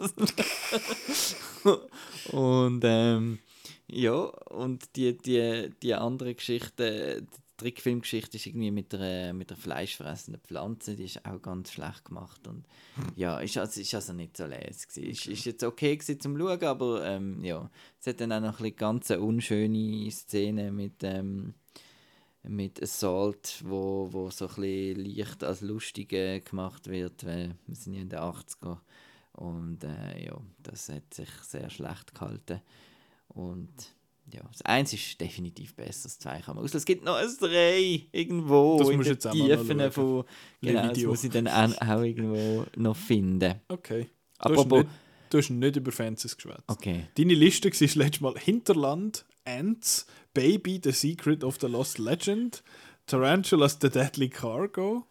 [laughs] und ähm, ja, und die, die, die andere Geschichte, Trickfilmgeschichte ist irgendwie mit der, mit der fleischfressenden Pflanze, die ist auch ganz schlecht gemacht und ja, ist also, ist also nicht so les gewesen. Ist, ist jetzt okay gewesen zum Schauen, aber ähm, ja, es hat dann auch noch ein bisschen ganz eine unschöne Szene mit ähm, mit Assault, wo, wo so ein bisschen leicht als lustig äh, gemacht wird, weil wir sind ja in den 80er und äh, ja, das hat sich sehr schlecht gehalten. Und ja, das Eins ist definitiv besser, das Zwei kann man aus. Es gibt noch ein Drei irgendwo Das in den Tiefen von... Genau, das muss ich dann auch, auch irgendwo noch finden. Okay. Du hast, Apropos... nicht, du hast nicht über Fences geschwätzt. Okay. Deine Liste war letztes Mal Hinterland, Ants, Baby, The Secret of the Lost Legend, Tarantulas, The Deadly Cargo,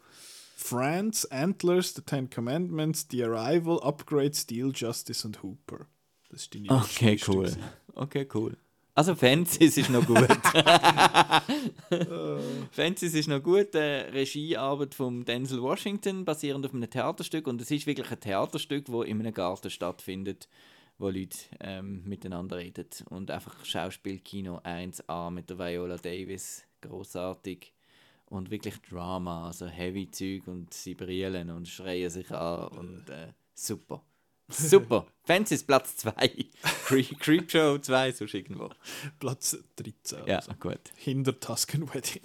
France, Antlers, The Ten Commandments, The Arrival, Upgrade, Steel, Justice und Hooper. Das ist deine Okay, Liste cool. gewesen. Okay, cool. Also Fences ist noch gut. [laughs] Fences ist noch gut. Äh, Regiearbeit von Denzel Washington, basierend auf einem Theaterstück. Und es ist wirklich ein Theaterstück, wo in einem Garten stattfindet, wo Leute ähm, miteinander reden. Und einfach Schauspielkino 1A mit der Viola Davis, großartig. Und wirklich Drama, also heavy Zeug und sie brillen und schreien sich an und äh, super. Super. Fences Platz 2. [laughs] Creepshow 2, sonst irgendwo. Platz 13. Ja, also. gut. Hinter Tusken Wedding.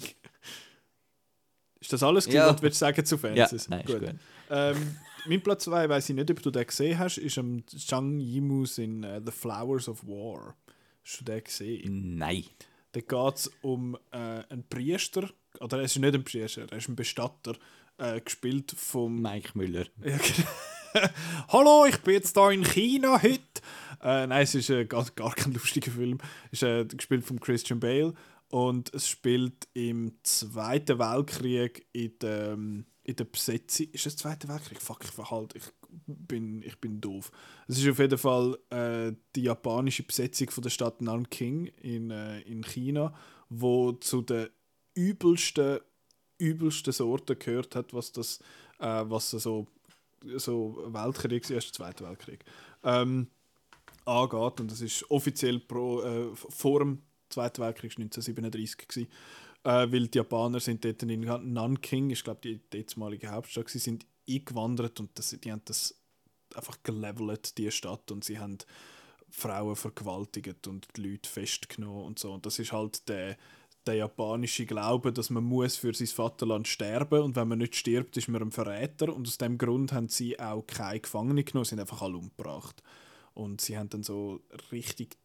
Ist das alles, Ja. ja. was du willst sagen zu Ja, Fences? nein, ist gut. Ähm, mein Platz 2, weiß ich nicht, ob du den gesehen hast, ist am Zhang Yimous in äh, The Flowers of War. Hast du den gesehen? Nein. Da geht es um äh, einen Priester, oder er ist nicht ein Priester, er ist ein Bestatter, äh, gespielt vom... Mike Müller. Ja, genau. [laughs] Hallo, ich bin jetzt hier in China heute. Äh, nein, es ist äh, gar, gar kein lustiger Film. Es ist äh, gespielt von Christian Bale und es spielt im Zweiten Weltkrieg in der, ähm, in der Besetzung. Ist es Zweiter Weltkrieg? Fuck, ich verhalte, ich bin, ich bin doof. Es ist auf jeden Fall äh, die japanische Besetzung von der Stadt Nanking in, äh, in China, wo zu den übelsten, übelsten Sorten gehört hat, was das, äh, was so so Weltkrieg, Erster Zweiter Weltkrieg, ähm, angeht. Und das ist offiziell pro, äh, vor dem Zweiten Weltkrieg 1937 gewesen, äh, weil die Japaner sind dort in Nanking, ich glaube die damalige Hauptstadt, gewesen, sind eingewandert und das, die haben das einfach gelevelt, die Stadt, und sie haben Frauen vergewaltigt und die Leute festgenommen und so. Und das ist halt der, der japanische Glaube, dass man muss für sein Vaterland sterben und wenn man nicht stirbt, ist man ein Verräter. Und aus dem Grund haben sie auch keine Gefangene genommen, sind einfach alle umgebracht. Und sie haben dann so richtig,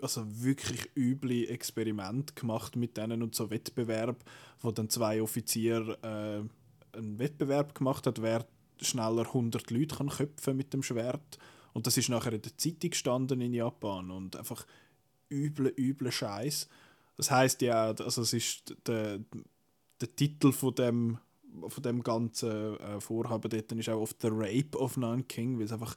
also wirklich üble Experimente gemacht mit denen und so Wettbewerb, wo dann zwei Offiziere äh, einen Wettbewerb gemacht hat, wer schneller 100 Leute kann köpfen mit dem Schwert. Und das ist nachher in der Zeitung gestanden in Japan und einfach üble, üble Scheiß. Das heißt ja, also es ist der, der Titel von dem, von dem ganzen äh, Vorhaben dort ist auch oft The Rape of Nanking, weil es einfach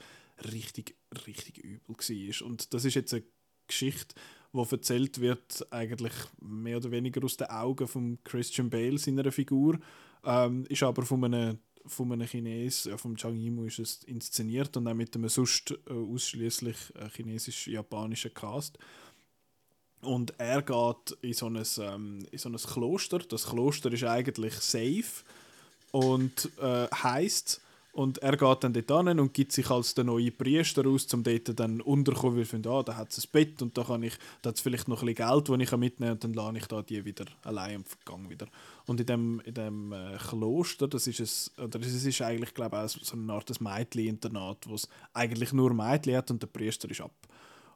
richtig, richtig übel war. Und das ist jetzt eine Geschichte, wo erzählt wird, eigentlich mehr oder weniger aus den Augen von Christian Bale, seiner Figur, ähm, ist aber von einem von einem Chines, ja, vom Zhang Yimou ist es inszeniert und auch mit einem sonst äh, ausschließlich äh, chinesisch-japanischen Cast. Und er geht in so, ein, ähm, in so ein Kloster. Das Kloster ist eigentlich safe und äh, heißt und er geht dann dort hin und gibt sich als der neue Priester aus, um dort dann unterkommen, weil er findet, ah, da hat es ein Bett und da kann ich, da hat wirklich noch ein bisschen Geld, das ich mitnehmen kann und dann lasse ich da die wieder allein und vergang wieder. Und in dem, in dem äh, Kloster, das ist es, oder es ist eigentlich, glaube ich, auch so eine Art Mädchen-Internat, wo es eigentlich nur Mädchen hat und der Priester ist ab.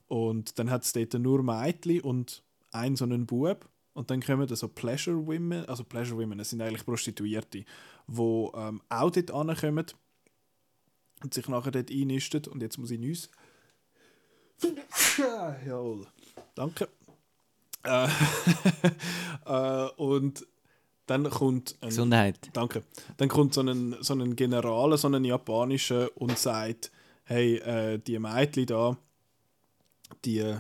Und dann hat es dort nur Mädchen und einen so einen Bub. Und dann kommen da so Pleasure Women, also Pleasure Women, das sind eigentlich Prostituierte, die ähm, auch dort ankommen und sich nachher dort einnisten. Und jetzt muss ich nüssen. [laughs] Jawohl. Danke. Äh, [laughs] äh, und dann kommt ein, Gesundheit. Danke. Dann kommt so ein, so ein General, so ein japanischer und sagt, hey, äh, die Mädchen da, die,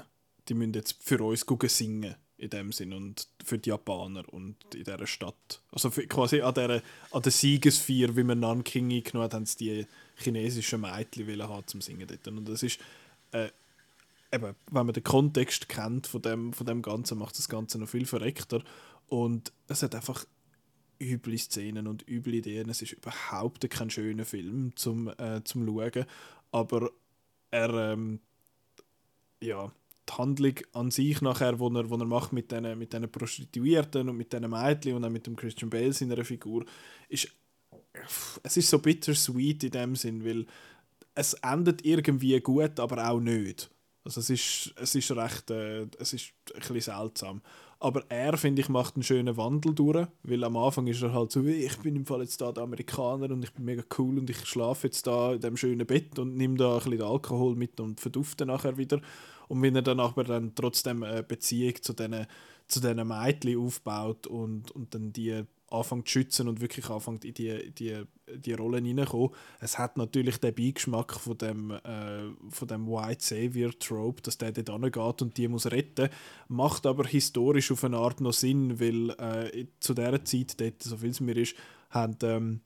die müssen jetzt für uns gucken singen in dem Sinn und für die Japaner und in dieser Stadt. Also quasi an der, an der Siegesfeier, wie man Nanking eingenommen hat, haben sie die chinesischen Mädchen haben zum Singen dort. Und das ist, äh, eben, wenn man den Kontext kennt von dem, von dem Ganzen, macht das Ganze noch viel verreckter. Und es hat einfach üble Szenen und üble Ideen. Es ist überhaupt kein schöner Film zum, äh, zum Schauen. Aber er, ähm, ja, die Handlung an sich nachher, wo er, wo er macht mit diesen mit Prostituierten und mit diesen Mädchen und auch mit dem Christian Bale seiner Figur, ist es ist so bittersweet in dem Sinn, weil es endet irgendwie gut, aber auch nicht. Also es ist, es ist recht, äh, es ist ein bisschen seltsam. Aber er, finde ich, macht einen schönen Wandel durch, weil am Anfang ist er halt so, ich bin im Fall jetzt da der Amerikaner und ich bin mega cool und ich schlafe jetzt da in dem schönen Bett und nehme da ein bisschen Alkohol mit und verdufte nachher wieder. Und wenn er dann aber dann trotzdem eine Beziehung zu diesen zu Mädchen aufbaut und, und dann die anfängt zu schützen und wirklich anfängt in die, die, die Rollen hineinkommen. Es hat natürlich den Beigeschmack von dem, äh, von dem White Savior Trope, dass der dort geht und die muss retten, macht aber historisch auf eine Art noch Sinn, weil äh, zu dieser Zeit, dort, so viel es mir ist, haben, ähm,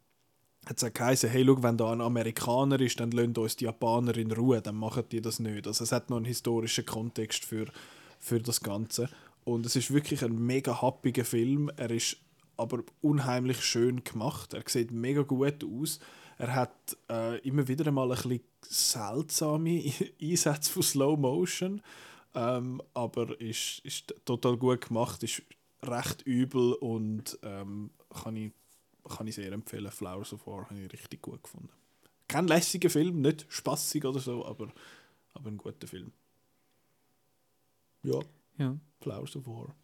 hat es geheißen, hey, schau, wenn da ein Amerikaner ist, dann lassen uns die Japaner in Ruhe, dann machen die das nicht. Also es hat noch einen historischen Kontext für, für das Ganze. Und es ist wirklich ein mega happiger Film. Er ist aber unheimlich schön gemacht. Er sieht mega gut aus. Er hat äh, immer wieder einmal ein bisschen seltsame [laughs] Einsätze von Slow Motion, ähm, aber ist, ist total gut gemacht, ist recht übel und ähm, kann, ich, kann ich sehr empfehlen. Flowers of War habe ich richtig gut gefunden. Kein lässiger Film, nicht spaßig oder so, aber, aber ein guter Film. Ja, Ja. Flowers of War.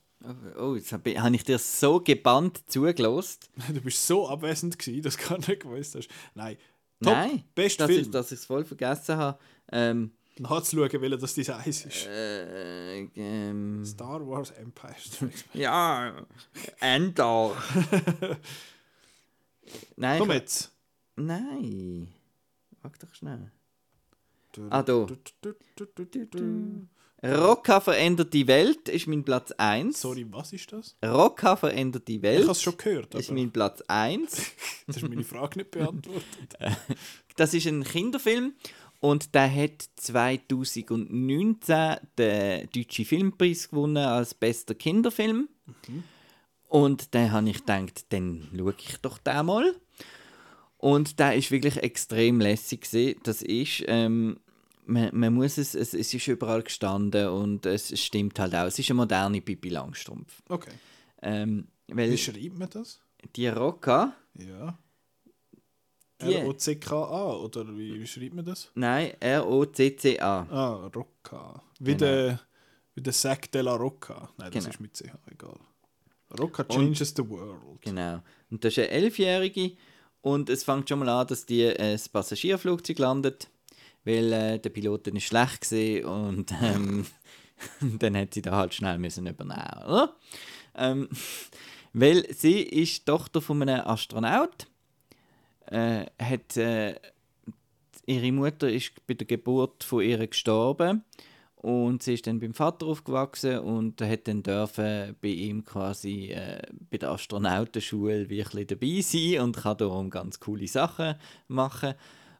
Oh, jetzt habe hab ich dir so gebannt zugelost. [laughs] Du bist so abwesend gewesen, dass du gar nicht gewusst hast. Nein. Top, Nein, bester dass Film. ich, dass ich es voll vergessen habe. Ähm, Nachzuschauen, welcher das dein Eis ist. äh, ähm, Star Wars Empire Strikes ja, Endor. [laughs] Nein, Komm jetzt. Nein. Wag doch schnell. Ah, da. Rocca verändert die Welt ist mein Platz 1. Sorry, was ist das? Rocca verändert die Ich Welt habe es schon gehört, ist mein Platz 1. [laughs] das ist meine Frage nicht beantwortet. [laughs] Das ist ein Kinderfilm und der hat 2019 den Deutschen Filmpreis gewonnen als bester Kinderfilm. Und dann habe ich gedacht, dann schaue ich doch den mal. Und der ist wirklich extrem lässig. gewesen. Das ist, ähm, man, man muss es, es, es ist überall gestanden und es stimmt halt auch. Es ist eine moderne Pippi Langstrumpf. Okay. Ähm, Wie schreibt man das? die Rocca, Ja. R-O-C-K-A oder wie, wie schreibt man das? nein, R-O-C-C-A. Ah, Rocca. Wie, Genau. der, wie der Sack de la Rocca. Nein, das Genau. ist mit CH, egal. Rocca changes the world. Genau. Und das ist eine Elfjährige und es fängt schon mal an, dass die ein Passagierflugzeug landet, weil äh, der Pilot ist schlecht gesehen und [laughs] ähm, [laughs] dann hat sie da halt schnell müssen übernehmen, oder? Ähm, [laughs] weil sie ist Tochter von einem Astronaut, äh, hat äh, ihre Mutter ist bei der Geburt von ihr gestorben und sie ist dann beim Vater aufgewachsen und hat dann dürfen bei ihm quasi äh, bei der Astronautenschule bisschen dabei sein und kann darum ganz coole Sachen machen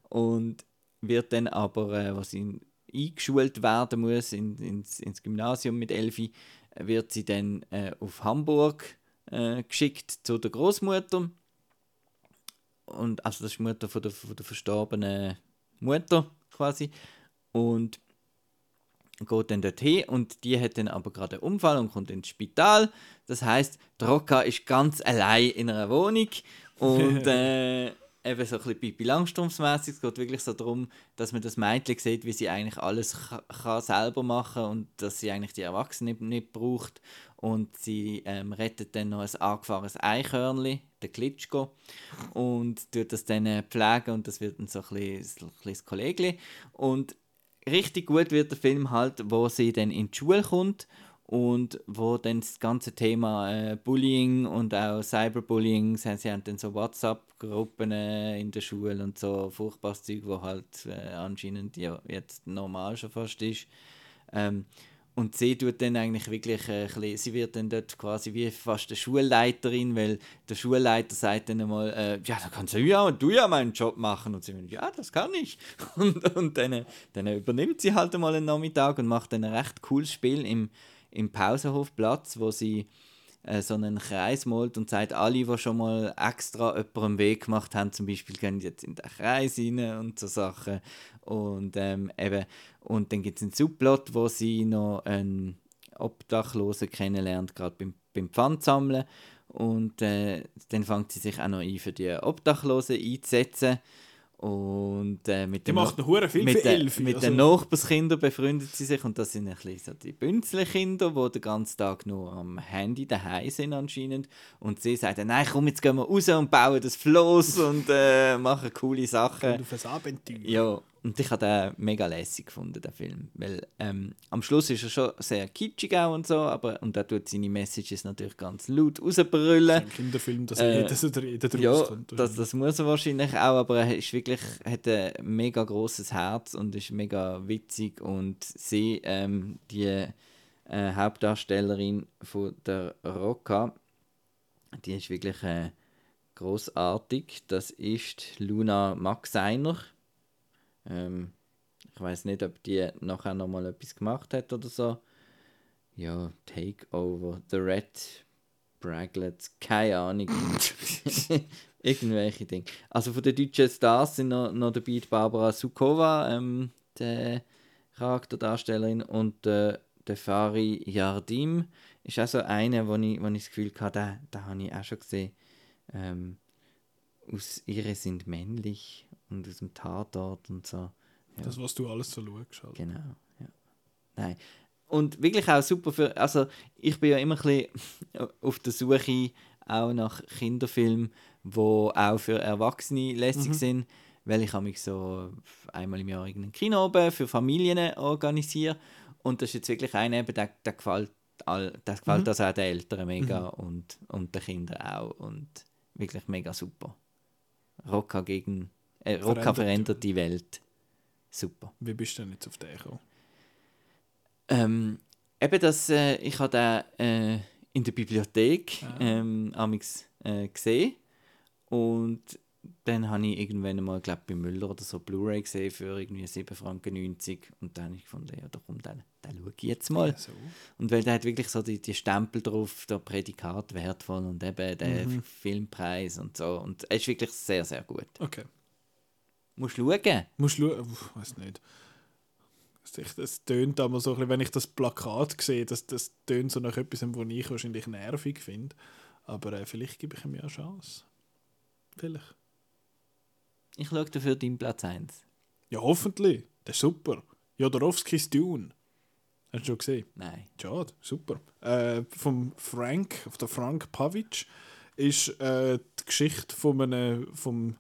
und wird dann aber, äh, was sie eingeschult werden muss in, ins, ins Gymnasium mit Elfi, wird sie dann äh, auf Hamburg äh, geschickt zu der Großmutter. Und also das ist die Mutter von der, von der verstorbenen Mutter quasi. Und geht dann dorthin. Und die hat dann aber gerade einen Unfall und kommt ins Spital. Das heißt, Rocca ist ganz allein in einer Wohnung. Und [laughs] äh, eben so ein bisschen Pipi. Es geht wirklich so darum, dass man das Mädchen sieht, wie sie eigentlich alles ka- kann selber machen und dass sie eigentlich die Erwachsenen nicht, braucht. Und sie ähm, rettet dann noch ein angefahrenes Eichhörnchen, den Klitschko, und tut das dann äh, pflegen und das wird dann so ein bisschen, ein bisschen Kollegli. Und richtig gut wird der Film halt, wo sie dann in die Schule kommt und wo dann das ganze Thema äh, Bullying und auch Cyberbullying, sie, sie haben dann so WhatsApp-Gruppen äh, in der Schule und so furchtbares Zeug, wo halt äh, anscheinend ja jetzt normal schon fast ist. Ähm, und sie tut dann eigentlich wirklich, äh, bisschen, sie wird dann dort quasi wie fast eine Schulleiterin, weil der Schulleiter sagt dann einmal, äh, ja, da kannst du ja, du ja meinen Job machen. Und sie sagt, ja, das kann ich. [laughs] Und, und dann, äh, dann übernimmt sie halt einmal einen Nachmittag und macht dann ein recht cooles Spiel im, im Pausenhofplatz, wo sie äh, so einen Kreis malt und sagt, alle, die schon mal extra jemandem Weg gemacht haben, zum Beispiel, gehen jetzt in den Kreis rein und so Sachen. Und, ähm, eben, und dann gibt es einen Subplot, wo sie noch einen Obdachlosen kennenlernt, gerade beim, beim Pfandsammeln. Und äh, dann fängt sie sich auch noch an, für die Obdachlosen einzusetzen. Und äh, mit Die macht hure viel mit, für den- Elfi, mit also- den Nachbarskindern befreundet sie sich und das sind ein bisschen so die Bünzle-Kinder, die den ganzen Tag nur am Handy daheim sind anscheinend und sie sagt dann, nein komm, jetzt gehen wir raus und bauen das Floß und äh, machen coole Sachen. Auf ein Abenteuer. Ja, und ich habe den mega lässig gefunden, den Film. Weil ähm, am Schluss ist er schon sehr kitschig auch und so, aber und da tut seine Messages natürlich ganz laut rausbrüllen. Ein Kinderfilm, dass Äh, jeder, so der, jeder Ja, das, das muss er wahrscheinlich auch, aber er ist wirklich, hat ein mega großes Herz und ist mega witzig und sie, ähm, die äh, Hauptdarstellerin von der Rocca, die ist wirklich äh, großartig. Das ist Luna Maxeiner. Ähm, ich weiß nicht, ob die nachher noch mal etwas gemacht hat oder so. Ja, Takeover, The Red Braglets, keine Ahnung. [laughs] [laughs] Irgendwelche Dinge. Also von den deutschen Stars sind noch, noch dabei Barbara Sukova, ähm, die Charakterdarstellerin, und äh, der Fari Yardim ist auch so einer, wo ich, wo ich das Gefühl hatte, den, den habe ich auch schon gesehen. Ähm, aus Ihre sind männlich und aus dem Tatort und so. Ja. Das, was du alles so schaust. Halt. Genau, ja. Nein. Und wirklich auch super für, also ich bin ja immer ein bisschen [laughs] auf der Suche auch nach Kinderfilmen, wo auch für Erwachsene lässig Mhm. sind, weil ich mich so einmal im Jahr irgendeinen Kinoabend für Familien organisiere und das ist jetzt wirklich einer, eben, der, der gefällt, all, der gefällt Mhm. also auch den Eltern mega Mhm. und, und den Kindern auch und wirklich mega super. Rocca gegen, äh, Rocca Verändert. verändert die Welt. Super. Wie bist du denn jetzt auf den gekommen? Ähm, eben das, äh, ich habe den äh, in der Bibliothek Ah. ähm, amix, äh, gesehen und dann habe ich irgendwann mal, glaube bei Müller oder so Blu-ray gesehen für irgendwie 7,90 Franken und dann habe ich gefunden, ja doch, komm, den, den schaue ich jetzt mal. Ja, so. Und weil der hat wirklich so die, die Stempel drauf, der Prädikat wertvoll und eben der Mhm. Filmpreis und so und er ist wirklich sehr, sehr gut. Okay. Musst du schauen. Musst du schauen, weiß nicht. Es- Es tönt aber so, ein bisschen, wenn ich das Plakat sehe, das, das tönt so nach etwas, was ich wahrscheinlich nervig finde. Aber äh, vielleicht gebe ich ihm ja eine Chance. Vielleicht. Ich schaue dafür deinen Platz 1. Ja, hoffentlich. Das ist super. Jodorowskis Dune. Hast du schon gesehen? Nein. Schade, super. Äh, vom Frank, auf der Frank Pavic, ist äh, die Geschichte von einem, vom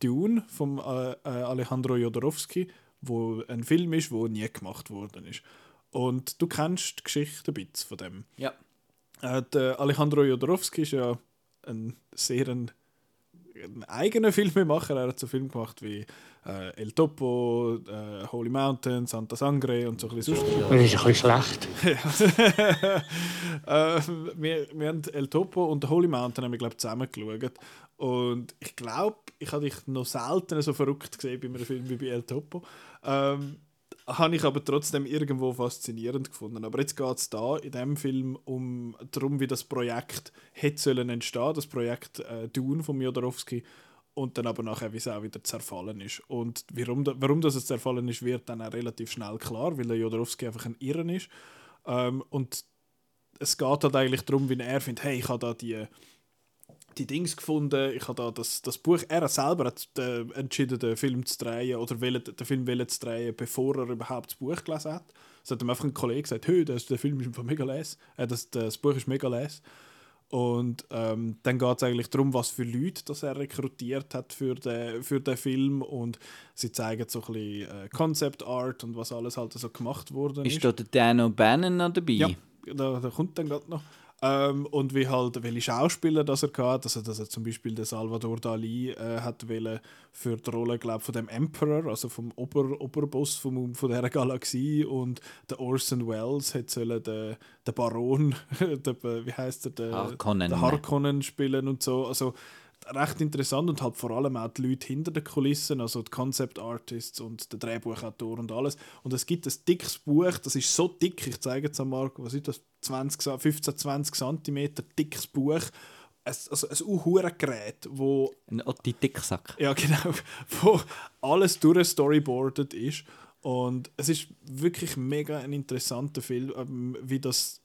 Dune, vom äh, äh, Alejandro Jodorowsky, wo ein Film ist, wo nie gemacht worden ist. Und du kennst die Geschichte ein bisschen von dem. Ja. Äh, der Alejandro Jodorowsky ist ja ein sehr ein, ein eigener Filmemacher. Er hat so Filme gemacht wie äh, El Topo, äh, Holy Mountain, Santa Sangre und so ein bisschen sonst. Das ist ein bisschen schlecht. [laughs] [laughs] äh, wir, wir haben El Topo und Holy Mountain haben wir, glaub, zusammen geschaut. Und ich glaube, ich habe dich noch selten so verrückt gesehen bei einem Film wie bei El Topo. Ähm, habe ich aber trotzdem irgendwo faszinierend gefunden. Aber jetzt geht es da in dem Film um darum, wie das Projekt hätte sollen entstehen, das Projekt äh, Dune von Jodorowsky und dann aber nachher, wie es auch wieder zerfallen ist. Und warum, da, warum das zerfallen ist, wird dann auch relativ schnell klar, weil der Jodorowsky einfach ein Irren ist. Ähm, und es geht halt eigentlich darum, wie er findet, hey, ich habe da die, die Dings gefunden, ich habe da das, das Buch, er selber hat äh, entschieden, den Film zu drehen oder will, den Film will zu drehen, bevor er überhaupt das Buch gelesen hat. Es hat ihm einfach ein Kollege gesagt, hey, das, der Film ist einfach mega les, äh, das, das Buch ist mega les. Und ähm, dann geht es eigentlich darum, was für Leute das er rekrutiert hat für den, für den Film. Und sie zeigen so ein bisschen äh, Concept Art und was alles halt so gemacht worden ist. Ist da der Dan O'Bannon noch dabei? Ja, da, da kommt dann gerade noch. Ähm, und wie halt, welche Schauspieler das er hatte, also dass er zum Beispiel den Salvador Dali äh, hat wollen für die Rolle, glaub, von dem Emperor, also vom Ober Oberboss vom, von dieser Galaxie und der Orson Welles hat sollen den, den Baron, [laughs] der, wie heißt er, der Harkonnen. der Harkonnen spielen und so, also recht interessant und halt vor allem auch die Leute hinter den Kulissen, also die Concept Artists und der Drehbuchautor und alles. Und es gibt ein dickes Buch, das ist so dick, ich zeige es an Marco, was ist das, 20, 15, 20 cm dickes Buch, ein, also ein Uhurengerät, wo Ein Otti Dicksack. ja, genau. [laughs] Wo alles durchstoryboardet ist. Und es ist wirklich mega ein interessanter Film, ähm, wie das,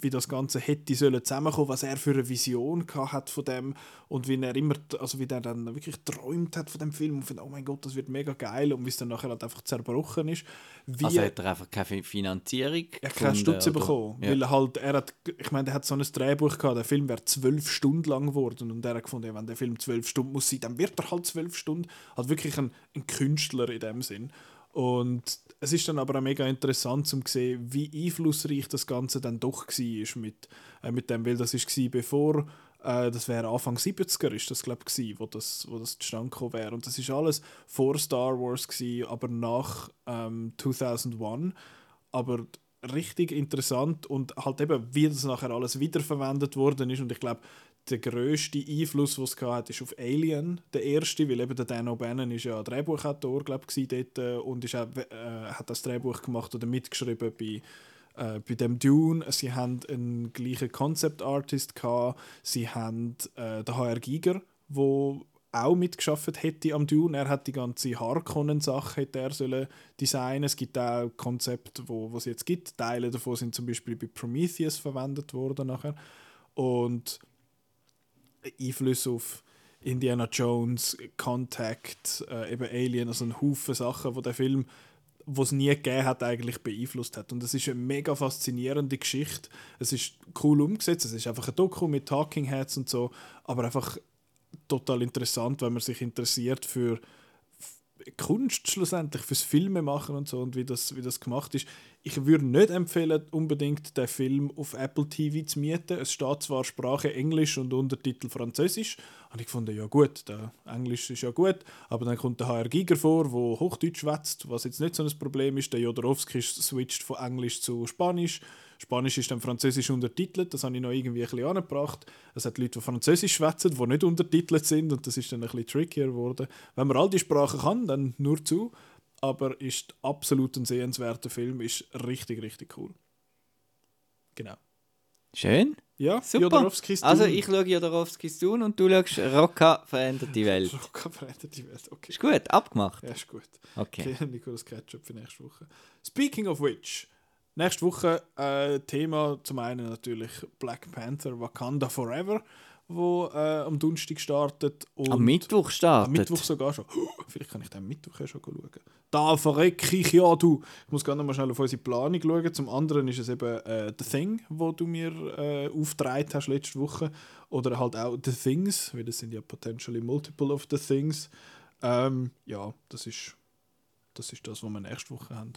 wie das Ganze hätte sollen zusammenkommen, was er für eine Vision hat von dem und wie er immer, also wie er dann wirklich träumt hat von dem Film und findet, oh mein Gott, das wird mega geil und wie es dann nachher halt einfach zerbrochen ist. Wie Also hat er einfach keine Finanzierung er hat keinen Stutz oder? bekommen, Ja. weil er halt, er hat, ich meine, er hat so ein Drehbuch gehabt, der Film wäre zwölf Stunden lang geworden und er hat gefunden, wenn der Film zwölf Stunden muss sein, dann wird er halt zwölf Stunden, halt wirklich ein, ein Künstler in dem Sinn. Und es ist dann aber auch mega interessant zu sehen, wie einflussreich das Ganze dann doch war mit, äh, mit dem, weil das war bevor, äh, das wäre Anfang 70er ist das glaube ich, wo das, wo das zustande gekommen wäre. Und das ist alles vor Star Wars gewesen, aber nach ähm, 2001. Aber richtig interessant und halt eben, wie das nachher alles wiederverwendet worden ist. Und ich glaube, der grösste Einfluss, den es gehabt hat, ist auf Alien, der erste, weil eben der Dan O'Bannon ist ja Drehbuchautor, glaube ich, dort äh, und ist auch, äh, hat das Drehbuch gemacht oder mitgeschrieben bei äh, bei dem Dune, sie haben einen gleichen Concept Artist gehabt, sie haben äh, den HR Giger, wo auch mitgeschafft hätte am Dune. Er hat die ganze Harkonnen-Sache hätte er sollen designen. Es gibt auch Konzepte, wo es jetzt gibt. Teile davon sind zum Beispiel bei Prometheus verwendet worden nachher. Und Einfluss auf Indiana Jones, Contact, äh, eben Alien, also ein Haufen Sachen, wo der Film, wo es nie gegeben hat, eigentlich beeinflusst hat. Und es ist eine mega faszinierende Geschichte. Es ist cool umgesetzt. Es ist einfach ein Doku mit Talking Heads und so, aber einfach total interessant, wenn man sich interessiert für Kunst schlussendlich, fürs Filme machen und so und wie das, wie das gemacht ist. Ich würde nicht empfehlen, unbedingt den Film auf Apple TV zu mieten. Es steht zwar Sprache Englisch und Untertitel Französisch. Und ich fand, ja gut, der Englisch ist ja gut, aber dann kommt der HR Giger vor, wo Hochdeutsch schwätzt, was jetzt nicht so ein Problem ist. Der Jodorowski switcht von Englisch zu Spanisch. Spanisch ist dann Französisch untertitelt, das habe ich noch irgendwie ein bisschen angebracht. Es hat Leute, die Französisch schwätzen, die nicht untertitelt sind und das ist dann ein bisschen trickier geworden. Wenn man all die Sprachen kann, dann nur zu, aber ist absolut ein sehenswerter Film, ist richtig, richtig cool. Genau. Schön. Ja, Super. Jodorowskis also Dune. ich schaue Jodorowskis Dune und du schaust Rocca verändert die Welt. Rocca verändert die Welt, okay. Ist gut, abgemacht. Ja, ist gut. Okay. Okay, Nicolas Ketchup für nächste Woche. Speaking of which, nächste Woche äh, Thema zum einen natürlich Black Panther Wakanda Forever, wo äh, am Donnerstag startet. Und Am Mittwoch startet. Am Mittwoch sogar schon. [gasps] Vielleicht kann ich den Mittwoch ja schon schauen. Da verrecke ich ja, du. Ich muss gerne mal schnell auf unsere Planung schauen. Zum anderen ist es eben äh, The Thing, wo du mir äh, aufgetragen hast letzte Woche. Oder halt auch The Things, weil das sind ja potentially multiple of the Things. Ähm, ja, das ist, das ist das, was wir nächste Woche haben.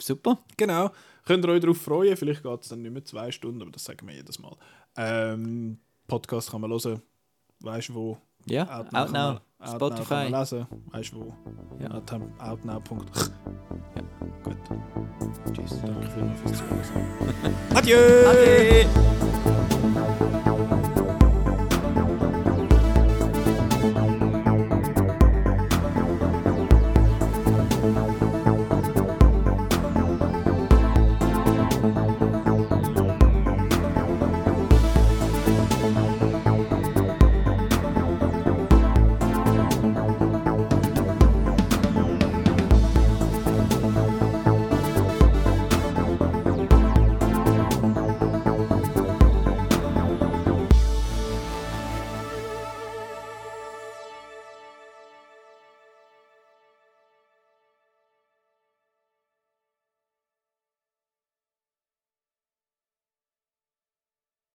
Super. Genau. Könnt ihr euch darauf freuen. Vielleicht geht es dann nicht mehr zwei Stunden, aber das sagen wir jedes Mal. Ähm, Podcast kann man hören. Weißt du wo? Ja, Outnow Outnow, Outnow Spotify. Kann man lesen. Weißt du wo? Ja. Outnow. Ja. Gut. Tschüss. Danke vielmals fürs Zuhören. [laughs] Adieu! Ade.